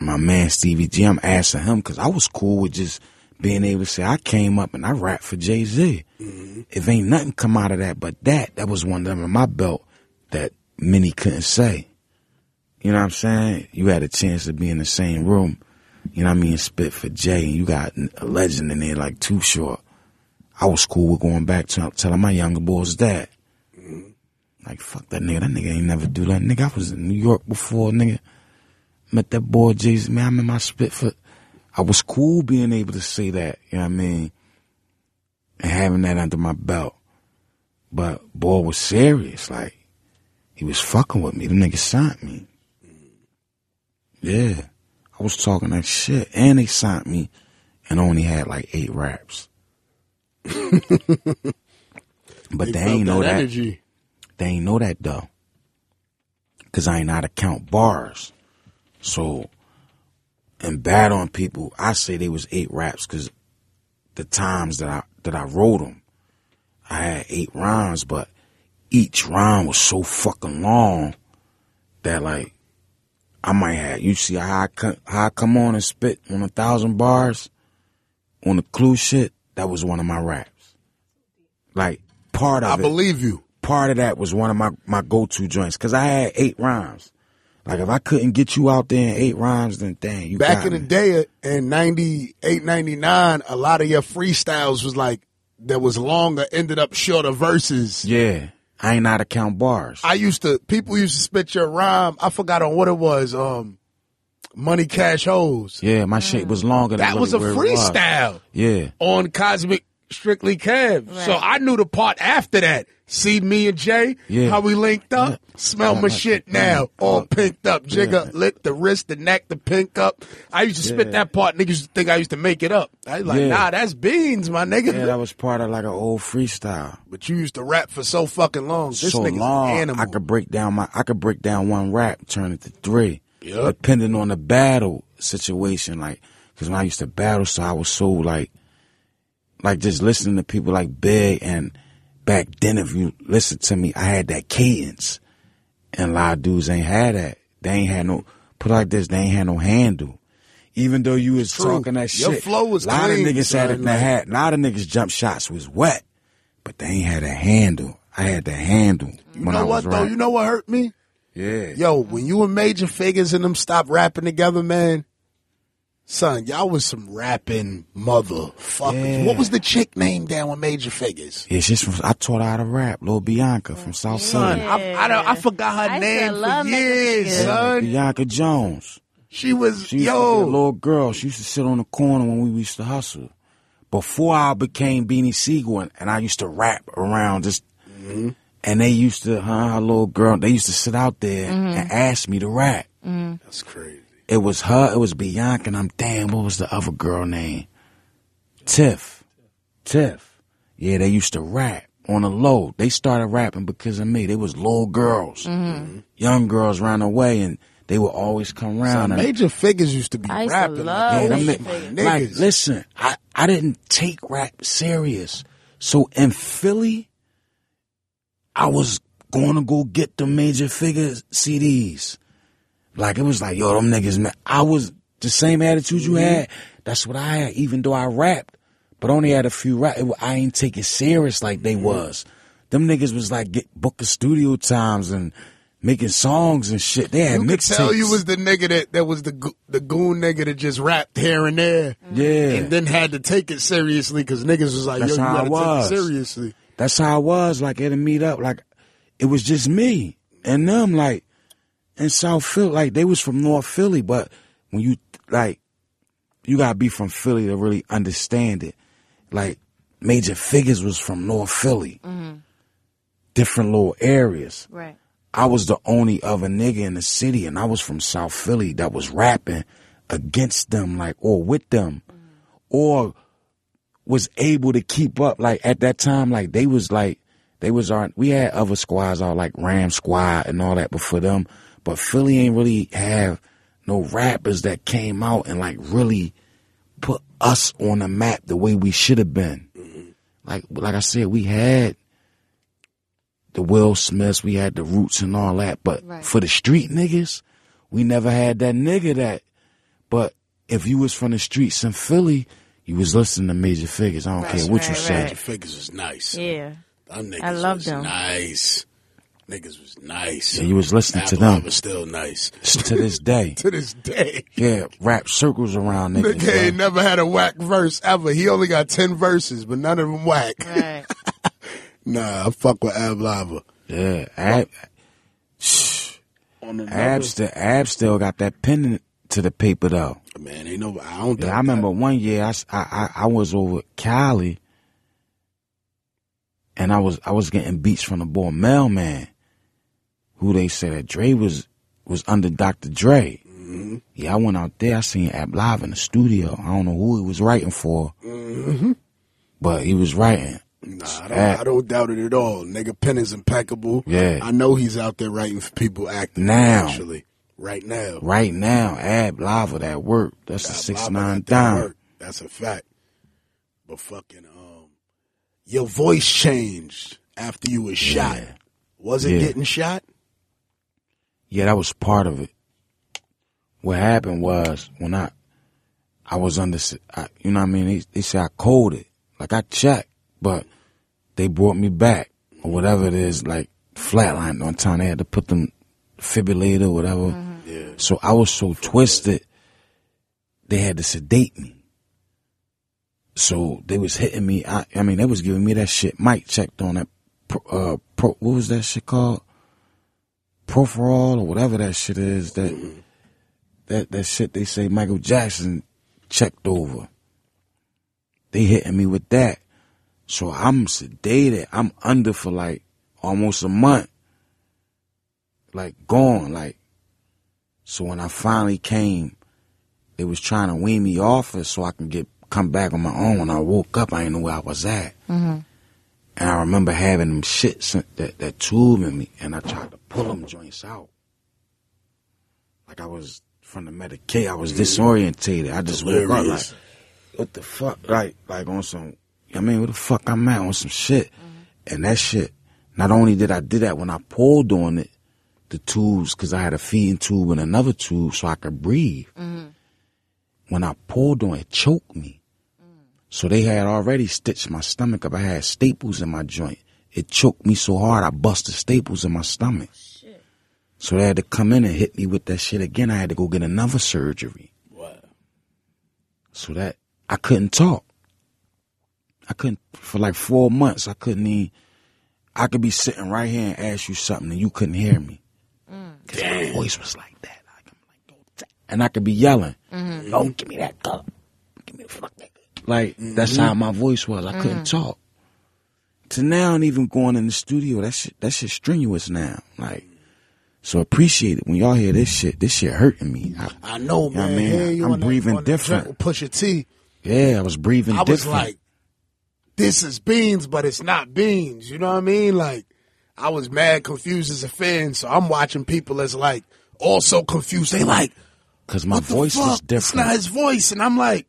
And my man Stevie G, I'm asking him because I was cool with just being able to say I came up and I rapped for Jay Z. Mm-hmm. If ain't nothing come out of that but that, that was one of them in my belt that many couldn't say. You know what I'm saying? You had a chance to be in the same room. You know what I mean? Spit for Jay, and you got a legend in there like Too Short. I was cool with going back to telling my younger boys that. Mm-hmm. Like fuck that nigga. That nigga ain't never do that. Nigga, I was in New York before, nigga. Met that boy Jay Man, I'm in my spit for. I was cool being able to say that. You know what I mean? And having that under my belt. But boy was serious. Like he was fucking with me. The nigga signed me. Yeah. I was talking that shit. And they signed me and only had like eight raps. but they, ain't know that. energy. They ain't know that though. Cause I ain't know how to count bars. So, and bad on people, I say they was eight raps cause the times that I, that I wrote them, I had eight rhymes, but each rhyme was so fucking long that like, I might have, you see how I, co- how I come on and spit on a thousand bars on the clue shit, that was one of my raps. Like, part of I it believe you. part of that was one of my, my go-to joints because I had eight rhymes. Like if I couldn't get you out there in eight rhymes, then dang, you Back in the day uh, in 98, 99, a lot of your freestyles was like, that was longer, ended up shorter verses. Yeah, I ain't know how to count bars. I used to, people used to spit your rhyme. I forgot on what it was. Um, Money Cash Hoes. Yeah, my shit was longer. Than That was a really where it was. freestyle Yeah, on Cosmic Strictly Cab. So I knew the part after that. See me and Jay, Yeah. how we linked up. Smell oh, my Yeah. shit now, all pinked up. Jigger Yeah. lit the wrist, the neck, the pink up. I used to spit that part. Niggas think I used to make it up. I was like, Yeah. nah, that's beans, my nigga. yeah, that was part of like an old freestyle. but you used to rap for so fucking long. This so nigga's long, an animal. I could break down my, I could break down one rap, turn it to three, Yup. depending on the battle situation. Like, because when I used to battle, so I was so like, like just listening to people like Big and back then, if you listen to me, I had that cadence, and a lot of dudes ain't had that. They ain't had no put it like this. They ain't had no handle. Even though you was True. talking that Your shit, Your flow was a lot clean, of niggas had it. They like- had a lot of niggas jump shots was wet, but they ain't had a handle. I had the handle you know what though? rapping. You know what hurt me? Yeah. Yo, when you and Major Figgas and them stopped rapping together, man, son, y'all was some rapping motherfuckers. Yeah. What was the chick name down with Major Figgas? Yeah, she's from. I taught her how to rap. Lil Bianca from South Son, Philly. I, I, don't- I forgot her I name love for Major years, son. Bianca Jones. She was, She used to be a yo, little girl. She used to sit on the corner when we used to hustle. Before I became Beanie Sigel, and, and I used to rap around just, Mm-hmm. and they used to, huh, her little girl, they used to sit out there Mm-hmm. and ask me to rap. that's crazy. It was her, it was Bianca, and I'm damn, what was the other girl name? Tiff. Tiff. Yeah, they used to rap on the low. They started rapping because of me. They was little girls. Mm-hmm. Young girls ran away and they would always come around. and, Major Figgas used to be I used to rapping. love yeah, like, them Major ni- like, niggas. listen, I, I didn't take rap serious. So in Philly, I was going to go get the Major Figgas CDs. Like it was like, yo, them niggas, man. I was the same attitude you mm-hmm. had. That's what I had, even though I rapped, but only had a few rap. it- I ain't take it serious like they mm-hmm. was. Them niggas was like get booking studio times and making songs and shit. They had you could tell you was the nigga that, that was the the goon nigga that just rapped here and there. Mm-hmm. yeah. And then had to take it seriously because niggas was like, That's yo, you gotta take it seriously. That's how I was. Like at a meet up. Like it was just me and them. Like in South Philly, like they was from North Philly, but when you like, you gotta be from Philly to really understand it. Like Major Figgas was from North Philly, mm-hmm. different little areas. Right. I was the only other nigga in the city, and I was from South Philly that was rapping against them, like or with them, mm-hmm. or was able to keep up. Like at that time, like they was like they was our. We had other squads, all like Ram Squad and all that, but for them, but Philly ain't really have no rappers that came out and like really put us on the map the way we should have been. Like like I said, we had the Will Smiths, we had the Roots and all that, but Right. for the street niggas, we never had that nigga that. But if you was from the streets in Philly, you was listening to Major Figgas. I don't That's care what you right, say. Major Figgas is nice. Yeah. Them niggas I love was them. nice. Niggas was nice. Yeah, you was listening to them was still nice. to this day. to this day. Yeah, rap circles around niggas. Nigga ain't bro. never had a whack verse ever. He only got 10 verses, but none of them whack. Right. Nah, I fuck with Ab-Liva. Yeah, Ab, On another- Ab, still, Ab still got that pen to the paper though. Man, ain't no, I don't Yeah, I remember one year I, I I was over Cali and I was I was getting beats from the boy Mel-Man, who they said that Dre was was under Dr. Dre. Yeah, I went out there. I seen Ab live in the studio. I don't know who he was writing for, but he was writing. Nah, I don't, I don't doubt it at all. Nigga pen is impeccable. Yeah. I know he's out there writing for people acting Now. actually. Right now. Right now, Ab-Liva that work. That's Ab six Lava nine down. That's a fact. But fucking um your voice changed after you was shot. Was it Yeah. getting shot? Yeah, that was part of it. What happened was when I, I was under, I, you know what I mean? They, they say I coded. Like I checked, but they brought me back or whatever it is, like flatline on time. They had to put them defibrillator or whatever. Yeah. So I was so twisted, they had to sedate me. So they was hitting me. I, I mean, they was giving me that shit. Mike checked on that. Pro, uh, pro, what was that shit called? Propofol or whatever that shit is. That that that shit they say Michael Jackson checked over. They hitting me with that. So I'm sedated. I'm under for like almost a month. Like gone. Like so when I finally came, they was trying to wean me off it so I can get come back on my own. When I woke up, I didn't know where I was at. Mm-hmm. And I remember having them shits that that tube in me, and I tried to pull them joints out. Like I was from the Medicaid, I was disorientated. I just woke up like, what the fuck? Like like on some, I mean, what the fuck I'm at on some shit, mm-hmm. and that shit. Not only did I do that when I pulled on it, the tubes, because I had a feeding tube and another tube so I could breathe. Mm-hmm. When I pulled on it, it choked me. So they had already stitched my stomach up. I had staples in my joint. It choked me so hard I busted staples in my stomach. Oh, shit. So they had to come in and hit me with that shit again. I had to go get another surgery. So that I couldn't talk. I couldn't for like four months. I couldn't even. I could be sitting right here and ask you something and you couldn't hear me. Mm. Cause my voice was like that. Like, I'm like, "Yo, ta-" and I could be yelling, mm-hmm. "Yo, give me that cup, give me the fuck that." Cup." Like mm-hmm. that's how my voice was. I couldn't mm. talk. To now and even going in the studio, that shit, that shit strenuous now. Like, so appreciate it when y'all hear this shit. This shit hurting me. I, I know, man. Hearing you I'm breathing that different. Push Pusha T. yeah, I was breathing I was like, this is beans, but it's not beans. You know what I mean? Like, I was mad confused as a fan, so I'm watching people as like also confused. They like, Cause my what the voice was fuck? It's not different. his voice, and I'm like,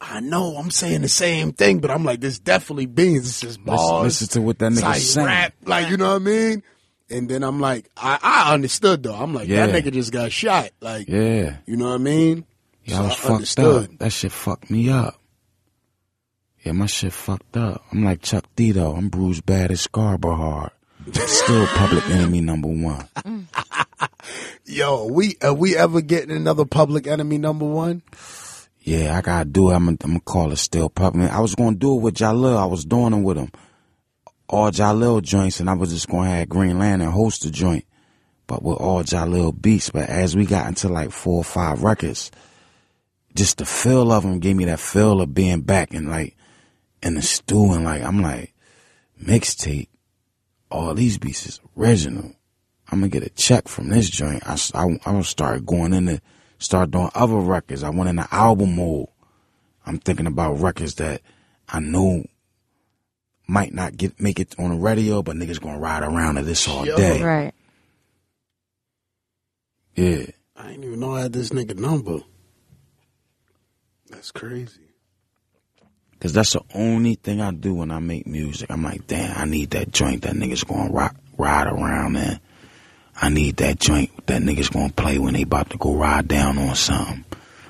I know I'm saying the same thing, but I'm like, this definitely beans. This is bars. listen to what that nigga saying. rap, like you know what I mean. And then I'm like, I, I understood though. I'm like, that nigga just got shot. Like, Yeah. you know what I mean? Yeah, I was So fucked understood. up. That shit fucked me up. Yeah, my shit fucked up. I'm like Chuck D though. I'm bruised bad as Scarborough hard. Still public enemy number one. Yo, we are we ever getting another public enemy number one? Yeah, I gotta do it. I'm gonna, call it still public. I was gonna do it with Jahlil. I was doing it with him. All Jahlil joints, and I was just gonna have Green Lantern host the joint, but with all Jahlil beats. But as we got into like four or five records, just the feel of them gave me that feel of being back and like in the stew and like I'm like mixtape. All these beats is original. I'm gonna get a check from this joint. i'm gonna start going into start doing other records. I went into album mode. I'm thinking about records that I know might not get make it on the radio, but niggas gonna ride around to this all Yo. day. Right. Yeah. I didn't even know I had this nigga number. That's crazy. Cause that's the only thing I do when I make music. I'm like, damn, I need that joint that niggas gonna rock, ride around in. I need that joint that niggas gonna play when they about to go ride down on something.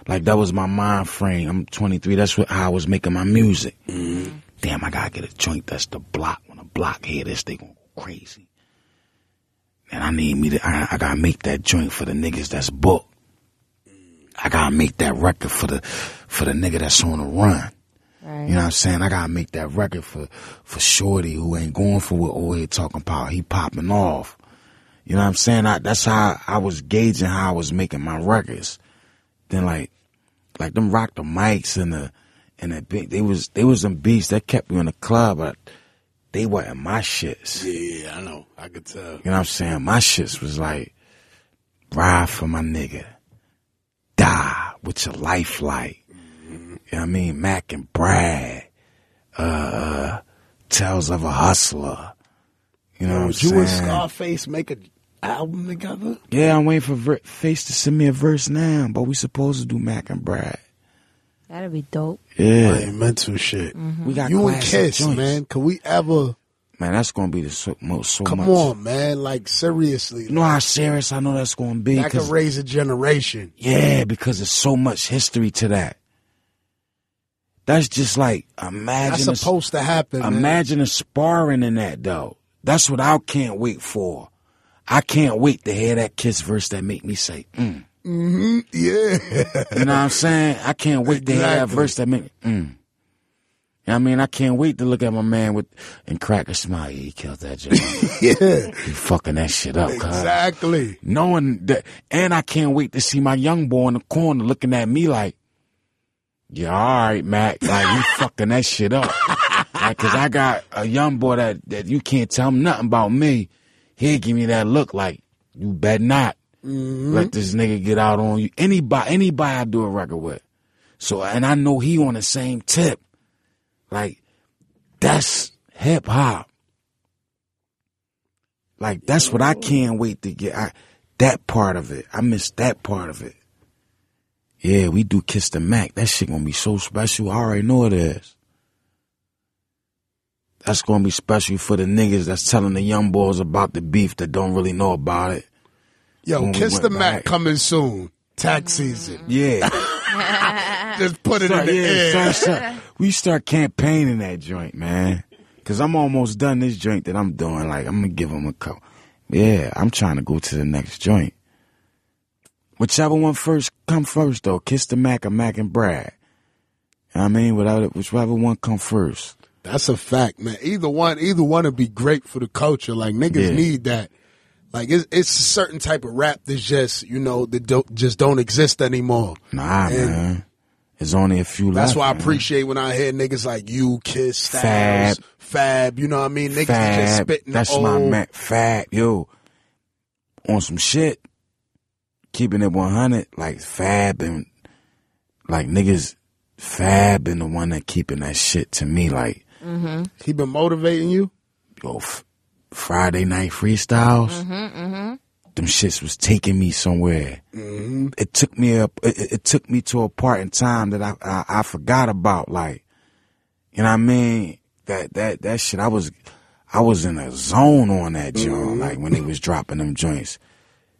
Like that was my mind frame. I'm 23. That's what how I was making my music. Mm-hmm. Damn, I gotta get a joint that's the block. When a block hear this, they gonna go crazy. And I need me to. I, I gotta make that joint for the niggas that's booked. I gotta make that record for the for the nigga that's on the run. Right. You know what I'm saying? I gotta make that record for for Shorty who ain't going for what old head talking about. He popping off. You know what I'm saying? I, that's how I was gauging how I was making my records. Then like, like them rock the mics and the and the beat. They was they was some beats that kept me in the club, but they wasn't my shits. Yeah, I know. I could tell. You know what I'm saying? My shits was like, ride for my nigga. Die with your life like. You know what I mean? Mac and Brad. Uh, uh, Tales of a Hustler. You know what I'm you saying? and Scarface make an album together? yeah, I'm waiting for ver- Face to send me a verse now, but we supposed to do Mac and Brad. That'd be dope. Yeah. Like mental shit. Mm-hmm. We got You and Kiss, joints. man. Could we ever? Man, that's gonna be the so, most so Come much. on, man. Like seriously, You know how serious I know that's gonna be? that could 'cause- raise a generation. Yeah, because there's so much history to that. That's just like imagine That's a- supposed to happen. man. imagine a sparring in that though. That's what I can't wait for. I can't wait to hear that kiss verse that make me say, mm-hmm Yeah. You know what I'm saying? I can't wait to hear that verse that make me, mm. know what I mean, I can't wait to look at my man with and crack a smile. Yeah, he killed that joint. Yeah, he fucking that shit up, cuz. exactly. Knowing that, and I can't wait to see my young boy in the corner looking at me like, yeah, all right, Mac. Like, you fucking that shit up. Like, cause I got a young boy that, that you can't tell him nothing about me. He'll give me that look like, you bet not. Mm-hmm. Let this nigga get out on you. Anybody, anybody I do a record with. So, and I know he on the same tip. Like, that's hip hop. Like, that's what I can't wait to get. I, that part of it. I miss that part of it. Yeah, we do Kiss the Mac. That shit gonna be so special. I already know it is. That's gonna be special for the niggas that's telling the young boys about the beef that don't really know about it. Yo, When Kiss went the Mac back. coming soon. Tax season. Yeah. Just put it Start- in the yeah, air. start- start- we start campaigning that joint, man. Cause I'm almost done this joint that I'm doing. Like I'm gonna give them a couple. Yeah, I'm trying to go to the next joint. Whichever one first come first though. Kiss the Mac or Mac and Brad. You know what I mean, without it, whichever one come first. That's a fact, man. Either one, either one would be great for the culture. Like niggas Yeah. need that. Like it's, it's a certain type of rap that's just you know that don't, just don't exist anymore. Nah, And man. There's only a few That's left. why I man. appreciate when I hear niggas like you, Kiss, Styles, Fab. Fab. You know what I mean? Niggas is just Fab. spitting That's old. my man. Fab, yo. On some shit. Keeping it 100, like Fab and, like niggas, Fab and the one that keeping that shit to me, like, Mm-hmm. He been motivating you. yo, f- Friday night freestyles. Mm-hmm, mm-hmm. Them shits was taking me somewhere. It took me up. It, it- it took me to a part in time that I, I I forgot about. Like, you know what I mean? That that that shit. I was I was in a zone on that joint. Like when they was dropping them joints,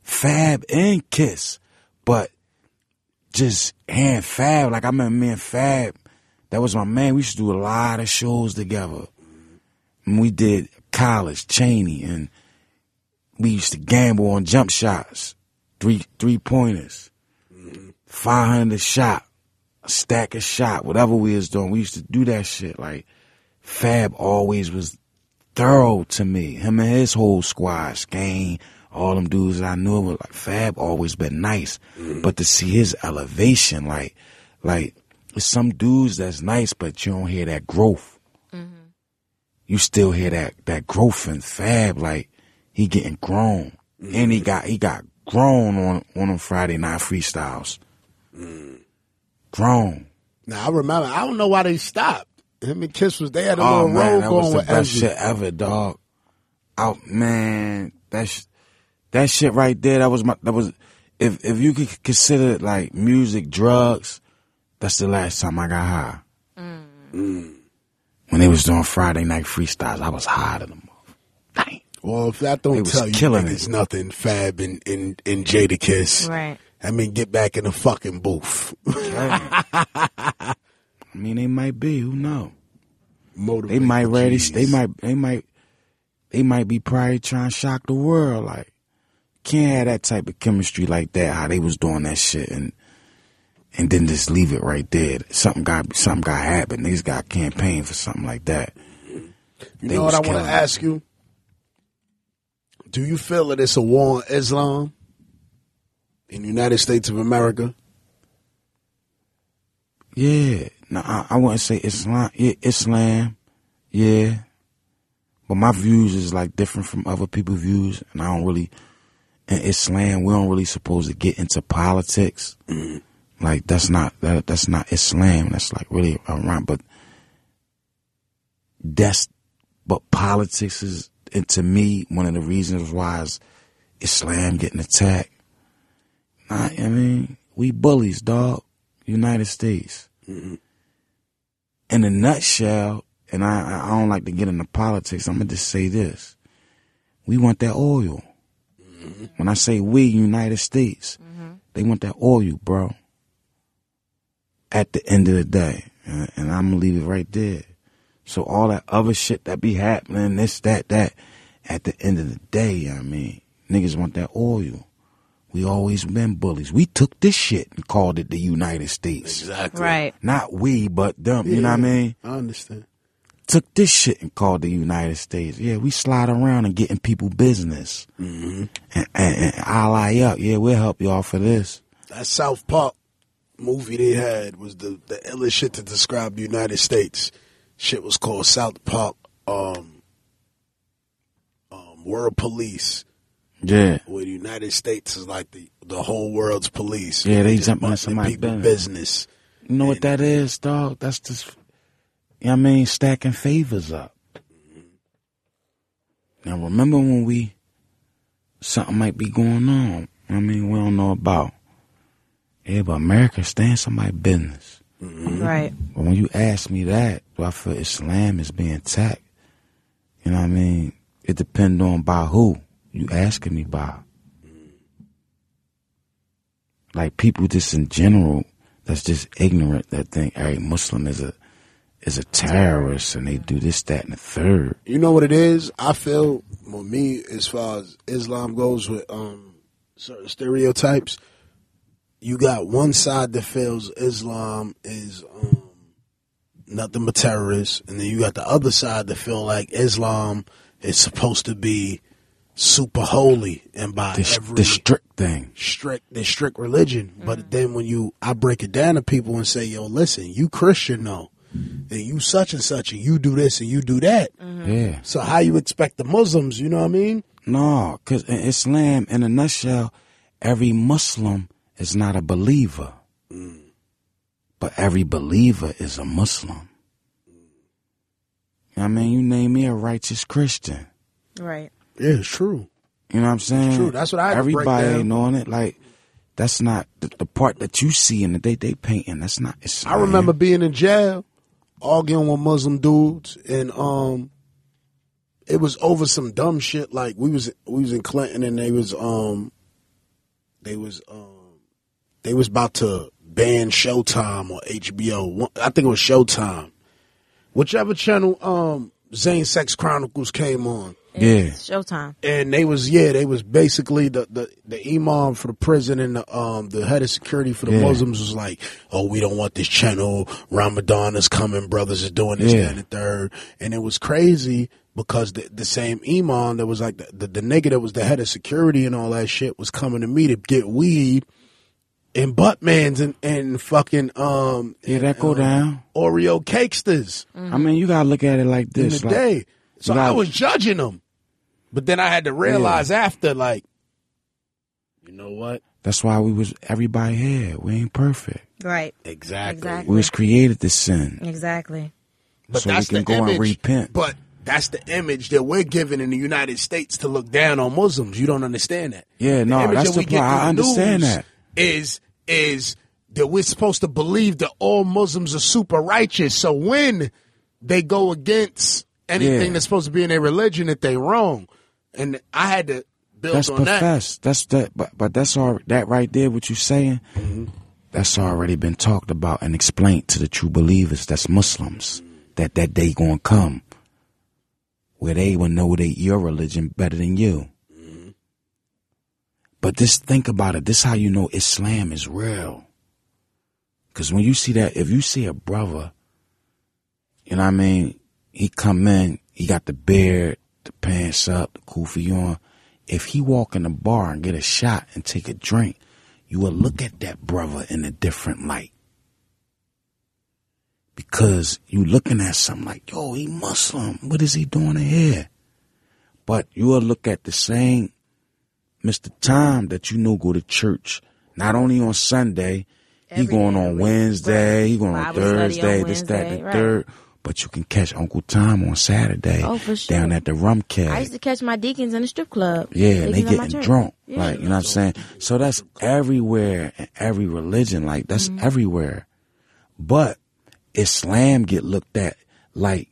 Fab and Kiss, but just hand Fab. Like I remember me and Fab. That was my man. We used to do a lot of shows together. And we did college, Cheyney, and we used to gamble on jump shots, three three pointers, five hundred shot, a stack of shot, whatever we was doing. We used to do that shit. Like Fab always was thorough to me. Him and his whole squad, Skane, all them dudes that I knew were like Fab always been nice. Mm-hmm. But to see his elevation, like like there's some dudes that's nice, but you don't hear that growth mm-hmm. you still hear that that growth in Fab, like he getting grown, mm-hmm. and he got he got grown on on them Friday night freestyles. Mm. Grown. Now I remember. I don't know why they stopped. Him and Kiss was they had a Oh little man, road that going was the with best Ezzy. shit ever, dog. Out man, that sh- that shit right there. That was my that was if if you could consider like music drugs, that's the last time I got high. Mm. Mm. When they was doing Friday night freestyles, I was high to them. Dang. Well, if that They don't was tell you killing niggas it. nothing, Fab and and, and Jadakiss. Right. I mean, get back in the fucking booth. I mean, they might be. Who know? Motivate They might the ready. They might. They might. They might be probably trying to shock the world. Like, can't have that type of chemistry like that. How they was doing that shit and and then just leave it right there. Something got something got happened. Niggas got campaign for something like that. You They know what I want to ask you? Do you feel that it's a war on Islam in the United States of America? Yeah. No, I, I wouldn't say Islam. Yeah, Islam. Yeah. But my views is like different from other people's views, and I don't really. In Islam, we don't really supposed to get into politics. Mm-hmm. Like that's not that, that's not Islam. That's like really around. But that's but politics is, and to me, one of the reasons why is Islam getting attacked. Nah, I mean, we bullies, dog. United States. Mm-hmm. In a nutshell, and I, I don't like to get into politics, I'm gonna just say this. We want that oil. Mm-hmm. When I say we, United States, mm-hmm. they want that oil, bro. At the end of the day. And, and I'm gonna leave it right there. So all that other shit that be happening, this, that, that, at the end of the day, I mean, niggas want that oil. We always been bullies. We took this shit and called it the United States. Exactly. Right. Not we, but them. You know what I mean? I understand. Took this shit and called the United States. Yeah, we slide around and getting people business. Mm-hmm. And, and, and ally up. Yeah, we'll help y'all for this. That South Park movie they had was the the illest shit to describe the United States. Shit was called South Park um, um, World Police, Yeah. where the United States is like the the whole world's police. Yeah, they jump on somebody's people business. business. You know what that is, dog? That's just, you know what I mean, stacking favors up. Now remember when we, something might be going on, I mean, we don't know about. Yeah, but America stay in somebody's business. Right. But when you ask me that, do I feel Islam is being attacked? You know what I mean? It depends on by who you asking me by. Like people just in general that's just ignorant that think every Muslim is a is a terrorist and they do this, that, and the third. You know what it is? I feel with me as far as Islam goes with um certain stereotypes. You got one side that feels Islam is um nothing but terrorists, and then you got the other side that feel like Islam is supposed to be super holy and by The, every the strict thing. strict the strict religion. But then when you I break it down to people and say, yo, listen, you Christian though. And you such and such and you do this and you do that. Yeah. So how you expect the Muslims, you know what I mean? No, because in Islam, in a nutshell, every Muslim is not a believer. But every believer is a Muslim. I mean, you name me a righteous Christian. Right. Yeah, it's true. You know what I'm saying? true. That's what I had to Everybody down. ain't on it. Like, that's not the, the part that you see in the day they painting. That's not It's I Islam. remember being in jail, arguing with Muslim dudes, and um, it was over some dumb shit. Like we was we was in Clinton, and they was um, they was um, they was about to ban Showtime or HBO. I think it was Showtime, whichever channel um, Zane Sex Chronicles came on. Yeah. Showtime. and they was yeah they was basically the the, the imam for the prison and the um the head of security for the Yeah. Muslims was like oh we don't want this channel Ramadan is coming brothers is doing this Yeah. that, and the third and it was crazy because the the same imam that was like the, the the nigga that was the head of security and all that shit was coming to me to get weed and buttmans and and fucking um Yeah, that go down. Oreo cakesters I mean, you gotta look at it like in this. the like, day. So you I gotta- was judging them. But then I had to realize after, like, you know what? That's why we was everybody here. We ain't perfect. Right. Exactly. Exactly. We was created to sin. Exactly. But So we that's can the go and image. repent. But that's the image that we're given in the United States to look down on Muslims. You don't understand that. Yeah, no, that's that we the get part. I understand news that. Is is that we're supposed to believe that all Muslims are super righteous. So when they go against anything Yeah. that's supposed to be in their religion, that they wrong. And I had to build That's on that. That's that. But but that's all. That right there, what you saying, Mm-hmm. that's already been talked about and explained to the true believers. That's Muslims. That that day gonna come, where they will know they your religion better than you. But just think about it. This how you know Islam is real. Cause when you see that, if you see a brother, you know what I mean, he come in, he got the beard, the pants up, the kufi on. If he walk in the bar and get a shot and take a drink, you will look at that brother in a different light. Because you looking at something like, yo, he Muslim. What is he doing in here? But you will look at the same Mr. Tom that you know go to church, not only on Sunday, he going on Wednesday, right. he going on Bible on Thursday, this, that, the right. third. But you can catch Uncle Tom on Saturday Oh, for sure. down at the rum I used to catch my deacons in the strip club. Yeah, and they Deacons at my getting drunk. Yeah. Like, you know what I'm saying? So that's everywhere in every religion. Like, that's Mm-hmm. everywhere. But Islam get looked at like,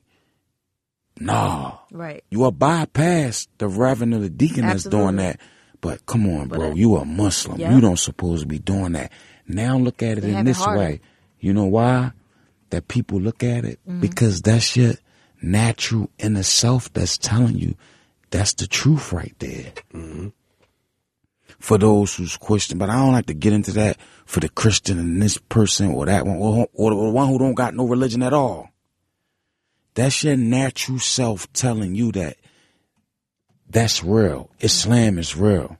nah, Right. you a bypass the reverend or the deacon that's doing that. But come on, bro, uh, you a Muslim. yeah. You don't supposed to be doing that. Now look at it They in have it this way. You know why? That people look at it Mm-hmm. because that's your natural inner self that's telling you that's the truth right there. for those who's Christian, but I don't like to get into that for the Christian and this person or that one or, or the one who don't got no religion at all. That's your natural self telling you that that's real. Islam is real.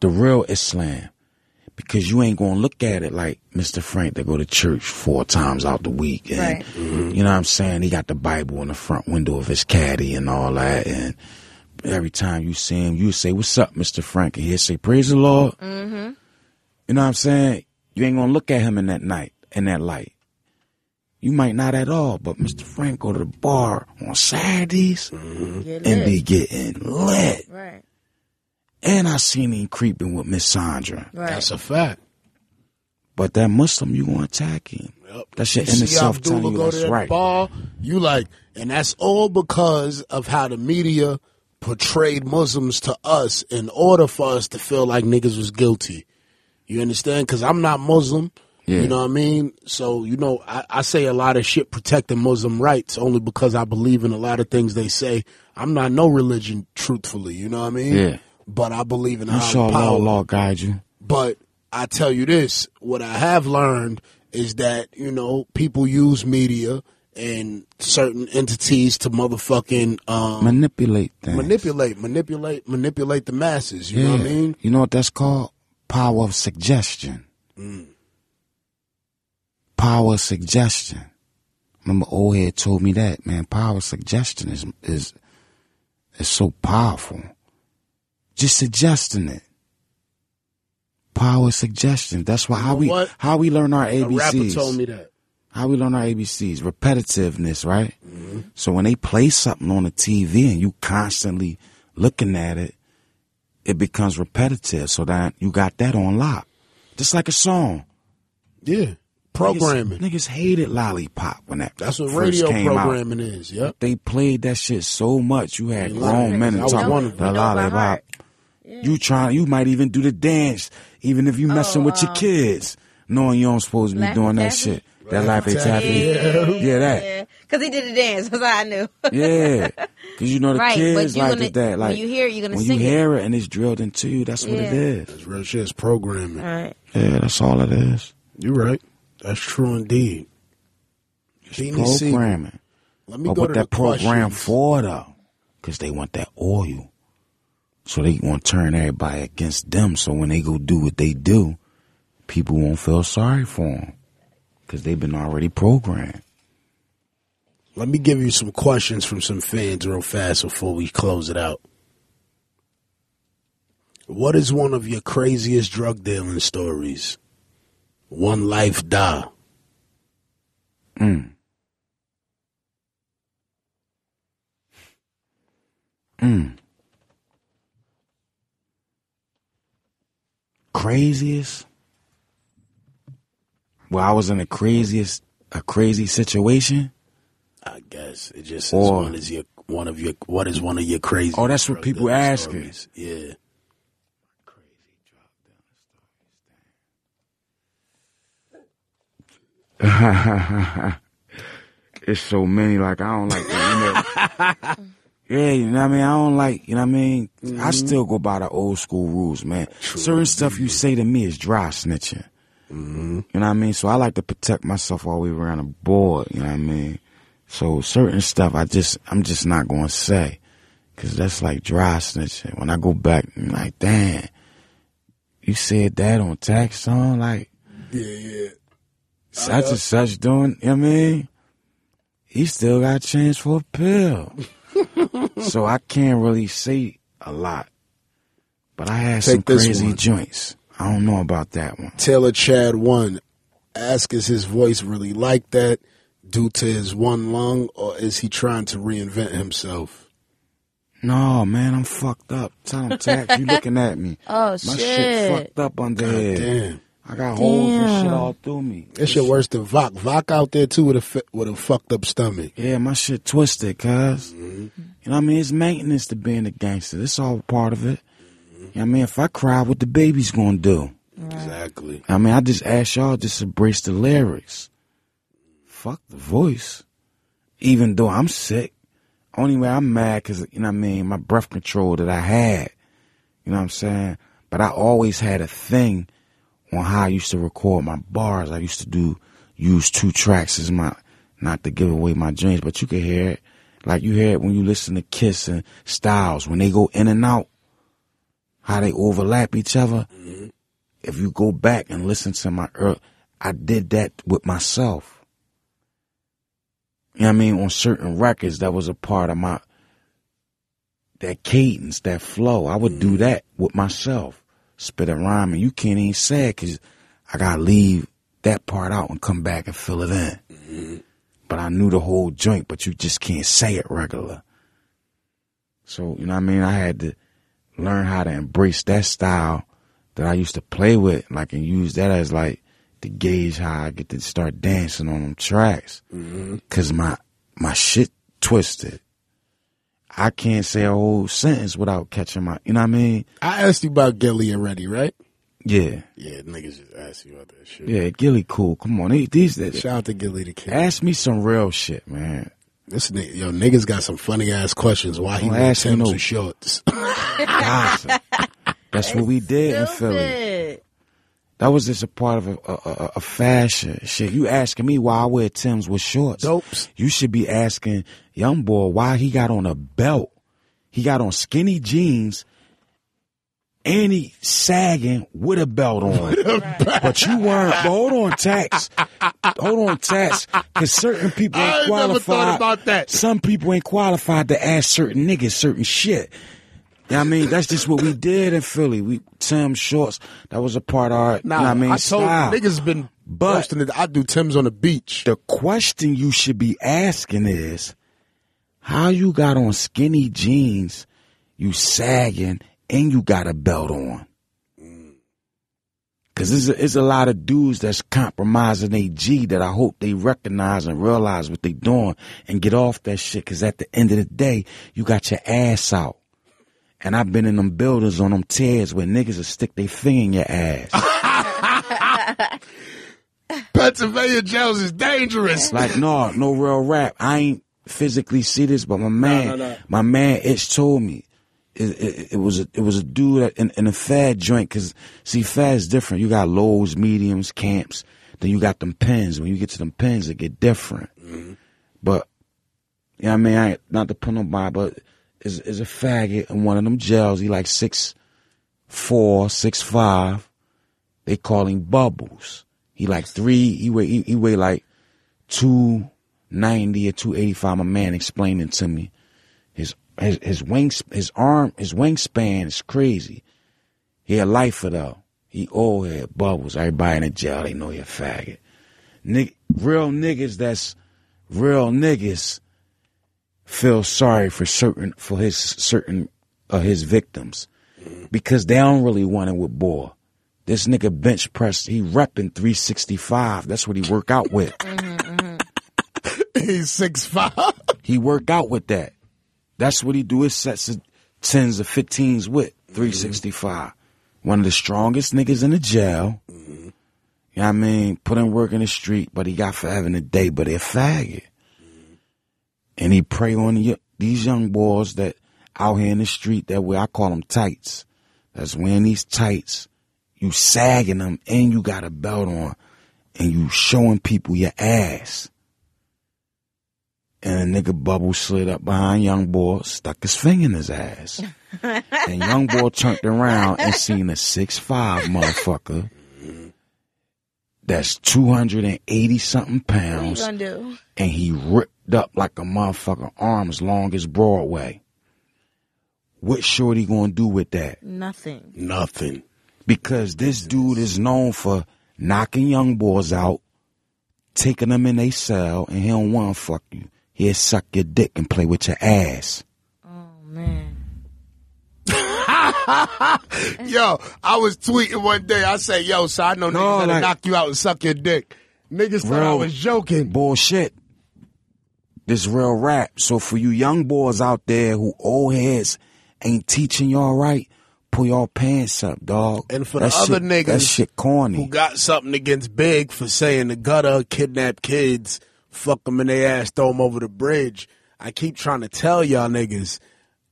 The real Islam. Because you ain't gonna look at it like Mr. Frank that go to church four times out the week and Right. you know what I'm saying? He got the Bible in the front window of his caddy and all that and every time you see him, you say, What's up, Mr. Frank? And he'll say, Praise the Lord. Mm-hmm. You know what I'm saying? You ain't gonna look at him in that night, in that light. You might not at all, but Mr. Frank go to the bar on Saturdays Get and be getting lit. right. And I seen him creeping with Miss Sandra. Right. That's a fact. But that Muslim, you gonna attack him. Yep. That's your You inner self telling you go that's to that right. bar, you like, and that's all because of how the media portrayed Muslims to us in order for us to feel like niggas was guilty. You understand? Because I'm not Muslim. Yeah. You know what I mean? So, you know, I, I say a lot of shit protecting Muslim rights only because I believe in a lot of things they say. I'm not no religion, truthfully. You know what I mean? Yeah. But I believe in higher Inshallah, power. Allah guide you. But I tell you this, what I have learned is that, you know, people use media and certain entities to motherfucking um, Manipulate things. manipulate, manipulate, manipulate the masses. You know what I mean? You know what that's called? Power of suggestion. Mm. Power suggestion. Remember, old head told me that man. Power suggestion is is is so powerful. Just suggesting it. Power suggestion. That's why how we what? how we learn our A rapper ABCs. told me that. How we learn our ABCs? Repetitiveness, right? Mm-hmm. So when they play something on the TV and you constantly looking at it, it becomes repetitive. So that you got that on lock. Just like a song. Yeah. Programming. Niggas, niggas hated Lollipop when that That's what first radio came out. programming is. Yep. They played that shit so much. You had Yeah, grown men I and talking about the. You Lollipop. heart. You trying, you might even do the dance, even if you oh, messing with your kids, knowing you don't supposed to be doing that Taffy? shit. That Laffy Taffy. Yeah. Yeah, that. Yeah, because he did the dance. That's how I knew. Yeah, because you know the Right, kids you like gonna- it that. when Like you hear it, you're gonna when sing you hear it and it's drilled into you. That's what it is. That's real shit. It's programming. All right. Yeah, that's all it is. You're right. That's true indeed. Programming. Let me But go what to that the program questions. for though? Because they want that oil, so they want to turn everybody against them. So when they go do what they do, people won't feel sorry for them because they've been already programmed. Let me give you some questions from some fans real fast before we close it out. What is one of your craziest drug dealing stories? One life die. Mm. Mm. Craziest? Well, I was in the craziest, a crazy situation. I guess it just says Or- one is your one of your what is one of your crazy. Oh, that's what people asking. stories? Yeah. it's so many. Like I don't like, that, you know. yeah, you know what I mean. I don't like, you know what I mean. I mm-hmm. still go by the old school rules, man. Certain stuff you say to me is dry snitching. Mm-hmm. You know what I mean. So I like to protect myself all the way around the board. You know what I mean. So certain stuff I just, I'm just not going to say, cause that's like dry snitching. When I go back, I'm like, damn, you said that on tax song, like Yeah, yeah. Such and such doing, you know what I mean? He still got a chance for a pill. so I can't really say a lot. But I had some Take this crazy one. joints. I don't know about that one. Taylor Chad one. Ask is his voice really like that due to his one lung, or is he trying to reinvent himself? No, man, I'm fucked up. Tell him, Tax, you looking at me. Oh My shit. shit fucked up under here. Damn, I got holes and shit all through me. that shit worse than Vok. Vok out there too with a with a fucked up stomach. Yeah, my shit twisted, cuz. Mm-hmm. You know what I mean? It's maintenance to being a gangster. It's all part of it. You know what I mean? If I cry, what the baby's gonna do? Exactly. I mean, I just ask y'all just embrace the lyrics. Fuck the voice. Even though I'm sick. Only way I'm mad because, you know what I mean, my breath control that I had. You know what I'm saying? But But I always had a thing on how I used to record my bars. I used to do use two tracks as my not to give away my dreams, but you can hear it. Like you hear it when you listen to Kiss and Styles when they go in and out, how they overlap each other. Mm-hmm. If you go back and listen to my early, I did that with myself. You know what I mean? On certain records, that was a part of my that cadence, that flow. I would do mm-hmm. that with myself, spit a rhyme, and you can't even say it because I gotta leave that part out and come back and fill it in. Mm-hmm. But I knew the whole joint, but you just can't say it regular. So you know what I mean? I had to learn how to embrace that style that I used to play with, like and use that as like to gauge how I get to start dancing on them tracks. Mm-hmm. Cause my my shit twisted. I can't say a whole sentence without catching my, you know what I mean? I asked you about Gillie already, right? Yeah, Yeah, niggas just ask you about that shit. yeah. Gillie, cool. Come on, these, these that- Shout out to Gillie the Kid. ask me some real shit, man. This nigga, yo, niggas got some funny ass questions. Why he Don't wear ask Tim's no- with shorts? Gossip. That's what we did in Philly. That was just a part of a, a, a, fashion shit. You asking me why I wear Tim's with shorts? Dopes. You should be asking young boy why he got on a belt. He got on skinny jeans and he sagging with a belt on. but you weren't. But hold on, tax. Hold on, tax. Because certain people ain't I ain't never thought about that. Some people ain't qualified to ask certain niggas certain shit. What I mean? That's just what we did in Philly. We Tim shorts. That was a part of our. Nah, you know I mean, I told style. niggas been But- posting it. I do Tim's on the beach. The question you should be asking is, how you got on skinny jeans, you sagging, and you got a belt on? Mm. Cause there's a, it's a lot of dudes that's compromising their G that I hope they recognize and realize what they doing and get off that shit. Cause at the end of the day, you got your ass out. And I've been in them buildings on them tears where niggas will stick their finger in your ass. Pennsylvania jails is dangerous. Like, no, no real rap. I ain't physically see this, but my man, no, no. my man, Itch told me. It, it, it was a, it was a dude in, in a fad joint. Cause see, fad's different. You got lows, mediums, camps. Then you got them pins. When you get to them pins, it get different. Mm-hmm. But, you know what I mean? I ain't, not to put nobody, but is is a faggot in one of them jails. He like six, four, six, five. They call him Bubbles. He like three, he weigh, he, he weigh like 290 or 285. My man explaining to me his his his wings his arm his wingspan is crazy. He a lifer though. He old head bubbles. Everybody in the jail they know he a faggot. Nig- real niggas that's real niggas feel sorry for certain for his certain of his victims because they don't really want it with boy. This nigga bench press, he repping 365. That's what he work out with. Mm-hmm, mm-hmm. He's six five. He work out with that. That's what he do his sets of tens or fifteens with 365. Mm-hmm. One of the strongest niggas in the jail. You know what I mean? Put in work in the street, but he got forever in a day, but he a faggot. And he prey on the, these young boys that out here in the street that way I call them tights. That's wearing these tights. You sagging them and you got a belt on and you showing people your ass and a nigga bubble slid up behind young boy, stuck his finger in his ass. and young boy turned around and seen a six five motherfucker that's two hundred and eighty something What you pounds, gonna do? and he ripped up like a motherfucker arm as long as Broadway. What shorty gonna do with that? Nothing. Nothing. Because this dude is known for knocking young boys out, taking them in a cell, and he don't want to fuck you. He'll suck your dick and play with your ass. Oh man. Yo, I was tweeting one day. I say, yo, so I know No, niggas that'll like- knock you out and suck your dick. Niggas thought I was joking. Bullshit. This real rap. So for you young boys out there who old heads ain't teaching y'all right, pull your pants up, dog. And for the That other niggas that shit corny. Who got something against Big for saying the gutter kidnap kids, fuck them in their ass, throw them over the bridge. I keep trying to tell y'all niggas,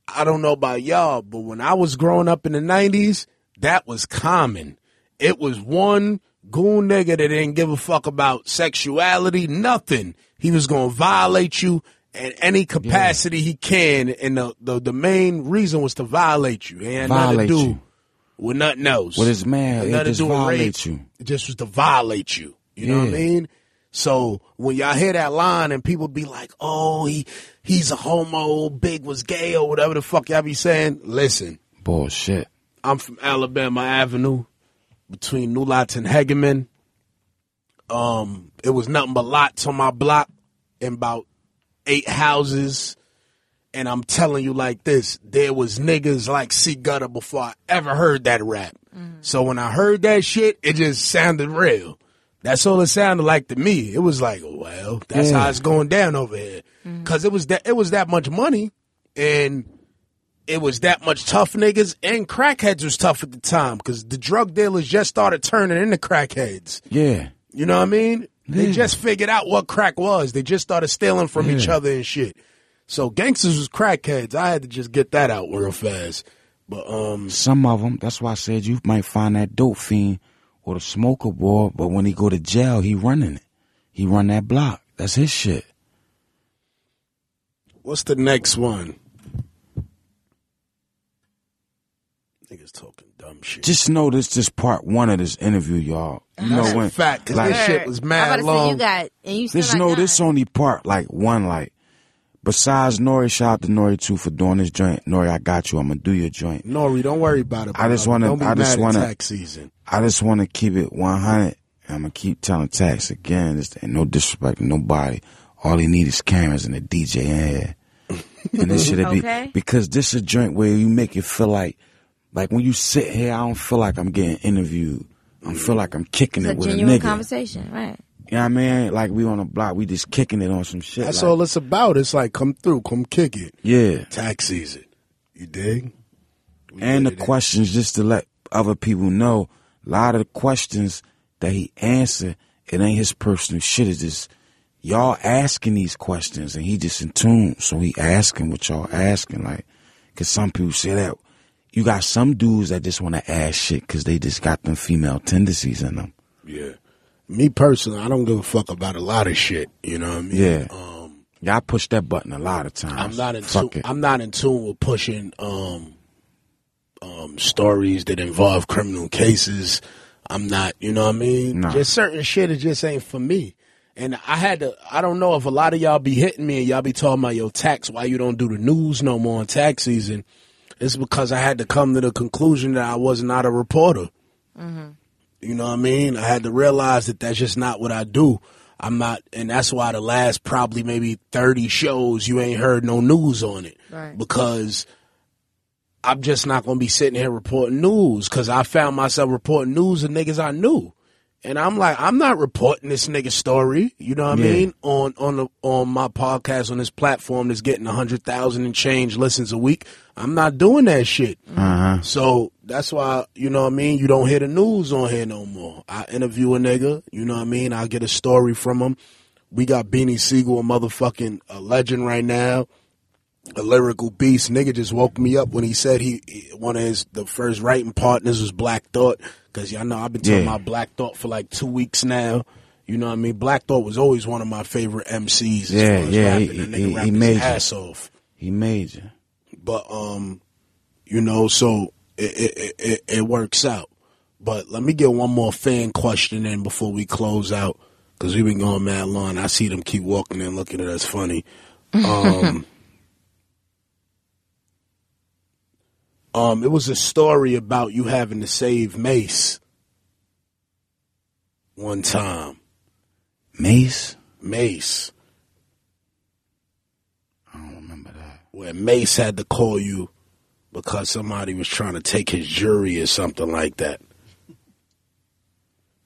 I don't know about y'all, but when I was growing up in the 90s, that was common. It was one goon nigga that didn't give a fuck about sexuality, nothing. He was gonna violate you in any capacity he can, and the, the the main reason was to violate you. Had nothing to do you. with nothing else. With his man, nothing to do with violate rape. you. It just was to violate you. You know what I mean? So when y'all hear that line and people be like, "Oh, he he's a homo, Big was gay or whatever the fuck y'all be saying," listen, Bullshit. I'm from Alabama Avenue, between New Lots and Hegeman. Um, it was nothing but lots on my block, and about eight houses. And I'm telling you like this, there was niggas like C Gutter before I ever heard that rap. So when I heard that shit, it just sounded real. That's all it sounded like to me. It was like, well, that's Yeah. how it's going down over here. Cause it was that it was that much money, and it was that much tough niggas, and crackheads was tough at the time because the drug dealers just started turning into crackheads. Yeah. You know what I mean? They just figured out what crack was. They just started stealing from each other and shit. So gangsters was crackheads. I had to just get that out real fast. But um, Some of them, that's why I said you might find that dope fiend or the smoker boy, but when he go to jail, he running it. He run that block. That's his shit. what's the next one? Niggas talking dumb shit. Just know this just part one of this interview, y'all. You That's know a when fact, 'cause like, this shit was I'm mad about to say long. you got and you still Just know this only part like one like besides Nori, shout out to Nori too for doing this joint. Nori, I got you. I'm gonna do your joint. Nori, don't worry about it. I just wanna- Don't be I just mad wanna- tax season. I just want to keep it 100. I'm gonna keep telling Tax again. This ain't no disrespect to nobody. All he need is cameras and a DJ in here. And this should be because this is a joint where you make it feel like, like when you sit here, I don't feel like I'm getting interviewed. I feel like I'm kicking It's it a with a genuine nigga. conversation, right? You know what I mean? Like we on a block, we just kicking it on some shit. That's like- all it's about. It's like come through, come kick it. Yeah. Tax season. You dig? We and the get it in. questions just to let other people know a lot of the questions that he answered it ain't his personal shit it's just y'all asking these questions and he just in tune so he asking what y'all asking like because some people say that you got some dudes that just want to ask shit because they just got them female tendencies in them Yeah. Me personally, I don't give a fuck about a lot of shit. You know what I mean? Yeah. Um, y'all push that button a lot of times I'm not in Fuck tune. it. I'm not in tune with pushing um, um, stories that involve criminal cases. I'm not. You know what I mean? No. Just certain shit. It just ain't for me. And I had to. I don't know if a lot of y'all be hitting me and y'all be talking about your tax. Why you don't do the news no more in tax season? It's because I had to come to the conclusion that I was not a reporter. Mm-hmm. You know what I mean? I had to realize that that's just not what I do. I'm not, and that's why the last probably maybe 30 shows you ain't heard no news on it. Right. Because I'm just not going to be sitting here reporting news because I found myself reporting news of niggas I knew. And I'm like, I'm not reporting this nigga story. You know what I mean? On on the on my podcast on this platform that's getting a hundred thousand and change listens a week. I'm not doing that shit. uh-huh So that's why, you know what I mean, you don't hear the news on here no more. I interview a nigga, you know what I mean, I get a story from him. We got Beanie Sigel, a motherfucking a legend right now, a lyrical beast. Nigga just woke me up when he said he, he- one of his, the first writing partners was Black Thought. Cause y'all know I've been talking Yeah. about Black Thought for like two weeks now. You know what I mean? Black Thought was always one of my favorite MCs. As Yeah, far as yeah, rapping. he- he- he rapped his made you. ass off he made you but um, you know, so it it, it it works out. But let me get one more fan question in before we close out because we've been going mad long. I see them keep walking in, looking at us funny. Um, um, it was a story about you having to save Mase one time. mace Mase, i don't remember that where Mase had to call you because somebody was trying to take his jury or something like that.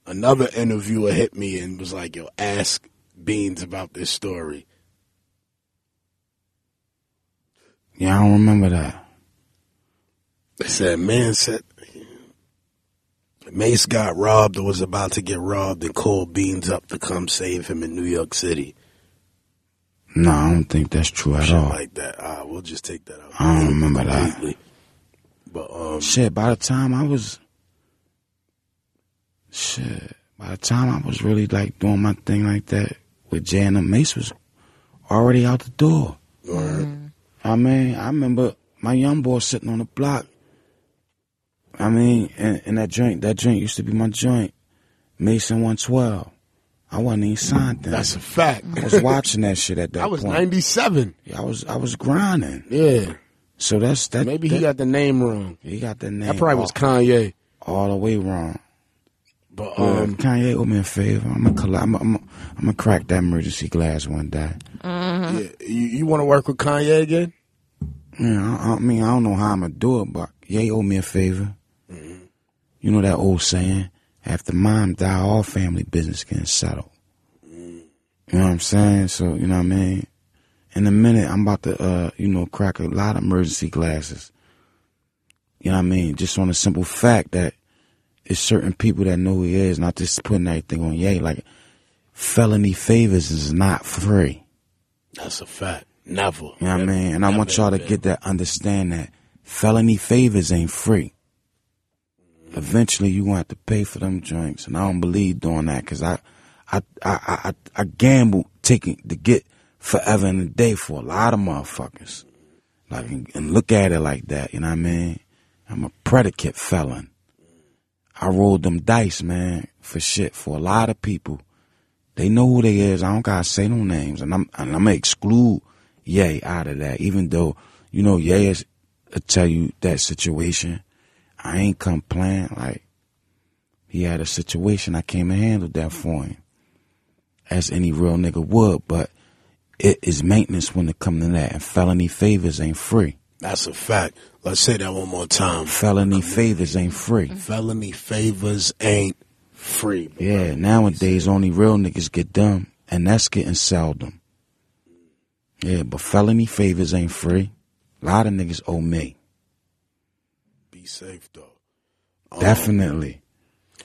Another interviewer hit me and was like, "Yo, ask Beans about this story." yeah i don't remember that They said, "Man said Mase got robbed or was about to get robbed and called Beans up to come save him in New York City." no i don't think that's true at Shit all like that. Ah, we'll just take that out. I don't remember that. But um, Shit, by the time I was, shit, by the time I was really like doing my thing like that with Jay and Mase was already out the door. word. I mean, I remember my young boy sitting on the block. I mean, and, and that joint, that joint used to be my joint, Mason 112. I wasn't even signed then. that's a fact. I was watching that shit at that I was point. 97. Yeah, I was, I was grinding. Yeah. So that's that. Maybe that, he got the name wrong. he got the name. That probably all, was Kanye. all the way wrong. But Um, um, Kanye owe me a favor. I'm gonna, I'm gonna, I'm gonna crack that emergency glass one day. yeah, you, you want to work with Kanye again? Yeah, I, I mean, I don't know how I'm gonna do it, but Ye owe me a favor. You know that old saying: after mom die, all family business getting settled. You know what I'm saying? So you know what I mean. In a minute, I'm about to, uh, you know, crack a lot of emergency glasses. You know what I mean? Just on the simple fact that it's certain people that know who he is, not just putting everything on Ye. Like felony favors is not free. That's a fact. Never. You know what I mean? And I want y'all to get that, understand that felony favors ain't free. Eventually, you gonna have to pay for them drinks. and I don't believe doing that because I, I, I, I, I gamble taking to get forever in a day for a lot of motherfuckers. Like, and and look at it like that. You know what I mean? I'm a predicate felon. I rolled them dice, man, for shit for a lot of people. They know who they is. I don't gotta say no names, and I'm and I'm gonna exclude Ye out of that. Even though you know Ye is uh, tell you that situation, I ain't come playing. Like he had a situation, I came and handled that for him, as any real nigga would. But it is maintenance when it come to that, and felony favors ain't free. That's a fact. Let's say that one more time. Felony favors ain't free. Felony favors ain't free. Yeah, nowadays only real niggas get dumb, and that's getting seldom. Yeah, but felony favors ain't free. A lot of niggas owe me. Safe though. Um, Definitely.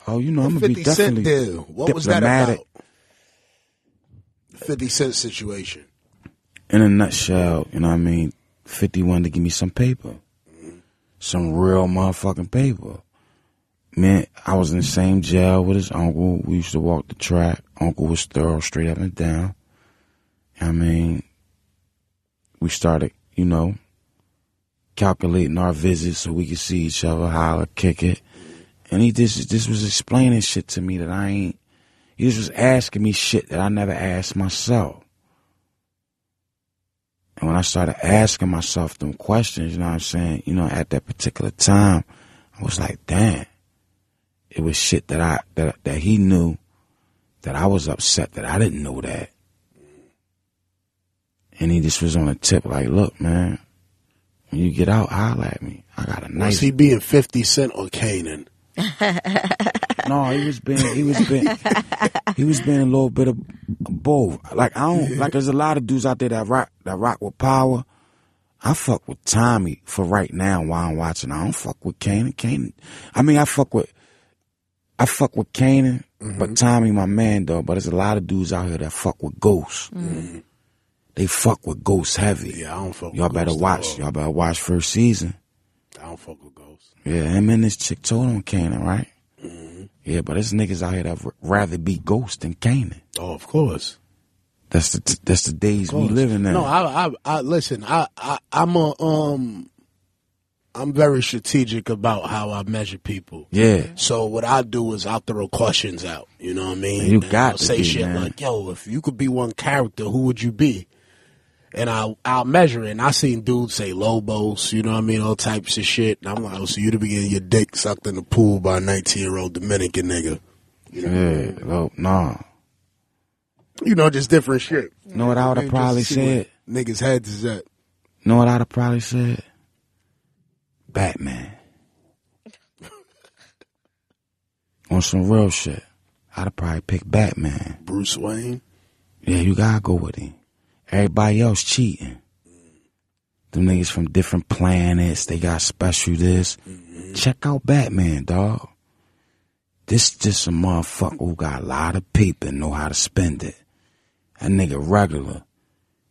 Oh, you know, I'm gonna be 50 Cent definitely. What was that about? 50 Cent situation. In a nutshell, you know what I mean? 50 wanted to give me some paper. Some real motherfucking paper. Man, I was in the same jail with his uncle. We used to walk the track. Uncle was thorough, straight up and down. I mean, we started, you know, calculating our visits so we could see each other, holler, kick it. And he just, this was explaining shit to me that I ain't, he just was asking me shit that I never asked myself. And when I started asking myself them questions, you know what I'm saying? You know, at that particular time, I was like, damn. It was shit that I, that, that he knew that I was upset that I didn't know that. And he just was on a tip like, look, man, when you get out, holler at me. I got a nice. Was nice he being 50 Cent or Kanan? No, he was being he was being he was being a little bit of both. Like I don't like there's a lot of dudes out there that rock that rock with power. I fuck with Tommy for right now while I'm watching. I don't fuck with Kanan. Kanan I mean I fuck with I fuck with Kanan, but mm-hmm. Tommy my man though. But there's a lot of dudes out here that fuck with Ghost. Mm-hmm. They fuck with Ghost heavy. Yeah, I don't fuck Y'all better watch. Y'all better watch first season. I don't fuck with Ghost. Yeah, him and this chick told on Kanan, right? Yeah, but there's niggas out here that would rather be Ghost than Kanan. Oh, of course. That's the that's the days we living in. No, I, I, I listen. I, I, I'm a, um, I'm very strategic about how I measure people. yeah, So what I do is I'll throw questions out. You know what I mean? You And got I'll to say be, shit man. like, "Yo, if you could be one character, who would you be?" And I'll I'll measure it. And I seen dudes say Lobos, you know what I mean, all types of shit. And I'm like, oh, so you to be getting your dick sucked in the pool by a 19 year old Dominican nigga? yeah. Well, no, You know, just different shit. know what I would have probably said. Niggas' heads is at. Know what I'd have probably said. Batman. On some real shit, I'd have probably picked Batman. Bruce Wayne. Yeah, you gotta go with him. Everybody else cheating. Them niggas from different planets, they got special this. Check out Batman, dog. This just a motherfucker who got a lot of paper and know how to spend it. That nigga regular.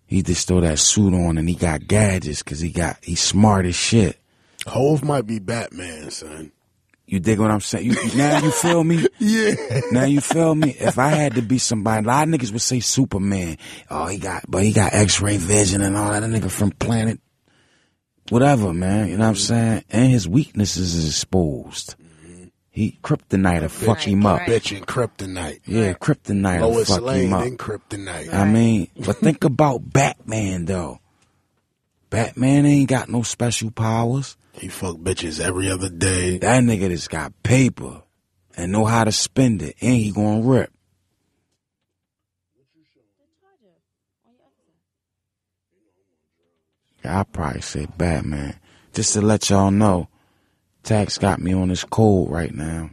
He just throw that suit on and he got gadgets cause he got, he smart as shit. Hove might be Batman, son. You dig what I'm saying? You, now you feel me? Yeah. Now you feel me? If I had to be somebody, a lot of niggas would say Superman. Oh, he got, but he got X-ray vision and all that. A nigga from planet, whatever, man. You know what I'm saying? And his weaknesses is exposed. He kryptonite will fuck Right, him up. right. Bitch and kryptonite. Yeah, kryptonite will Lois fuck Lane him up. and kryptonite. I mean, but think about Batman though. Batman ain't got no special powers. He fuck bitches every other day. That nigga just got paper and know how to spend it, and he gonna rip. I probably say Batman. Just to let y'all know, Tax got me on this cold right now.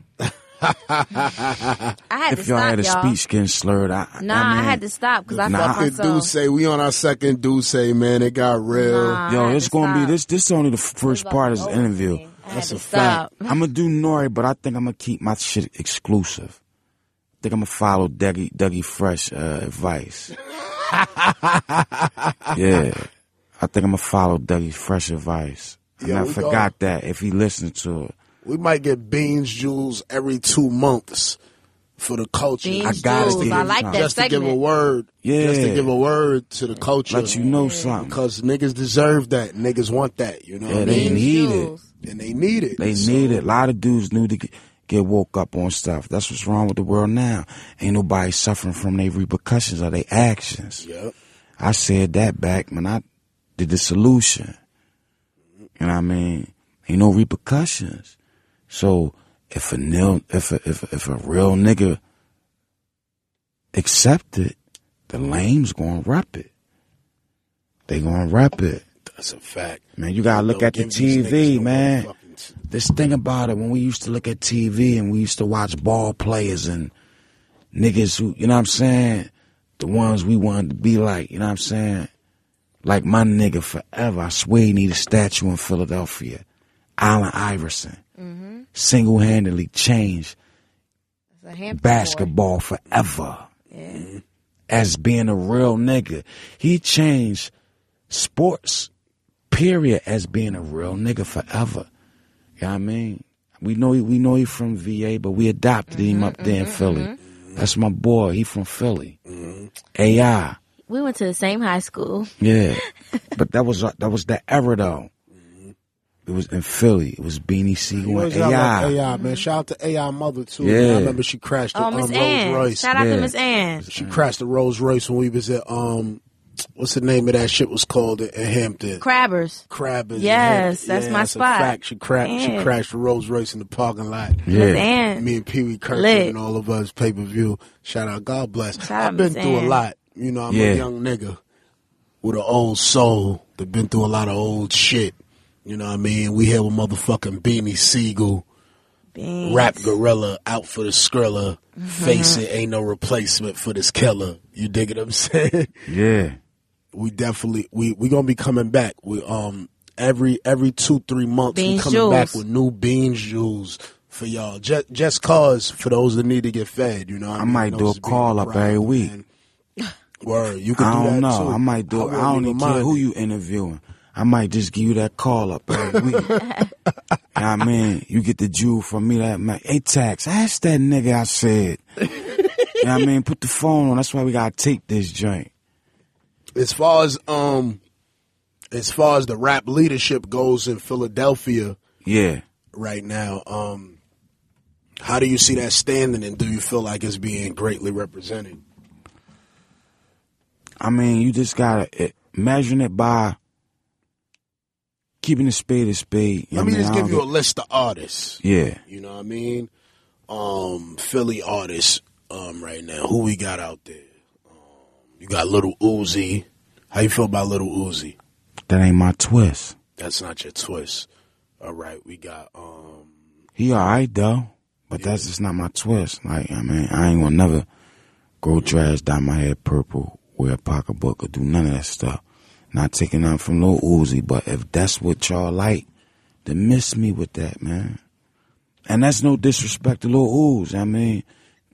I had If to y'all stop, had a y'all. speech getting slurred, I, Nah, I, I, had to stop because I Nah, felt I- Fucking myself. do say we on our second do say man. It got real. Nah, Yo, it's to gonna be stop. this. This only the first part of about this interview. over me. I That's a to fact. I'm gonna do Nori, but I think I'm gonna keep my shit exclusive. I think I'm gonna follow Dougie, Dougie Fresh uh, advice. yeah, I think I'm gonna follow Dougie Fresh advice. And Yeah, I we forgot that if he listened to it, We might get beans jewels every two months for the culture. Beans I gotta Jules, give I like time. that just to give a word. Yeah. Just to give a word to the culture. let you know something. Because niggas deserve that. Niggas want that. You know Yeah, what I they mean? Beans need it. And they need it. They So, need it. A lot of dudes need to get, get woke up on stuff. That's what's wrong with the world now. Ain't nobody suffering from their repercussions of their actions. Yep. I said that back when I did the solution. You know what I mean? Ain't no repercussions. So if a nil, if a, if a, if a real nigga accept it, the lames gonna rep it. They gonna rep it. That's a fact. Man, you gotta look Yo, at the give these niggas TV, no man. motherfucking- This thing about it, when we used to look at TV and we used to watch ball players and niggas who, you know what I'm saying? The ones we wanted to be like, you know what I'm saying? Like my nigga forever. I swear he need a statue in Philadelphia. Allen Iverson. Mm-hmm. Single handedly changed Hampton boy. basketball forever. As being a real nigga. He changed sports, period, as being a real nigga forever. You know what I mean? We know he, we know he from VA, but we adopted him mm-hmm, up there in mm-hmm, Philly. Mm-hmm. That's my boy. He from Philly. AI. We went to the same high school. Yeah. but that was uh, that was the era though. It was in Philly. It was Beanie You Sigel always and got AI. like AI, man. Shout out to AI mother too. Yeah. Man. I remember she crashed the Oh, um, Miss Rolls Royce. Shout out Yeah. to Miss Ann. She crashed the Rolls Royce when we was at um, what's the name of that shit was called in Hampton? Crabbers. Crabbers. Yes, Yeah, that's my that's a spot. fact. She crashed. She crashed the Rolls Royce in the parking lot. Yeah. Ann. Me and Pee Wee Kirkland Lit. and all of us pay per view. Shout out, God bless. Shout I've been Miss through a lot. You know, I'm Yeah. a young nigga with an old soul that been through a lot of old shit. You know what I mean? We here with motherfucking Beanie Sigel, Beans. Rap Gorilla, out for the Skrilla. Mm-hmm. Face it, ain't no replacement for this killer. You dig what I'm saying? Yeah. we definitely we we gonna be coming back. We um every every two three months Beans we coming back with new beans jewels for y'all. Just just cause for those that need to get fed. You know, what I mean? might do a call up every week. man. Word, you can I do don't that know. too. I might do. I, wouldn't don't even even care mind who you interviewing. I might just give you that call up every week. you I mean? You get the jewel from me that man. Hey, tax, ask that nigga I said. you know what I mean? Put the phone on. That's why we gotta take this joint. As far as um, as far as the rap leadership goes in Philadelphia Yeah. right now, um, how do you see that standing, and do you feel like it's being greatly represented? I mean, you just gotta it, measuring it by keeping the spade a spade. You Let me I just mean? I give you a list of artists. Yeah. You know what I mean? Um, Philly artists um, right now. Who we got out there? Um, you got Little Uzi. How you feel about Little Uzi? That ain't my twist. That's not your twist. All right, we got um, He alright though, but that's just not my twist. Like I mean, I ain't gonna never grow trash, dye my head purple, wear a pocketbook, or do none of that stuff. Not taking nothing from Lil Uzi, but if that's what y'all like, then miss me with that, man. And that's no disrespect to Lil Uzi. I mean,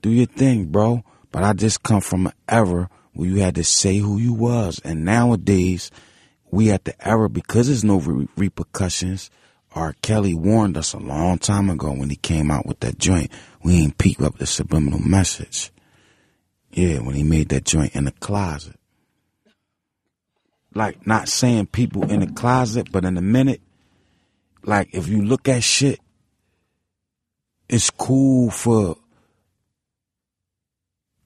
do your thing, bro. But I just come from an era where you had to say who you was, and nowadays we at the era because there's no re- repercussions R. Kelly warned us a long time ago when he came out with that joint. We ain't peep up the subliminal message. Yeah, when he made that joint in the closet. Like, not saying people in the closet, but in a minute, like, if you look at shit, it's cool for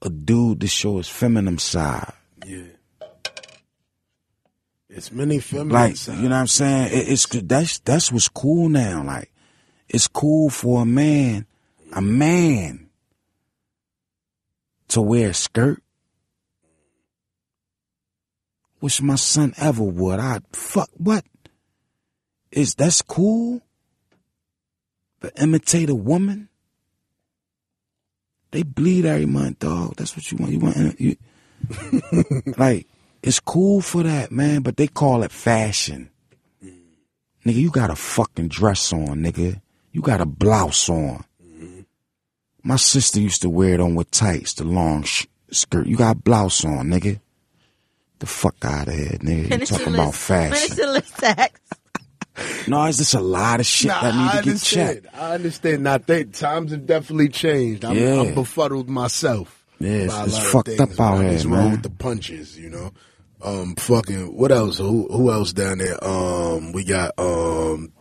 a dude to show his feminine side. Yeah. It's many feminine Like, sides. you know what I'm saying? It, it's that's that's what's cool now. Like, it's cool for a man, a man, to wear a skirt. Which my son ever would. I fuck what? Is that's cool? To imitate a woman? They bleed every month, dog. That's what you want. You want uh, you, like it's cool for that, man, but they call it fashion. Nigga, you got a fucking dress on, nigga. You got a blouse on. My sister used to wear it on with tights, the long sh- skirt. You got a blouse on, nigga. The fuck out of here, nigga. You Finish your talking about list. Finish fashion. the list, No, it's just a lot of shit Nah, that need I to get checked. I understand. Now, they, times have definitely changed. I'm, Yeah. I'm befuddled myself. Yeah, it's- by a it's fucked up out here, What's wrong with the punches, you know? Um, fucking, what else? Who, who else down there? Um, we got, um,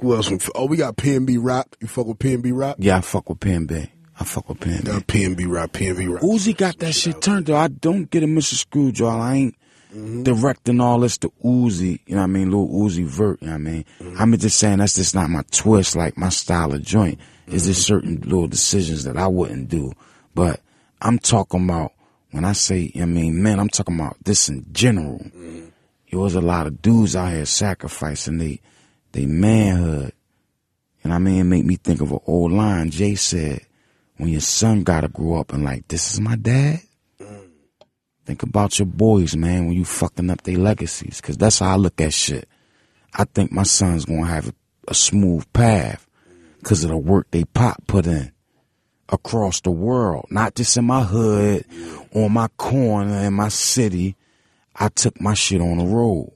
who else? Oh, we got PNB Rock. You fuck with PNB Rock? Yeah, I fuck with PNB. I fuck with PNB. Got PNB Rock, PNB Rock. Uzi got that shit turned though. I don't get a Mr. Screwjob. I ain't mm-hmm. directing all this to Uzi. You know what I mean? Little Uzi Vert. You know what I mean? Mm-hmm. I'm just saying that's just not my twist, like my style of joint. Is there mm-hmm. certain little decisions that I wouldn't do? But I'm talking about when I say, you know what I mean, man, I'm talking about this in general. There was a lot of dudes out here sacrificing they, they manhood. And I mean, it make me think of an old line Jay said, when your son gotta grow up and like, this is my dad. Think about your boys, man, when you fucking up their legacies. Cause that's how I look at shit. I think my son's gonna have a, a smooth path cause of the work they pop put in across the world. Not just in my hood, on my corner, in my city. I took my shit on the road.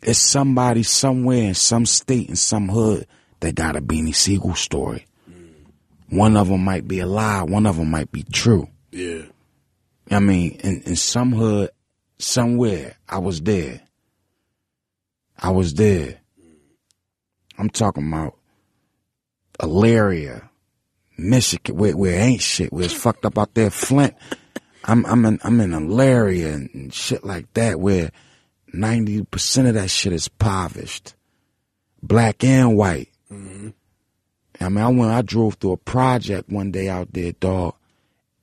It's somebody somewhere in some state in some hood that got a Beanie Sigel story. One of them might be a lie. One of them might be true. Yeah. I mean, in, in some hood, somewhere, I was there. I was there. I'm talking about Elyria, Michigan, where, where ain't shit, where it's fucked up out there, Flint. I'm, I'm in, I'm in Elyria and, shit like that, where 90% of that shit is impoverished. Black and white. Mm-hmm. I mean, I went, I drove through a project one day out there, dog.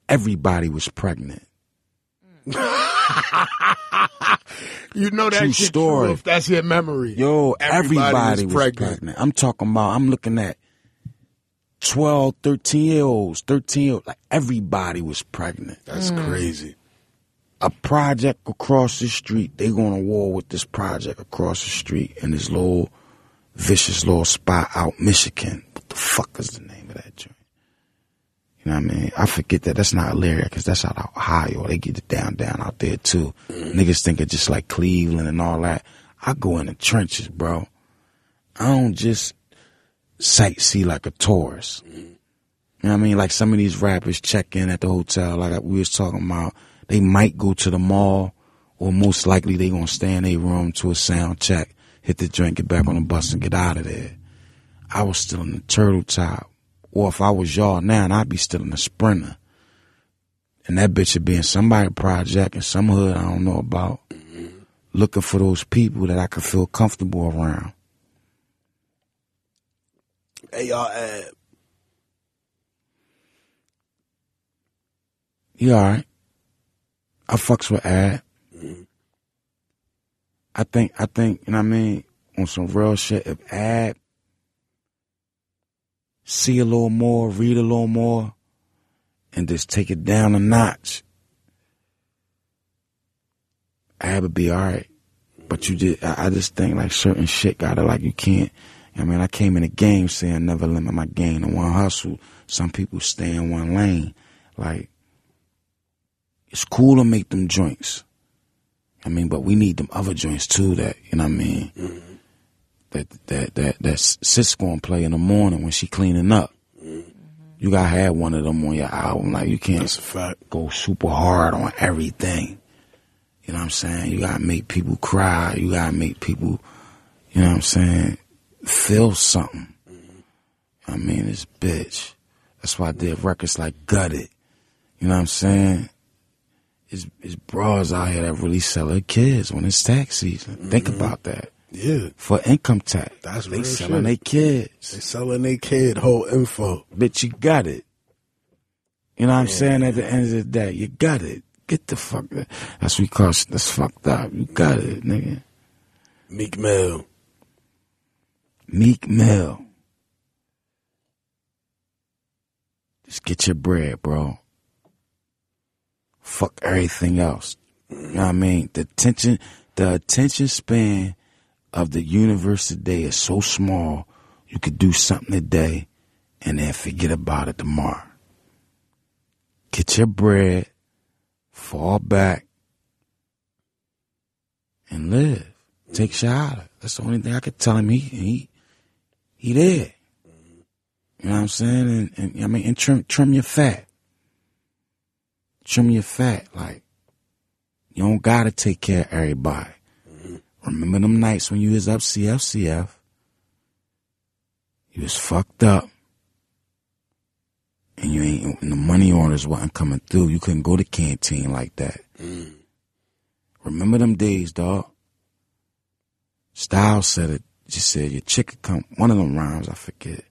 Everybody was pregnant. You know that True shit story. true if that's your memory. Yo, everybody, was was, pregnant. pregnant. I'm talking about, I'm looking at 12, 13 year olds, 13 year olds. Like everybody was pregnant. That's mm. crazy. A project across the street, they going to war with this project across the street in this little vicious little spot out Michigan. The fuck is the name of that joint? You know what I mean? I forget that. That's not Elyria because that's out of Ohio. They get it down, down out there too. Mm. Niggas think it's just like Cleveland and all that. I go in the trenches, bro. I don't just sightsee like a tourist. Mm. You know what I mean? Like some of these rappers check in at the hotel, like we was talking about. They might go to the mall, or most likely they gonna stay in their room to a sound check, hit the drink, get back on the bus, and get out of there. I was still in the turtle top, or if I was y'all now, and I'd be still in the sprinter. And that bitch would be in somebody project in some hood I don't know about, looking for those people that I could feel comfortable around. Hey, y'all, uh, You alright? I fucks with Ad. I think, I think, you know what I mean? On some real shit, if Ad see a little more, read a little more, and just take it down a notch, Ad would be alright. But you I, I just think like certain shit gotta like you can't. I mean, I came in the game saying never limit my game to one hustle. Some people stay in one lane. Like, it's cool to make them joints. I mean, but we need them other joints too. That you know what I mean. Mm-hmm. That that that that sis gonna play in the morning when she cleaning up. Mm-hmm. You gotta have one of them on your album. Like you can't That's a fact. go super hard on everything. You know what I'm saying? You gotta make people cry. You gotta make people, you know what I'm saying, feel something. Mm-hmm. I mean, this bitch. That's why I did records like Gutted. You know what I'm saying? It's, it's bras out here that really sell their kids when it's tax season. Think mm-hmm. about that. Yeah. For income tax. That's they selling their kids. They selling their kid whole info. Bitch, you got it. You know what I'm saying? At the end of the day, you got it. Get the fuck. That's what we call that's fucked up. You got it, nigga. Meek Mill. Meek Mill. Just get your bread, bro. Fuck everything else. You know what I mean? The attention, the attention span of the universe today is so small. You could do something today and then forget about it tomorrow. Get your bread, fall back, and live. Take shahada. That's the only thing I could tell him. He he he there. You know what I'm saying? And, and I mean, and trim trim your fat. Trim your fat. Like you don't gotta take care of everybody. Remember them nights when you was up CFCF? You was fucked up. And you ain't and the money orders wasn't coming through. You couldn't go to canteen like that. Mm. Remember them days, dog. Styles said it. Just said your chick could come. One of them rhymes, I forget.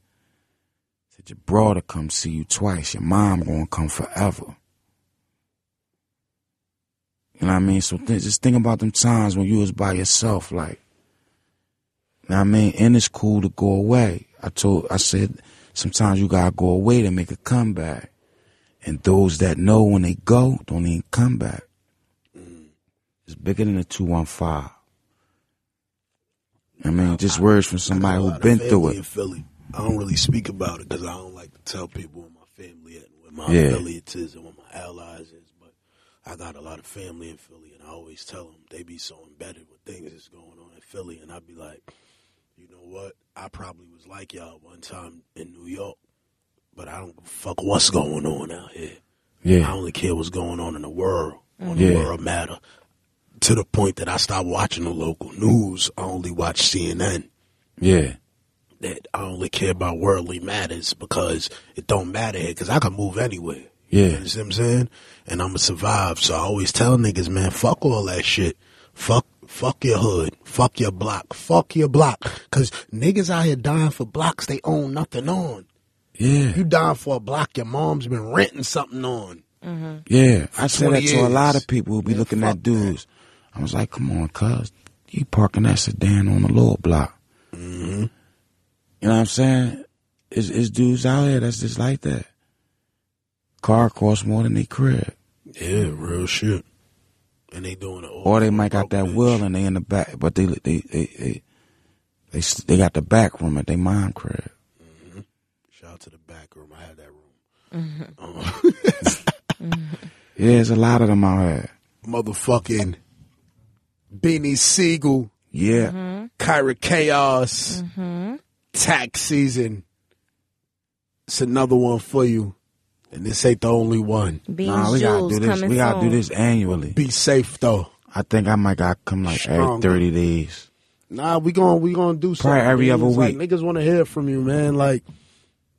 Said your brother come see you twice. Your mom gonna come forever. You know what I mean? So th- just think about them times when you was by yourself, like. You know what I mean? And it's cool to go away. I told, I said, sometimes you gotta go away to make a comeback. And those that know when they go don't even come back. It's bigger than a 215. I mean, just words from somebody I got a who lot been through it. In Philly, I don't really speak about it because I don't like to tell people what my family and what my Yeah. affiliates is and what my allies I got a lot of family in Philly, and I always tell them they be so embedded with things that's going on in Philly, and I'd be like, you know what? I probably was like y'all one time in New York, but I don't fuck what's going on out here. Yeah, I only care what's going on in the world, on Yeah. the world matter. To the point that I stopped watching the local news. I only watch CNN yeah, that I only care about worldly matters because it don't matter here because I can move anywhere. Yeah. You see what I'm saying? And I'm going to survive. So I always tell niggas, man, fuck all that shit. Fuck, fuck your hood. Fuck your block. Fuck your block. Cause niggas out here dying for blocks they own nothing on. yeah, You dying for a block your mom's been renting something on. yeah. I said that 20 to a lot of people who be Man, looking at dudes. I was like, come on, cuz. You parking that sedan on the lower block. Mm-hmm. You know what I'm saying? It's, it's dudes out here that's just like that. Car costs more than they crib. Yeah, real shit. And they doing it Or they might got that bitch. will and they in the back, but they, they, they, they, they, s- they got the back room at their mom crib. Mm-hmm. Shout out to the back room. I had that room. Mm-hmm. Um, Yeah, there's a lot of them out here. motherfucking Beanie Sigel, Yeah. Mm-hmm. Kyra Chaos, tax season. It's another one for you. And this ain't the only one. Beans Nah, we gotta Jules do this. We gotta soon. do this annually. Be safe though. I think I might gotta come like every thirty days. Nah, we gonna we gonna do something. every man. other It's like, week. niggas want to hear from you, man. Like,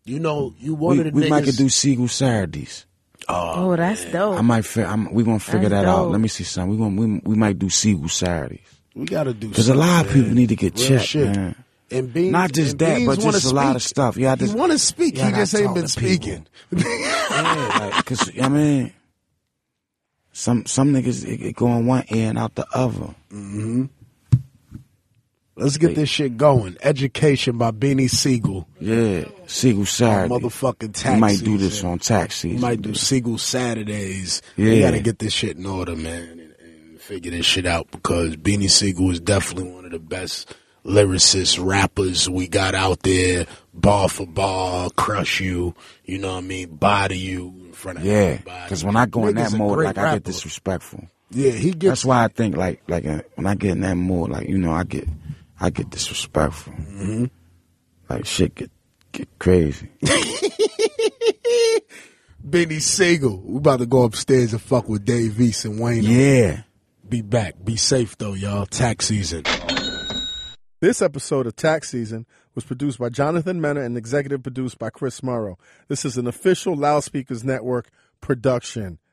you know, you one We, of the we niggas. might could do Sigel Saturdays. Oh, oh that's dope. I might. Fi- I'm, we gonna figure That's that out. Let me see something. We gonna we, we might do Sigel Saturdays we gotta do because a lot of people need to get Real checked, shit. man. And Beans, Not just that, but just a lot of speak. stuff. Yeah, just he want to speak. He just ain't been speaking. yeah, like, cause I mean, some some niggas it, it go in one ear and out the other. Mm-hmm. Let's get this shit going. Education by Beanie Sigel. Yeah, Sigel Saturday. Motherfucking tax we might do this on tax We might do Sigel Saturdays. We Yeah. gotta get this shit in order, man, and, and figure this shit out because Beanie Sigel is definitely one of the best lyricists, rappers we got out there. Bar for bar, crush you. You know what I mean? Body you in front of Yeah, everybody. because when I go in that mode, great like I get disrespectful. Yeah, he gets. That's why I think like like uh, when I get in that mode, like you know, I get I get disrespectful. Mm-hmm. Like shit get get crazy. Beanie Sigel. We about to go upstairs and fuck with Dave East and Wayne. Yeah. Be back. Be safe though, y'all. Tax season. This episode of Tax Season was produced by Jonathan Mena and executive produced by Chris Morrow. This is an official Loudspeakers Network production.